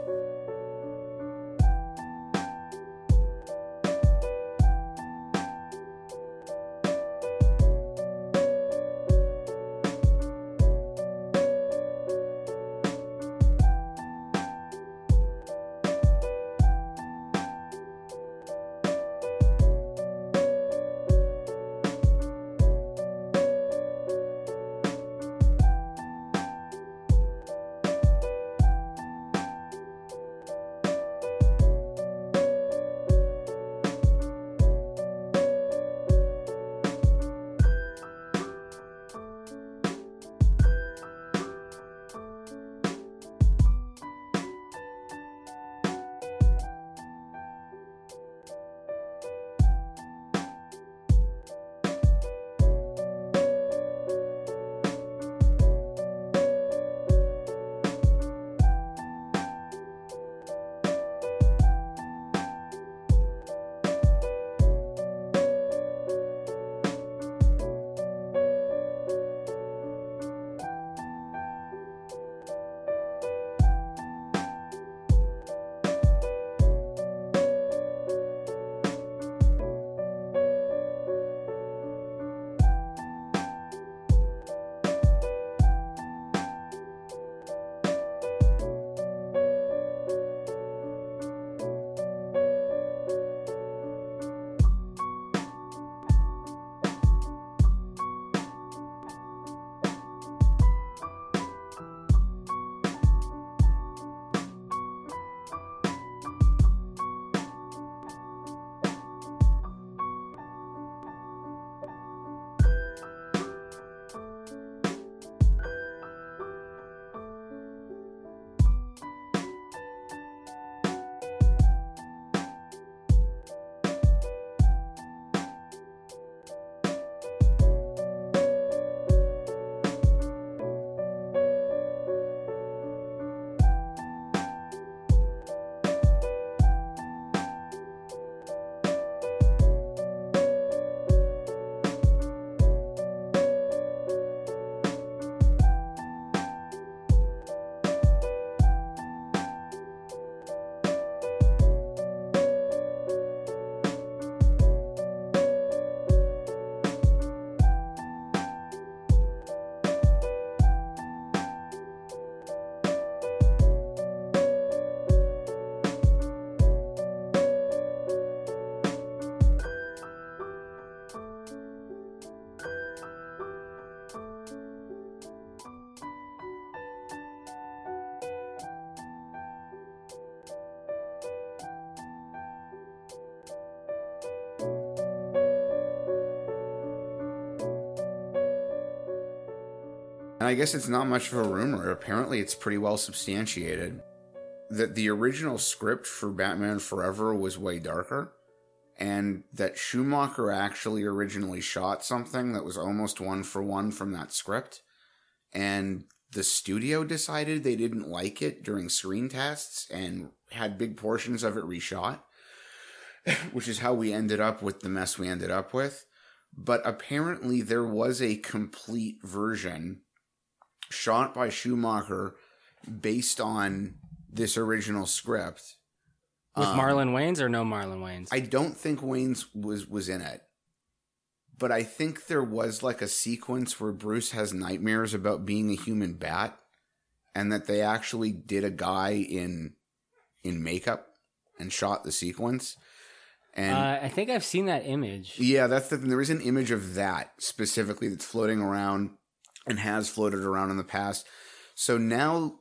And I guess it's not much of a rumor. Apparently, it's pretty well substantiated that the original script for Batman Forever was way darker, and that Schumacher actually originally shot something that was almost one for one from that script, and the studio decided they didn't like it during screen tests and had big portions of it reshot, which is how we ended up with the mess we ended up with. But apparently, there was a complete version shot by Schumacher based on this original script. With Um, Marlon Wayans or no Marlon Wayans? I don't think Wayans was was in it. But I think there was like a sequence where Bruce has nightmares about being a human bat and that they actually did a guy in in makeup and shot the sequence. And uh, I think I've seen that image. yeah, that's the there is an image of that specifically that's floating around and has floated around in the past. So now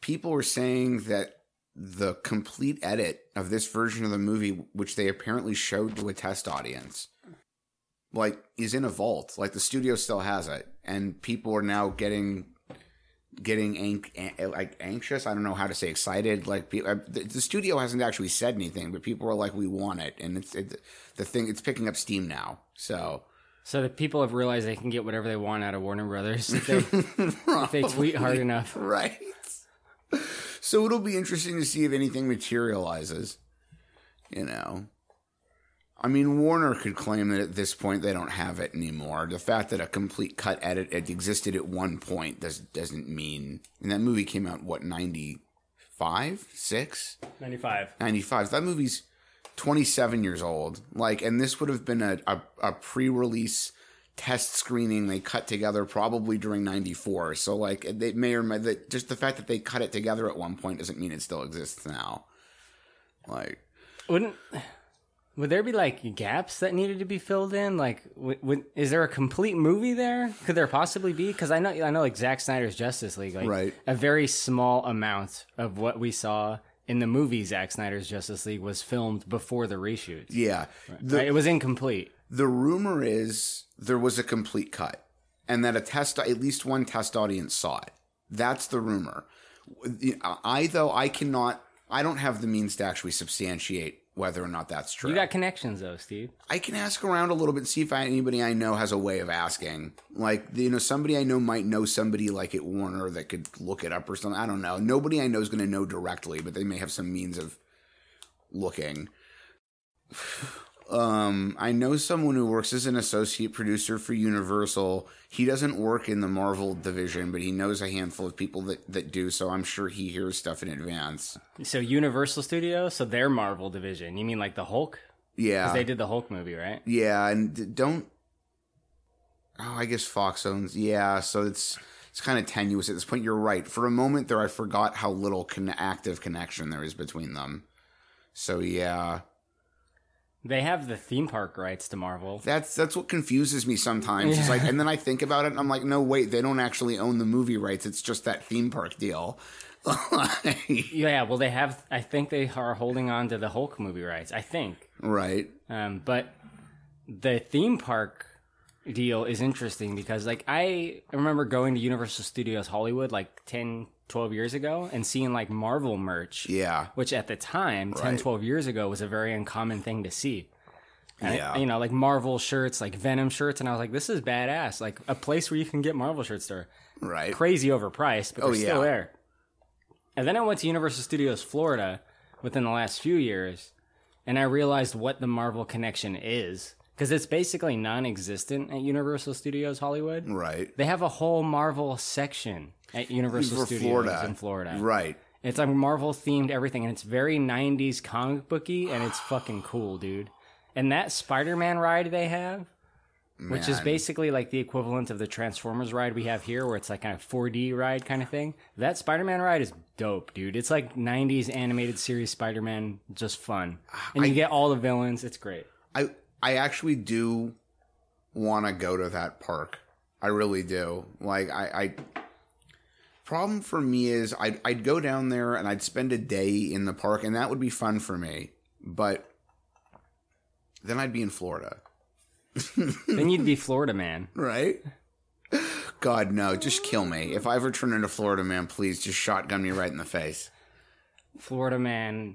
people are saying that the complete edit of this version of the movie, which they apparently showed to a test audience, like is in a vault. Like the studio still has it, and people are now getting getting an- like anxious. I don't know how to say excited. Like uh, the, the studio hasn't actually said anything, but people are like, "We want it," and it's it, the thing. It's picking up steam now. So So the people have realized they can get whatever they want out of Warner Brothers if they, if they tweet hard enough. right? So it'll be interesting to see if anything materializes. You know, I mean, Warner could claim that at this point they don't have it anymore. The fact that a complete cut edit it existed at one point does doesn't mean. And that movie came out what ninety five, six. 95. 95. That movie's 27 years old. Like, and this would have been a, a, a pre release test screening they cut together probably during 94. So, like, they may or may, that just the fact that they cut it together at one point doesn't mean it still exists now. Like, Wouldn't would there be like gaps that needed to be filled in? Like, w- would, is there a complete movie there? Could there possibly be? Because I know I know like Zack Snyder's Justice League, like Right. a very small amount of what we saw in the movie Zack Snyder's Justice League was filmed before the reshoots. yeah. Right, it was incomplete. The rumor is there was a complete cut and that a test, at least one test audience saw it. That's the rumor. I, though, I cannot, I don't have the means to actually substantiate whether or not that's true. You got connections though, Steve. I can ask around a little bit, see if I, anybody I know has a way of asking. Like, you know, somebody I know might know somebody like at Warner that could look it up or something. I don't know. Nobody I know is going to know directly, but they may have some means of looking. Um, I know someone who works as an associate producer for Universal. He doesn't work in the Marvel division, but he knows a handful of people that, that do, so I'm sure he hears stuff in advance. So Universal Studios, so their Marvel division. You mean like the Hulk? Yeah. Because they did the Hulk movie, right? Yeah, and don't. Oh, I guess Fox owns. Yeah, so it's it's kind of tenuous at this point. You're right. For a moment there, I forgot how little con- active connection there is between them. So yeah, They have the theme park rights to Marvel. that's that's what confuses me sometimes. It's like, and then I think about it, and I'm like, no, wait, they don't actually own the movie rights. It's just that theme park deal. yeah, well, they have. I think they are holding on to the Hulk movie rights. I think. Right. Um, but the theme park deal is interesting because, like, I remember going to Universal Studios Hollywood like 10, 12 years ago and seeing like Marvel merch. Yeah. Which at the time, 10, 12 years ago, was a very uncommon thing to see. And, Yeah. You know, like Marvel shirts, like Venom shirts. And I was like, this is badass. Like a place where you can get Marvel shirts there. Right. Crazy overpriced, but Oh, they're still yeah. there. And then I went to Universal Studios Florida within the last few years, and I realized what the Marvel connection is. Because it's basically non existent at Universal Studios Hollywood. Right. They have a whole Marvel section at Universal For Studios Florida. in Florida. Right. It's like Marvel themed everything, and it's very 90s comic booky, and it's fucking cool, dude. And that Spider Man ride they have, which is Man. basically like the equivalent of the Transformers ride we have here, where it's like kind of 4D ride kind of thing. That Spider Man ride is dope, dude. It's like 90s animated series Spider Man, just fun. And you get all the villains. It's great. I I actually do want to go to that park. I really do. Like I, I problem for me is I'd I'd go down there and I'd spend a day in the park and that would be fun for me. But then I'd be in Florida. then you'd be Florida man. Right? God, no. Just kill me. If I ever turn into Florida Man, please just shotgun me right in the face. Florida man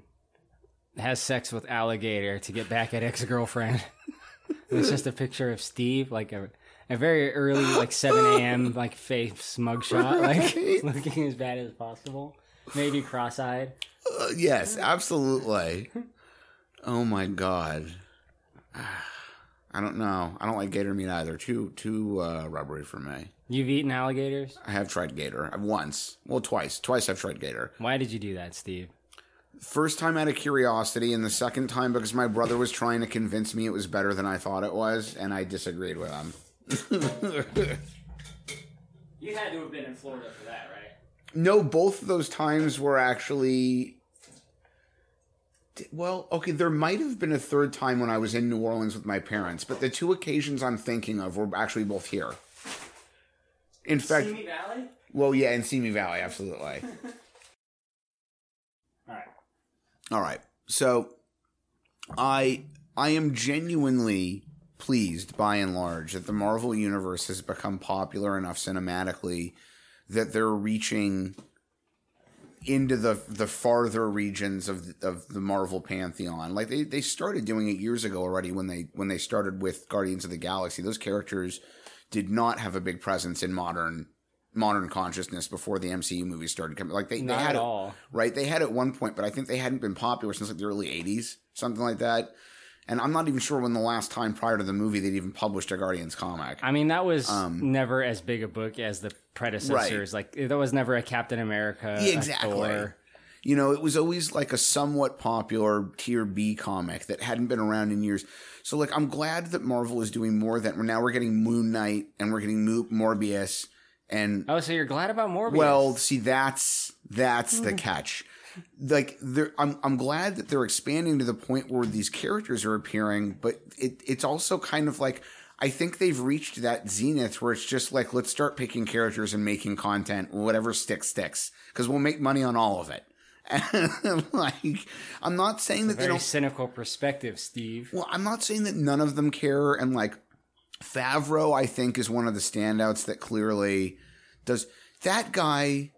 has sex with alligator to get back at ex girlfriend. it's just a picture of Steve, like a, a very early, like 7 a.m., like face mugshot, like looking as bad as possible. Maybe cross eyed. Uh, yes, absolutely. Oh my god. I don't know. I don't like gator meat either. Too too uh, rubbery for me. You've eaten alligators? I have tried gator. I've once. Well, twice. Twice I've tried gator. Why did you do that, Steve? First time out of curiosity, and the second time because my brother was trying to convince me it was better than I thought it was, and I disagreed with him. You had to have been in Florida for that, right? No, both of those times were actually. Well, okay, there might have been a third time when I was in New Orleans with my parents, but the two occasions I'm thinking of were actually both here. In fact, Simi Valley? well, yeah, in Simi Valley, absolutely. All right. All right. So I I am genuinely pleased by and large that the Marvel universe has become popular enough cinematically that they're reaching into the the farther regions of of the Marvel pantheon. Like they they started doing it years ago already when they when they started with Guardians of the Galaxy. Those characters did not have a big presence in modern modern consciousness before the MCU movies started coming. Like they, they Not had at it, all. right? They had at one point, but I think they hadn't been popular since like the early '80s, something like that. And I'm not even sure when the last time prior to the movie they'd even published a Guardians comic. I mean, that was Um, never as big a book as the predecessors. Like, there was never a Captain America. Yeah, exactly. You know, it was always like a somewhat popular tier B comic that hadn't been around in years. So, like, I'm glad that Marvel is doing more than now we're getting Moon Knight and we're getting Mo- Morbius and Oh, so you're glad about Morbius? well, see, that's that's the catch. Like, they're, I'm I'm glad that they're expanding to the point where these characters are appearing, but it it's also kind of like I think they've reached that zenith where it's just like let's start picking characters and making content, whatever sticks sticks, because we'll make money on all of it. Like, I'm not saying that they Very don't cynical perspective, Steve. well, I'm not saying that none of them care, and like Favreau, I think is one of the standouts that clearly does. That guy,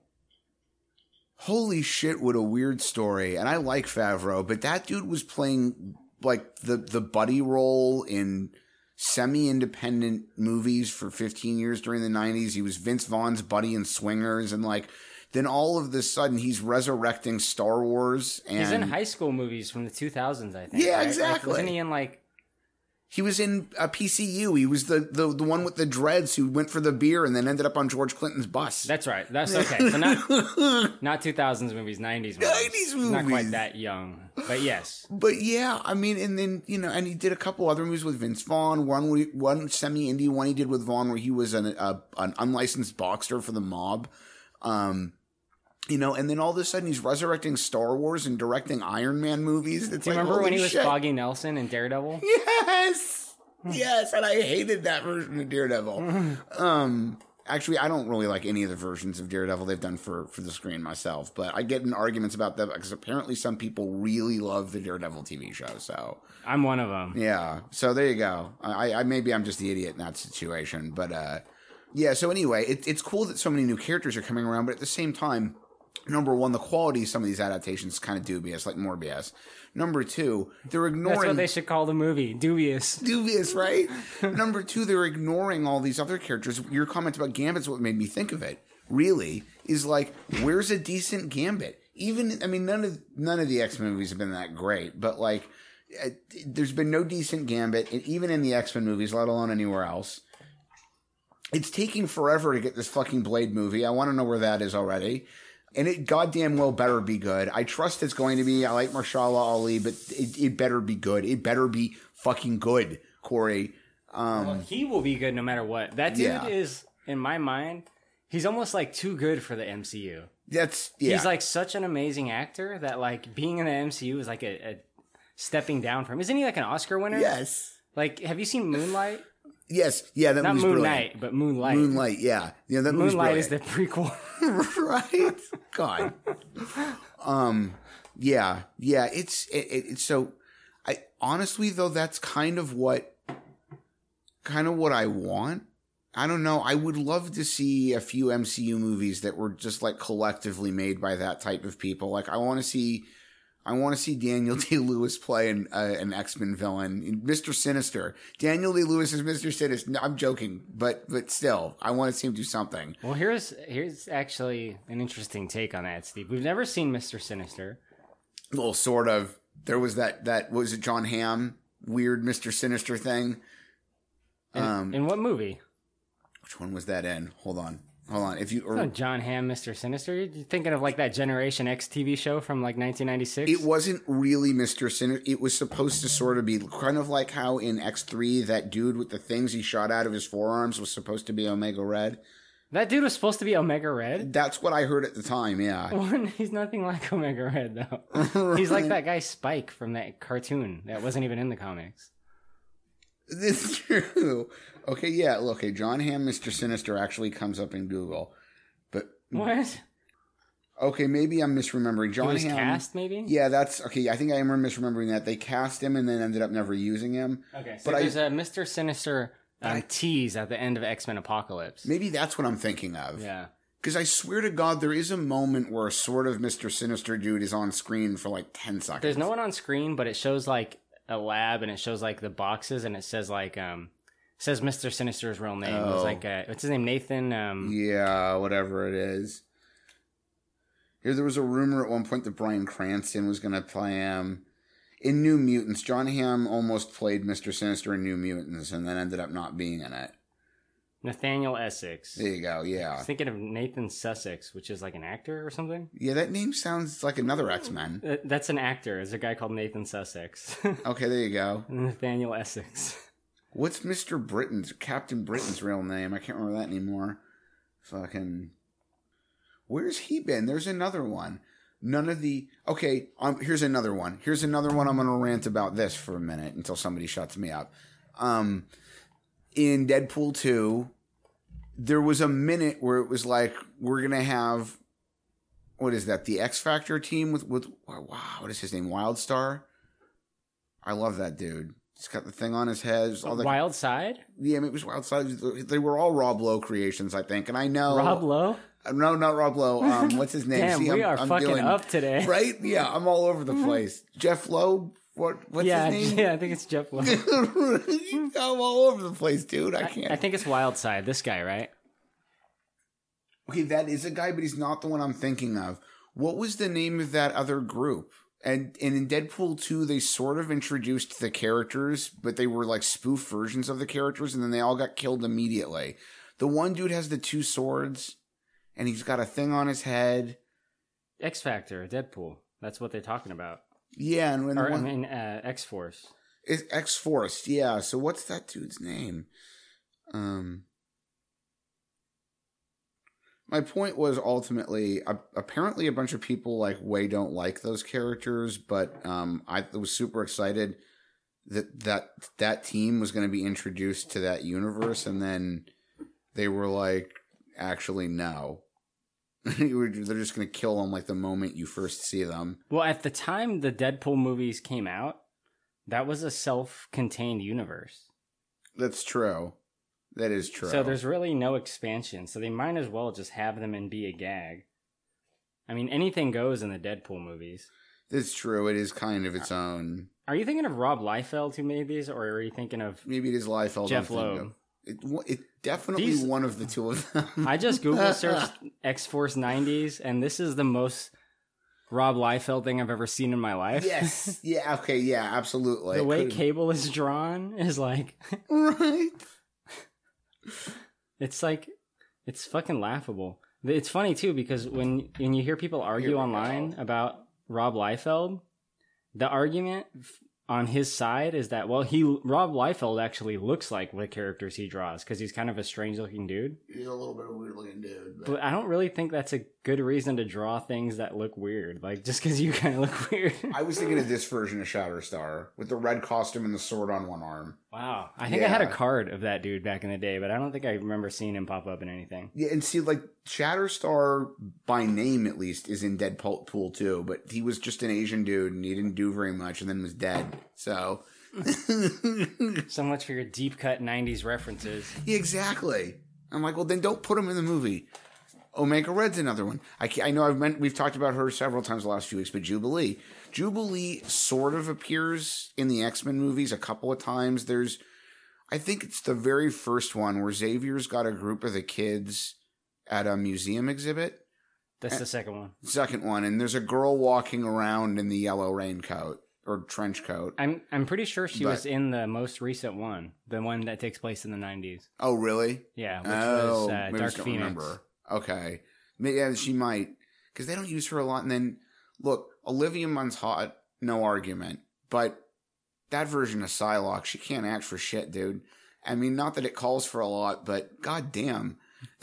holy shit, what a weird story. And I like Favreau, but that dude was playing like the the buddy role in semi-independent movies for 15 years during the 90s. He was Vince Vaughn's buddy in Swingers, and like. Then all of the sudden, he's resurrecting Star Wars, and He's in high school movies from the 2000s, I think. Yeah, right? Like, exactly. wasn't he in like? He was in a PCU. He was the, the the one with the dreads who went for the beer and then ended up on George Clinton's bus. That's right. That's okay. So not not 2000s movies, 90s movies. 90s He's Not quite that young, but yes. But yeah, I mean, and then you know, and he did a couple other movies with Vince Vaughn. One one semi indie one he did with Vaughn where he was an a, an unlicensed boxer for the mob. Um, you know, and then all of a sudden he's resurrecting Star Wars and directing Iron Man movies. It's Do you like, remember when he was shit. Foggy Nelson in Daredevil? Yes, yes, and I hated that version of Daredevil. um, actually, I don't really like any of the versions of Daredevil they've done for for the screen myself, but I get in arguments about that because apparently some people really love the Daredevil TV show. So I'm one of them. yeah, so there you go. I, I maybe I'm just the idiot in that situation, but uh, yeah. So anyway, it, it's cool that so many new characters are coming around, but at the same time, number one, the quality of some of these adaptations is kind of dubious, like Morbius. Number two, they're ignoring. That's what they should call the movie. Dubious. Dubious, right? Number two, they're ignoring all these other characters. Your comment about Gambit's what made me think of it. Really, is like, where's a decent Gambit? Even, I mean, none of none of the X Men movies have been that great, but like, uh, there's been no decent Gambit, and even in the X Men movies, let alone anywhere else. It's taking forever to get this fucking Blade movie. I want to know where that is already. And it goddamn well better be good. I trust it's going to be. I like Mahershala Ali, but it, it better be good. It better be fucking good, Corey. Um, Well, he will be good no matter what. That dude Yeah. is, in my mind, he's almost like too good for the MCU. that's yeah. He's like such an amazing actor that like being in the MCU is like a, a stepping down for him. Isn't he like an Oscar winner? Yes. Like, have you seen Moonlight? Yes, yeah. That Not movie's Moon brilliant. Knight, but Moonlight. Moonlight, yeah, yeah. That movie's Moonlight is the prequel. right? God. Um. Yeah. Yeah. It's it, it, it's so. I honestly though that's kind of what, kind of what I want. I don't know. I would love to see a few MCU movies that were just like collectively made by that type of people. Like I want to see, I want to see Daniel Day Lewis play an, uh, an X Men villain, Mister Sinister. Daniel Day Lewis is Mister Sinister. No, I'm joking, but but still, I want to see him do something. Well, here's here's actually an interesting take on that, Steve. We've never seen Mister Sinister. Well, sort of. There was that that was it John Hamm weird Mister Sinister thing. In, Um, in what movie? which one was that in? Hold on, hold on. If you It's not er John Hamm, Mister Sinister. You're thinking of like that Generation X TV show from like 1996. It wasn't really Mr. Sinister. It was supposed to sort of be kind of like how in X3, that dude with the things he shot out of his forearms was supposed to be Omega Red. That dude was supposed to be Omega Red. That's what I heard at the time, yeah. He's nothing like Omega Red though. He's like that guy Spike from that cartoon that wasn't even in the comics. This is true. Okay, yeah, look, okay, John Hamm, Mr. Sinister actually comes up in Google. But What? okay, maybe I'm misremembering. John Hamm cast, maybe? Yeah, that's okay. I think I am misremembering that. They cast him and then ended up never using him. Okay, so but I, there's a Mister Sinister um, tease at the end of X Men Apocalypse. maybe that's what I'm thinking of. Yeah. Because I swear to God, there is a moment where a sort of Mr. Sinister dude is on screen for like 10 seconds. There's no one on screen, but it shows like a lab and it shows like the boxes and it says like um says Mr. Sinister's real name. It's Oh. like uh, what's his name? Nathan um Yeah, whatever it is. Here, there was a rumor at one point that Bryan Cranston was going to play him. In New Mutants, John Hamm almost played Mr. Sinister in New Mutants and then ended up not being in it. Nathaniel Essex. There you go, I yeah. was thinking of Nathan Sussex, which is like an actor or something. Yeah, that name sounds like another X Men. That's an actor. There's a guy called Nathan Sussex. Okay, there you go. Nathaniel Essex. What's Mr. Britain's, Captain Britain's real name? I can't remember that anymore. Fucking. Where's he been? There's another one. None of the. Okay, um, here's another one. Here's another one I'm to rant about this for a minute until somebody shuts me up. Um, in Deadpool 2, there was a minute where it was like, we're to have. What is that? The X Factor team with, with. Wow, what is his name? Wildstar? I love that dude. He's got the thing on his head. All the, Wild Side? yeah, it was Wild Side. They were all Rob Lowe creations, I think. And I know Rob Lowe? Uh, No, not Rob Lowe. Um, what's his name? Damn, we are fucking up today. right? Yeah, I'm all over the place. Jeff Lowe. What? What's yeah, his name? yeah, I think it's Jeff Lowe. I'm all over the place, dude. I can't. I think it's Wild Side. This guy, right? okay, that is a guy, but he's not the one I'm thinking of. What was the name of that other group? And and in Deadpool 2, they sort of introduced the characters, but they were like spoof versions of the characters, and then they all got killed immediately. The one dude has the two swords, and he's got a thing on his head. X Factor, Deadpool. That's what they're talking about. Yeah, and when Or, I mean, uh, X Force. It's X Force, yeah. So what's that dude's name? Um, my point was ultimately, uh, apparently, a bunch of people like way don't like those characters, but um, I was super excited that that that team was going to be introduced to that universe, and then they were like, actually, no. Were- They're just going to kill them like the moment you first see them. Well, at the time the Deadpool movies came out, that was a self-contained universe. That's true. That is true. So there's really no expansion. So they might as well just have them and be a gag. I mean, anything goes in the Deadpool movies. That's true. It is kind of uh, its own. Are you thinking of Rob Liefeld who made these, or are you thinking of Maybe it is Liefeld. Jeph Loeb? It, it definitely These- one of the two of them. I just Google searched X Force 90s, and this is the most Rob Liefeld thing I've ever seen in my life. yes. Yeah. Okay. Yeah. Absolutely. the way Cable is drawn is like, right. It's like, it's fucking laughable. It's funny too because when when you hear people argue online oh. about Rob Liefeld, the argument on his side is that well, he Rob Liefeld actually looks like the characters he draws because he's kind of a strange looking dude. He's a little bit of a weird looking dude. But But I don't really think that's a good reason to draw things that look weird. Like just because you kind of look weird. I was thinking of this version of Shatterstar with the red costume and the sword on one arm. Wow, I think I had a card of that dude back in the day, but I don't think I remember seeing him pop up in anything. Yeah, and see, like Shatterstar by name at least is in Deadpool too, but he was just an Asian dude and he didn't do very much, and then was dead. So so much for your deep cut '90s references. Yeah, exactly. I'm like, well, then don't put him in the movie. Omega Red's another one. I, I know I've meant we've talked about her several times the last few weeks, but Jubilee, Jubilee sort of appears in the X Men movies a couple of times. There's, I think it's the very first one where Xavier's got a group of the kids at a museum exhibit. That's the second one. Second one, and there's a girl walking around in the yellow raincoat or trench coat. I'm I'm pretty sure she But- was in the most recent one, the one that takes place in the '90s. Oh, really? Yeah, which oh, was uh, Dark Phoenix. remember. Okay, yeah, she might because they don't use her a lot. And then look, Olivia Munn's hot, no argument. But that version of Psylocke, she can't act for shit, dude. I mean, not that it calls for a lot, but goddamn,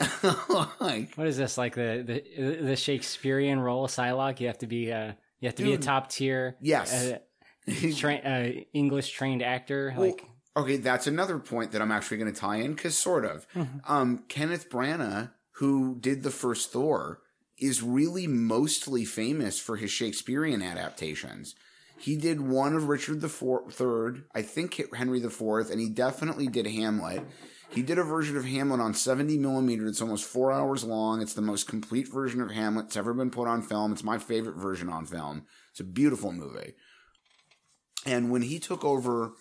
like What is this like the the the Shakespearean role of Psylocke? You have to be uh you have to be a top tier Yes. uh, tra- uh, English trained actor. Well, Like okay, that's another point that I'm actually going to tie in because sort of. um, Kenneth Branagh, who did the first Thor, is really mostly famous for his Shakespearean adaptations. He did one of Richard the Third, I think Henry the Fourth, and he definitely did Hamlet. He did a version of Hamlet on 70 millimeter. It's almost four hours long. It's the most complete version of Hamlet that's ever been put on film. It's my favorite version on film. It's a beautiful movie. And when he took over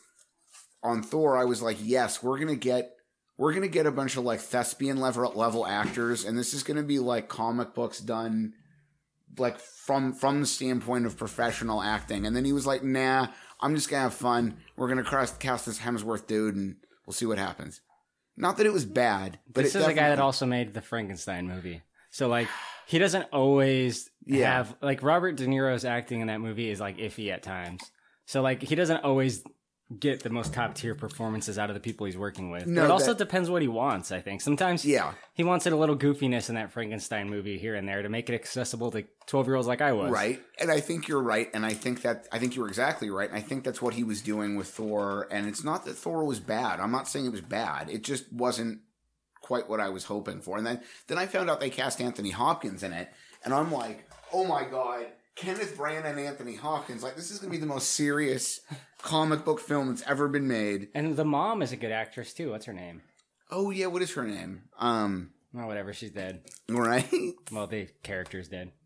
on Thor, I was like, yes, we're gonna get we're gonna get a bunch of like thespian level level actors, and this is gonna be like comic books done like from from the standpoint of professional acting. And then he was like, nah, I'm just gonna have fun. We're gonna cast, cast this Hemsworth dude, and we'll see what happens. Not that it was bad, but this it is the guy that also made the Frankenstein movie. So like he doesn't always Yeah. have like Robert De Niro's acting in that movie is like iffy at times. So like he doesn't always get the most top tier performances out of the people he's working with. No, but it also that- depends what he wants, I think. Sometimes Yeah. he wants it a little goofiness in that Frankenstein movie here and there to make it accessible to 12 year olds like I was. Right. And I think you're right. And I think that, I think you're exactly right. And I think that's what he was doing with Thor. And it's not that Thor was bad. I'm not saying it was bad. It just wasn't quite what I was hoping for. And then, then I found out they cast Anthony Hopkins in it. And I'm like, oh my God, Kenneth Branagh and Anthony Hopkins. Like, this is going to be the most serious comic book film that's ever been made. And the mom is a good actress too. What's her name? Oh, yeah. What is her name? Um, Or whatever, she's dead. right. Well, the character's dead.